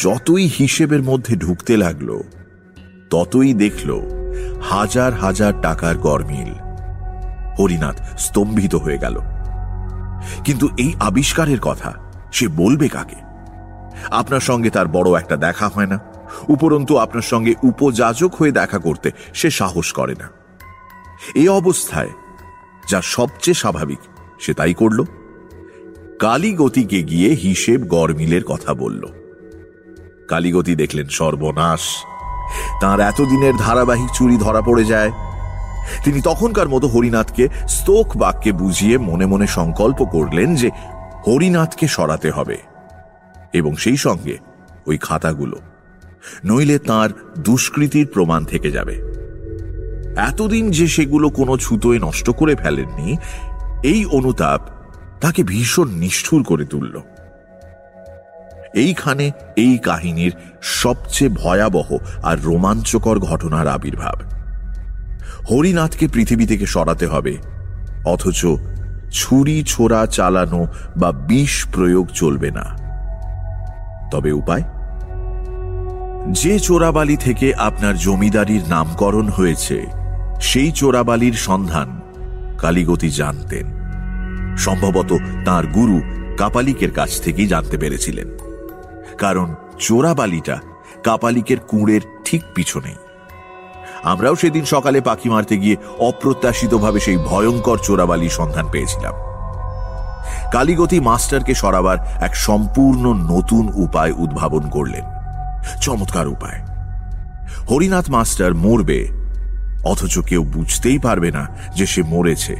যতই হিসেবের মধ্যে ঢুকতে লাগল ততই দেখল হাজার হাজার টাকার গরমিল। হরিনাথ স্তম্ভিত হয়ে গেল। কিন্তু এই আবিষ্কারের কথা সে বলবে কাকে? আপনার সঙ্গে তার বড় একটা দেখা হয় না। উপরন্তু আপনার সঙ্গে উপযাজক হয়ে দেখা করতে সে সাহস করে না। এ অবস্থায় যা সবচেয়ে স্বাভাবিক সে তাই করল। কালীগতিকে গিয়ে হিসেব গরমিলের কথা বলল। কালীগতি দেখলেন সর্বনাশ। তার এতদিনের ধারাবাহিক চুরি ধরা পড়ে যায়। তিনি তখনকার মতো হরিনাথকে স্তোক বাক্যে বুঝিয়ে মনে মনে সংকল্প করলেন যে হরিনাথকে সরাতে হবে। এবং সেই সঙ্গে ওই খাতাগুলো। নইলে তার দুষ্কৃতির প্রমাণ থেকে যাবে। এতদিন যে সেগুলো কোনো ছুতোয় নষ্ট করে ফেলেননি, এই অনুতাপ তাকে ভীষণ নিষ্ঠুর করে তুলল। এইখানে এই কাহিনীর সবচেয়ে ভয়াবহ আর রোমাঞ্চকর ঘটনার আবির্ভাব। হরিনাথকে পৃথিবী থেকে সরাতে হবে, অথচ ছুরি ছোড়া চালানো বা বিষ প্রয়োগ চলবে না। তবে উপায়? যে চোরাবালি থেকে আপনার জমিদারির নামকরণ হয়েছে, সেই চোরাবালির সন্ধান কালীগতি জানতেন। সম্ভবত তার গুরু কাপালিকের কাছ থেকেই জানতে পেরেছিলেন। কারণ চোরাবালিটা কাপালিকের কুঁড়ের ঠিক পিছনেই। আমরাও সেদিন সকালে পাখি মারতে গিয়ে অপ্রত্যাশিতভাবে সেই ভয়ঙ্কর চোরাবালির সন্ধান পেয়েছিলাম। কালীগতি মাস্টারকে সরাবার এক সম্পূর্ণ নতুন উপায় উদ্ভাবন করলেন। চমৎকার উপায়। হরিনাথ মাস্টার মরবে, অথচ কেউ বুঝতেই পারবে না যে সে মরেছে।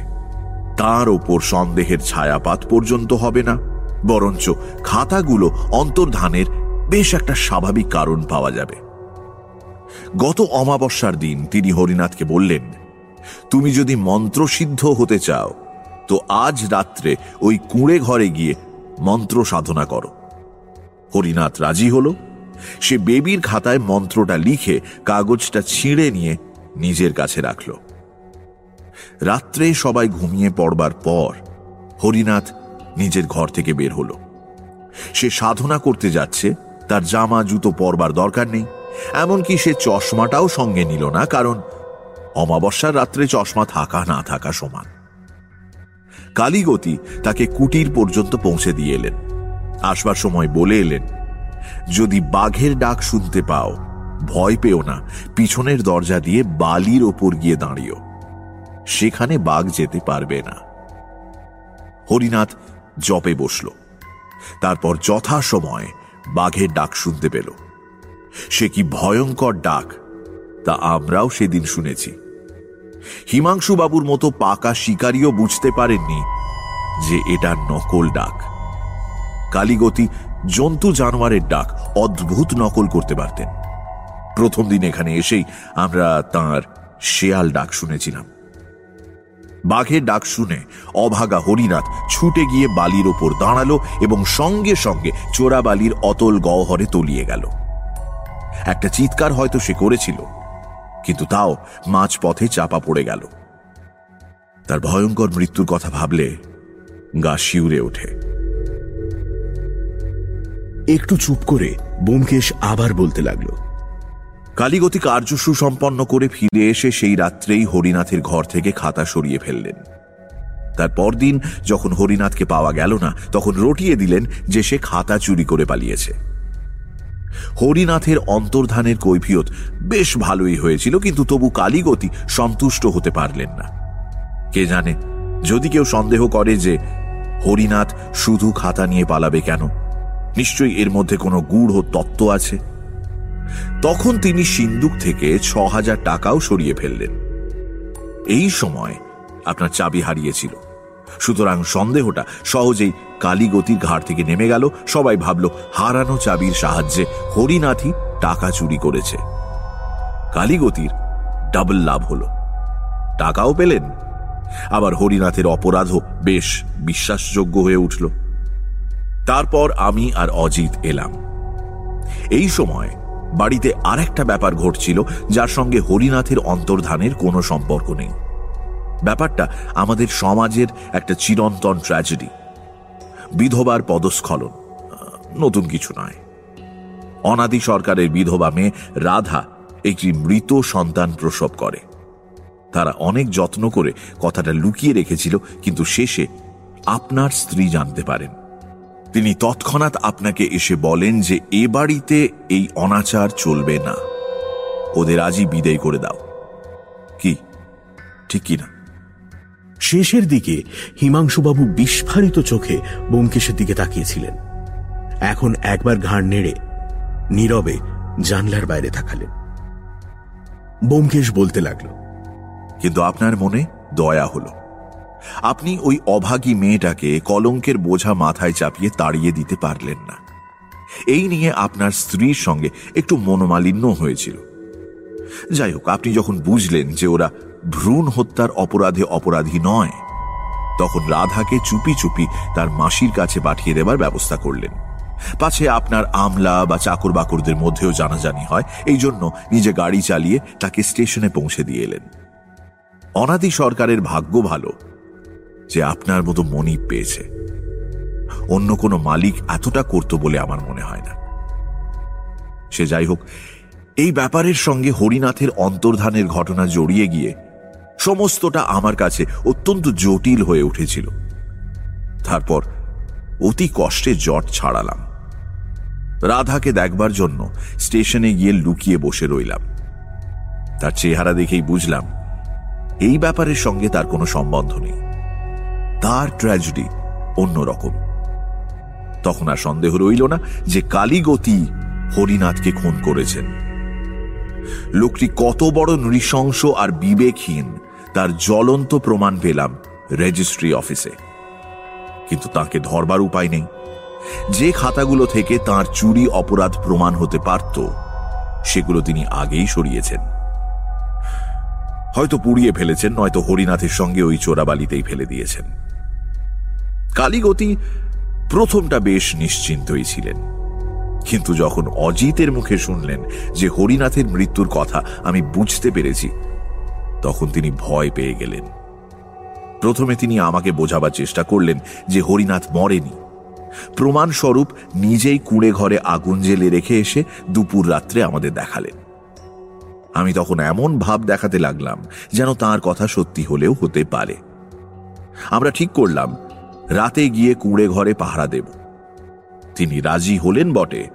তার ওপর সন্দেহের ছায়াপাত পর্যন্ত হবে না। বরঞ্চ খাতাগুলো অন্তর্ধানের বেশ একটা স্বাভাবিক কারণ পাওয়া যাবে। গত অমাবস্যার দিন তিনি হরিনাথকে বললেন, তুমি যদি মন্ত্রসিদ্ধ হতে চাও, তো আজ রাত্রে ওই কুঁড়ে ঘরে গিয়ে মন্ত্র সাধনা করো। হরিনাথ রাজি হল। সে বেবির খাতায় মন্ত্রটা লিখে কাগজটা ছিঁড়ে নিয়ে নিজের কাছে রাখল। রাত্রে সবাই ঘুমিয়ে পড়বার পর হরিনাথ নিজের ঘর থেকে বের হলো। সে সাধনা করতে যাচ্ছে, তার জামা, জুতো পরবার দরকার নেই। এমনকি সে চশমাটাও সঙ্গে নিল না, কারণ অমাবস্যার রাত্রে চশমা থাকা, না থাকা সমান। কালীগতি তাকে কুটির পর্যন্ত পৌঁছে দিয়ে এলেন। আসবার সময় বলে এলেন, যদি বাঘের ডাক শুনতে পাও, ভয় পেও না, পিছনের দরজা দিয়ে বালির ওপর গিয়ে দাঁড়িও। সেখানে বাঘ যেতে পারবে না। হরিনাথ জপে বসল। তারপর যথা সময় বাঘের ডাক শুনতে পেল। সে কি ভয়ঙ্কর ডাক, তা আমরাও সেদিন শুনেছি। হিমাংশু বাবুর মতো পাকা শিকারীও বুঝতে পারেননি যে এটা নকল ডাক। কালীগতি জন্তু জানোয়ারের ডাক অদ্ভুত নকল করতে পারতেন। প্রথম দিন এখানে এসেই আমরা তার শেয়াল ডাক শুনেছিলাম। বাঘের ডাক শুনে অভাগা হরিনাথ ছুটে গিয়ে বালির ওপর দাঁড়াল এবং সঙ্গে সঙ্গে চোরা বালির অতল গহ্বরে তলিয়ে গেল। একটা চিৎকার হয়তো সে করেছিল, কিন্তু তাও মাঝ পথে চাপা পড়ে গেল। তার ভয়ঙ্কর মৃত্যুর কথা ভাবলে গা শিউরে ওঠে। একটু চুপ করে বোমকেশ আবার বলতে লাগল কালীগতি কার্য সুসম্পন্ন করে ফিরে এসে সেই রাত্রেই হরিনাথের ঘর থেকে খাতা সরিয়ে ফেললেন। তার পরদিন যখন হরিনাথকে পাওয়া গেল না, তখন রটিয়ে দিলেন যে সে খাতা চুরি করে পালিয়েছে। হরিনাথের অন্তর্ধানের কৈফিয়ত বেশ ভালোই হয়েছিল, কিন্তু তবু কালীগতি সন্তুষ্ট হতে পারলেন না। কে জানে, যদি কেউ সন্দেহ করে যে হরিনাথ শুধু খাতা নিয়ে পালাবে কেন, নিশ্চয়ই এর মধ্যে কোনো গূঢ় তত্ত্ব আছে। তখন তিনি সিন্দুক থেকে ছ হাজার টাকাও সরিয়ে ফেললেন। এই সময় আপনার চাবি হারিয়েছিল। সুতরাং সন্দেহটা সহজেই কালীগতির ঘাট থেকে নেমে গেল। সবাই ভাবল, হারানো চাবির সাহায্যে হরিনাথই টাকা চুরি করেছে। কালীগতির ডাবল লাভ হল। টাকাও পেলেন। আবার হরিনাথের অপরাধও বেশ বিশ্বাসযোগ্য হয়ে উঠল। তারপর আমি আর অজিত এলাম। এই সময় বাড়িতে আরেকটা ব্যাপার ঘটছিল, যার সঙ্গে হরিনাথের অন্তর্ধানের কোনো সম্পর্ক নেই। ব্যাপারটা আমাদের সমাজের একটা চিরন্তন ট্র্যাজেডি বিধবার পদস্খলন নতুন কিছু নয়। অনাদি সরকারের বিধবা মেয়ে রাধা একটি মৃত সন্তান প্রসব করে। তারা অনেক যত্ন করে কথাটা লুকিয়ে রেখেছিল, কিন্তু শেষে আপনার স্ত্রী জানতে পারেন। তিনি তৎক্ষণাৎ আপনাকে এসে বলেন যে এ বাড়িতে এই অনাচার চলবে না। ওদের আজই বিদায় করে দাও। কি? ঠিক কিনা? শেষের দিকে হিমাংশুবাবু বিস্ফারিত চোখে বোমকেশের দিকে তাকিয়েছিলেন। এখন একবার ঘাড় নেড়ে নীরবে জানলার বাইরে তাকালেন। বোমকেশ বলতে লাগল কিন্তু আপনার মনে দয়া হলো। আপনি ওই অভাগী মেয়েটাকে কলঙ্কের বোঝা মাথায় চাপিয়ে তাড়িয়ে দিতে পারলেন না। এই নিয়ে আপনার স্ত্রীর সঙ্গে একটু মনোমালিন্য হয়েছিল। যাই হোক, আপনি যখন বুঝলেন যে ওরা ভ্রূণ হত্যার অপরাধে অপরাধী নয়, তখন রাধাকে চুপি চুপি তার মাসির কাছে পাঠিয়ে দেবার ব্যবস্থা করলেন। পাছে আপনার আমলা বা চাকর বাকরদের মধ্যেও জানাজানি হয়, এই জন্য নিজে গাড়ি চালিয়ে তাকে স্টেশনে পৌঁছে দিয়ে এলেন। অনাদি সরকারের ভাগ্য ভালো যে আপনার মতো মনিব পেয়েছে। অন্য কোনো মালিক এতটা করত বলে আমার মনে হয় না। সে যাই হোক, এই ব্যাপারের সঙ্গে হরিনাথের অন্তর্ধানের ঘটনা জড়িয়ে গিয়ে সমস্তটা আমার কাছে অত্যন্ত জটিল হয়ে উঠেছিল। তারপর অতি কষ্টে জট ছাড়ালাম। রাধাকে দেখবার জন্য স্টেশনে গিয়ে লুকিয়ে বসে রইলাম। তার চেহারা দেখেই বুঝলাম, এই ব্যাপারের সঙ্গে তার কোনো সম্বন্ধ নেই। তার ট্র্যাজেডি অন্যরকম। তখন আর সন্দেহ রইল না যে কালীগতি হরিনাথকে খুন করেছেন। লোকটি কত বড় নৃশংস আর বিবেকহীন, তার জ্বলন্ত প্রমাণ পেলাম রেজিস্ট্রি অফিসে কিন্তু তাকে ধরবার উপায় নেই। যে খাতাগুলো থেকে তার চুরি অপরাধ প্রমাণ হতে পারত, সেগুলো তিনি আগেই সরিয়েছেন। হয়তো পুড়িয়ে ফেলেছেন, নয়তো হরিনাথের সঙ্গে ওই চোরাবালিতেই ফেলে দিয়েছেন। কালীগতি প্রথমটা বেশ নিশ্চিন্তই ছিলেন। কিন্তু যখন অজিতের মুখে শুনলেন যে হরিনাথের মৃত্যুর কথা আমি বুঝতে পেরেছি, তখন তিনি ভয় পেয়ে গেলেন। প্রথমে তিনি আমাকে বোঝাবার চেষ্টা করলেন যে হরিনাথ মরেনি। প্রমাণস্বরূপ নিজেই কুঁড়ে ঘরে আগুন জেলে রেখে এসে দুপুর রাত্রে আমাদের দেখালেন। আমি তখন এমন ভাব দেখাতে লাগলাম যেন তার কথা সত্যি হলেও হতে পারে। আমরা ঠিক করলাম রাতে গিয়ে কুঁড়ে ঘরে পাহারা দেব। তিনি রাজি হলেন বটে,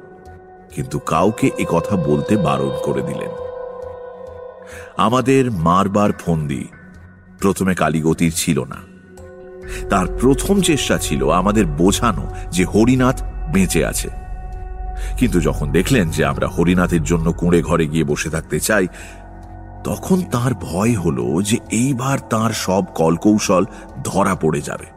কিন্তু কাউকে এ কথা বলতে বারণ করে দিলেন। আমাদের মারবার ফন্দি প্রথমে কালীগতির ছিল না। তার প্রথম চেষ্টা ছিল আমাদের বোঝানো যে হরিনাথ বেঁচে আছে। কিন্তু যখন দেখলেন যে আমরা হরিনাথের জন্য কুঁড়ে ঘরে গিয়ে বসে থাকতে চাই, তখন তার ভয় হলো যে এইবার তার সব কলকৌশল ধরা পড়ে যাবে।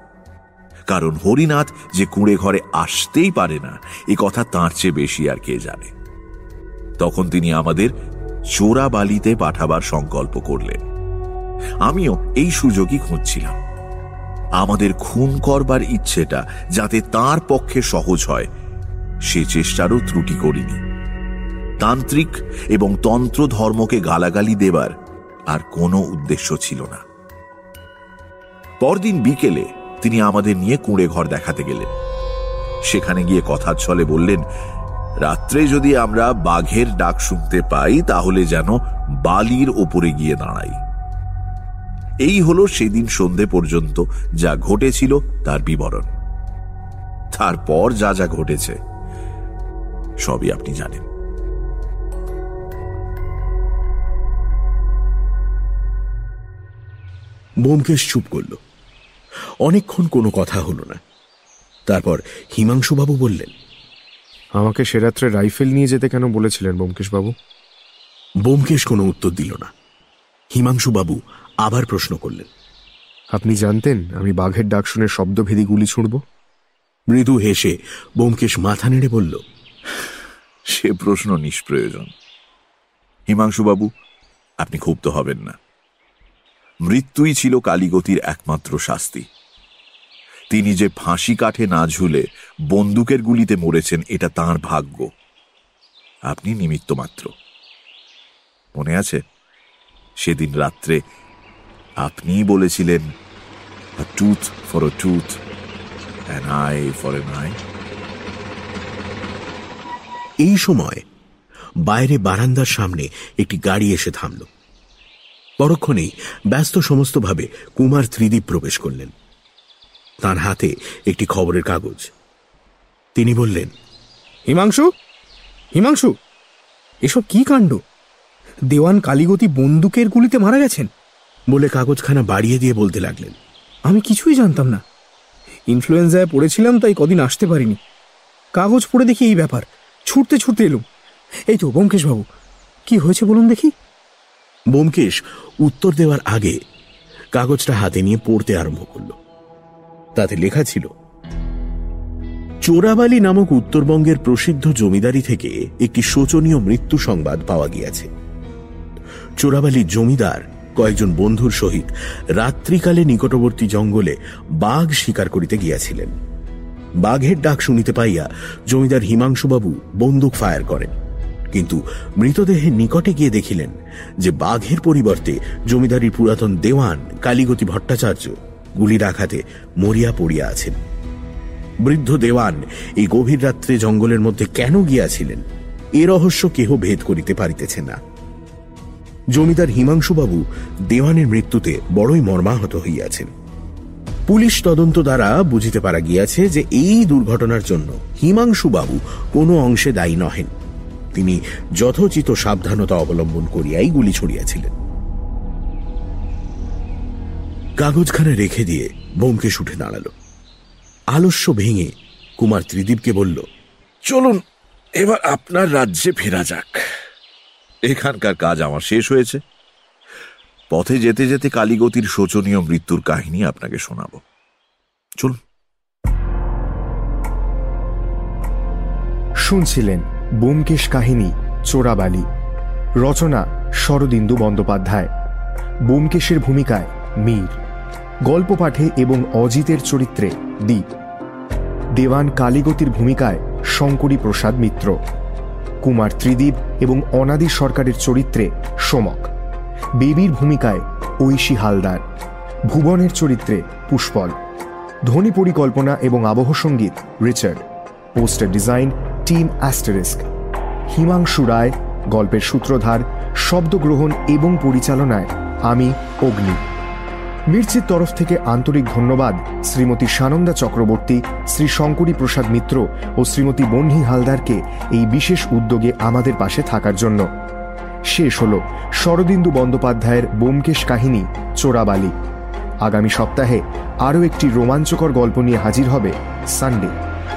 কারণ হরিনাথ যে কুঁড়ে ঘরে আসতেই পারে না, এ কথা তাঁর চেয়ে বেশি আর কে জানে। তখন তিনি আমাদের চোরা বালিতে পাঠাবার সংকল্প করলেন। আমিও এই সুযোগই খুঁজছিলাম। আমাদের খুন করবার ইচ্ছেটা যাতে তার পক্ষে সহজ হয়, সে চেষ্টারও ত্রুটি করিনি। তান্ত্রিক এবং তন্ত্র ধর্মকে গালাগালি দেবার আর কোনো উদ্দেশ্য ছিল না। পরদিন বিকেলে তিনি আমাদের নিয়ে কুঁড়ে ঘর দেখাতে গেলেন। সেখানে গিয়ে কথার ছলে বললেন, রাত্রে যদি আমরা বাঘের ডাক শুনতে পাই, তাহলে যেন বালির ওপরে গিয়ে দাঁড়াই। এই হলো সেদিন সন্ধে পর্যন্ত, যা ঘটেছিল তার বিবরণ। তারপর যা যা ঘটেছে, সবই আপনি জানেন। বোমকেশ চুপ করল। অনেকক্ষণ কোনো কথা হলো না। তারপর হিমাংশুবাবু বললেন আমাকে সে রাত্রে রাইফেল নিয়ে যেতে কেন বলেছিলেন বাবু বোমকেশ কোনো উত্তর দিল না। হিমাংশুবাবু আবার প্রশ্ন করলেন আপনি জানতেন আমি বাঘের ডাক শুনে শব্দভেদী গুলি ছুঁড়ব? মৃদু হেসে বোমকেশ মাথা নেড়ে বলল সে প্রশ্ন নিষ্প্রয়োজন। হিমাংশুবাবু আপনি ক্ষুব্ধ হবেন না। মৃত্যুই ছিল কালীগতির একমাত্র শাস্তি। তিনি যে ফাঁসি কাঠে না ঝুলে বন্দুকের গুলিতে মরেছেন, এটা তার ভাগ্য। আপনি নিমিত্ত মাত্র। মনে আছে? সেদিন রাত্রে আপনিই বলেছিলেন tooth for tooth eye for an eye এই সময় বাইরে বারান্দার সামনে একটি গাড়ি এসে থামল। পরক্ষণেই ব্যস্ত সমস্তভাবে কুমার ত্রিদীপ প্রবেশ করলেন। তার হাতে একটি খবরের কাগজ। তিনি বললেন হিমাংশু? হিমাংশু এসব কি কাণ্ড? দেওয়ান কালীগতি বন্দুকের গুলিতে মারা গেছেন? বলে কাগজখানা বাড়িয়ে দিয়ে বলতে লাগলেন আমি কিছুই জানতাম না। ইনফ্লুয়েঞ্জায় পড়েছিলাম তাই কদিন আসতে পারিনি। কাগজ পড়ে দেখি এই ব্যাপার। ছুটতে ছুটতে এলুম। এই তো বাবু কি হয়েছে বলুন দেখি। বোমকেশ উত্তর দেওয়ার আগে কাগজটা হাতে নিয়ে পড়তে আরম্ভ করল। তাতে লেখা ছিল, চোরাবালি নামক উত্তরবঙ্গের প্রসিদ্ধ জমিদারি থেকে একটি শোচনীয় মৃত্যু সংবাদ পাওয়া গিয়াছে। চোরাবালির জমিদার কয়েকজন বন্ধুর সহিত রাত্রিকালে নিকটবর্তী জঙ্গলে বাঘ শিকার করিতে গিয়াছিলেন। বাঘের ডাক শুনিতে পাইয়া জমিদার হিমাংশুবাবু বন্দুক ফায়ার করেন। কিন্তু মৃতদেহের নিকটে গিয়ে দেখিলেন যে বাঘের পরিবর্তে জমিদারির পুরাতন দেওয়ান কালীগতি ভট্টাচার্য গুলির আঘাতে মরিয়া পড়িয়া আছেন। বৃদ্ধ দেওয়ান এই গভীর রাত্রে জঙ্গলের মধ্যে কেন গিয়াছিলেন? এ রহস্য কেহ ভেদ করিতে পারিতেছে না। জমিদার হিমাংশুবাবু দেওয়ানের মৃত্যুতে বড়ই মর্মাহত হইয়াছেন। পুলিশ তদন্ত দ্বারা বুঝিতে পারা গিয়াছে যে এই দুর্ঘটনার জন্য হিমাংশুবাবু কোনো অংশে দায়ী নহেন। তিনি যথোচিত সাবধানতা অবলম্বন করিয়াই গুলি ছড়িয়াছিলেন। কাগজখানে রেখে দিয়ে বোমকেশ উঠে দাঁড়াল। আলস্য ভেঙে কুমার ত্রিদীপকে বলল চলুন এবার আপনার রাজ্যে ফেরা যাক। এখানকার কাজ আমার শেষ হয়েছে। পথে যেতে যেতে কালীগতির শোচনীয় মৃত্যুর কাহিনী আপনাকে শোনাব। চলুন। শুনছিলেন বোমকেশ কাহিনী, চোরাবালি। রচনা, শরদিন্দু বন্দ্যোপাধ্যায়। বোমকেশের ভূমিকায় মীর। গল্প পাঠে এবং অজিতের চরিত্রে দ্বীপ দেওয়ান কালীগতির ভূমিকায় শঙ্করী প্রসাদ মিত্র। কুমার ত্রিদীপ এবং অনাদি সরকারের চরিত্রে সোমক। বেবির ভূমিকায় ঐশী হালদার। ভুবনের চরিত্রে পুষ্পল। ধ্বনি পরিকল্পনা এবং আবহ সংগীত Richard. Poster design, team asterisk. Himanshu Roy, গল্পের সূত্রধার, শব্দগ্রহণ এবং পরিচালনায় আমি, অগ্নি। মির্চির তরফ থেকে আন্তরিক ধন্যবাদ শ্রীমতী সানন্দা চক্রবর্তী, শ্রী শঙ্করী প্রসাদ মিত্র ও শ্রীমতী বহ্নি হালদারকে এই বিশেষ উদ্যোগে আমাদের পাশে থাকার জন্য। শেষ হল শরদিন্দু বন্দ্যোপাধ্যায়ের বোমকেশ কাহিনী, চোরাবালি। আগামী সপ্তাহে আরও একটি রোমাঞ্চকর গল্প নিয়ে হাজির হবে Sunday.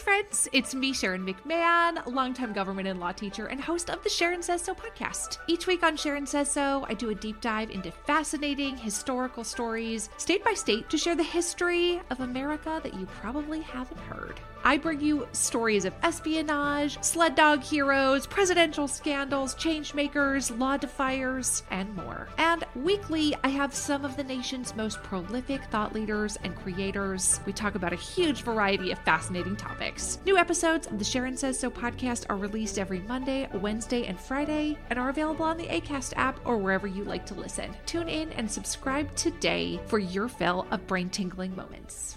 Friends, it's me, Sharon McMahon, longtime government and law teacher and host of the Sharon Says So podcast. Each week on Sharon Says So, I do a deep dive into fascinating historical stories, state by state, to share the history of America that you probably haven't heard. I bring you stories of espionage, sled dog heroes, presidential scandals, changemakers, law defiers, and more. And weekly, I have some of the nation's most prolific thought leaders and creators. We talk about a huge variety of fascinating topics. New episodes of the Sharon Says So podcast are released every Monday, Wednesday, and Friday, and are available on the ACAST app or wherever you like to listen. Tune in and subscribe today for your fill of brain tingling moments.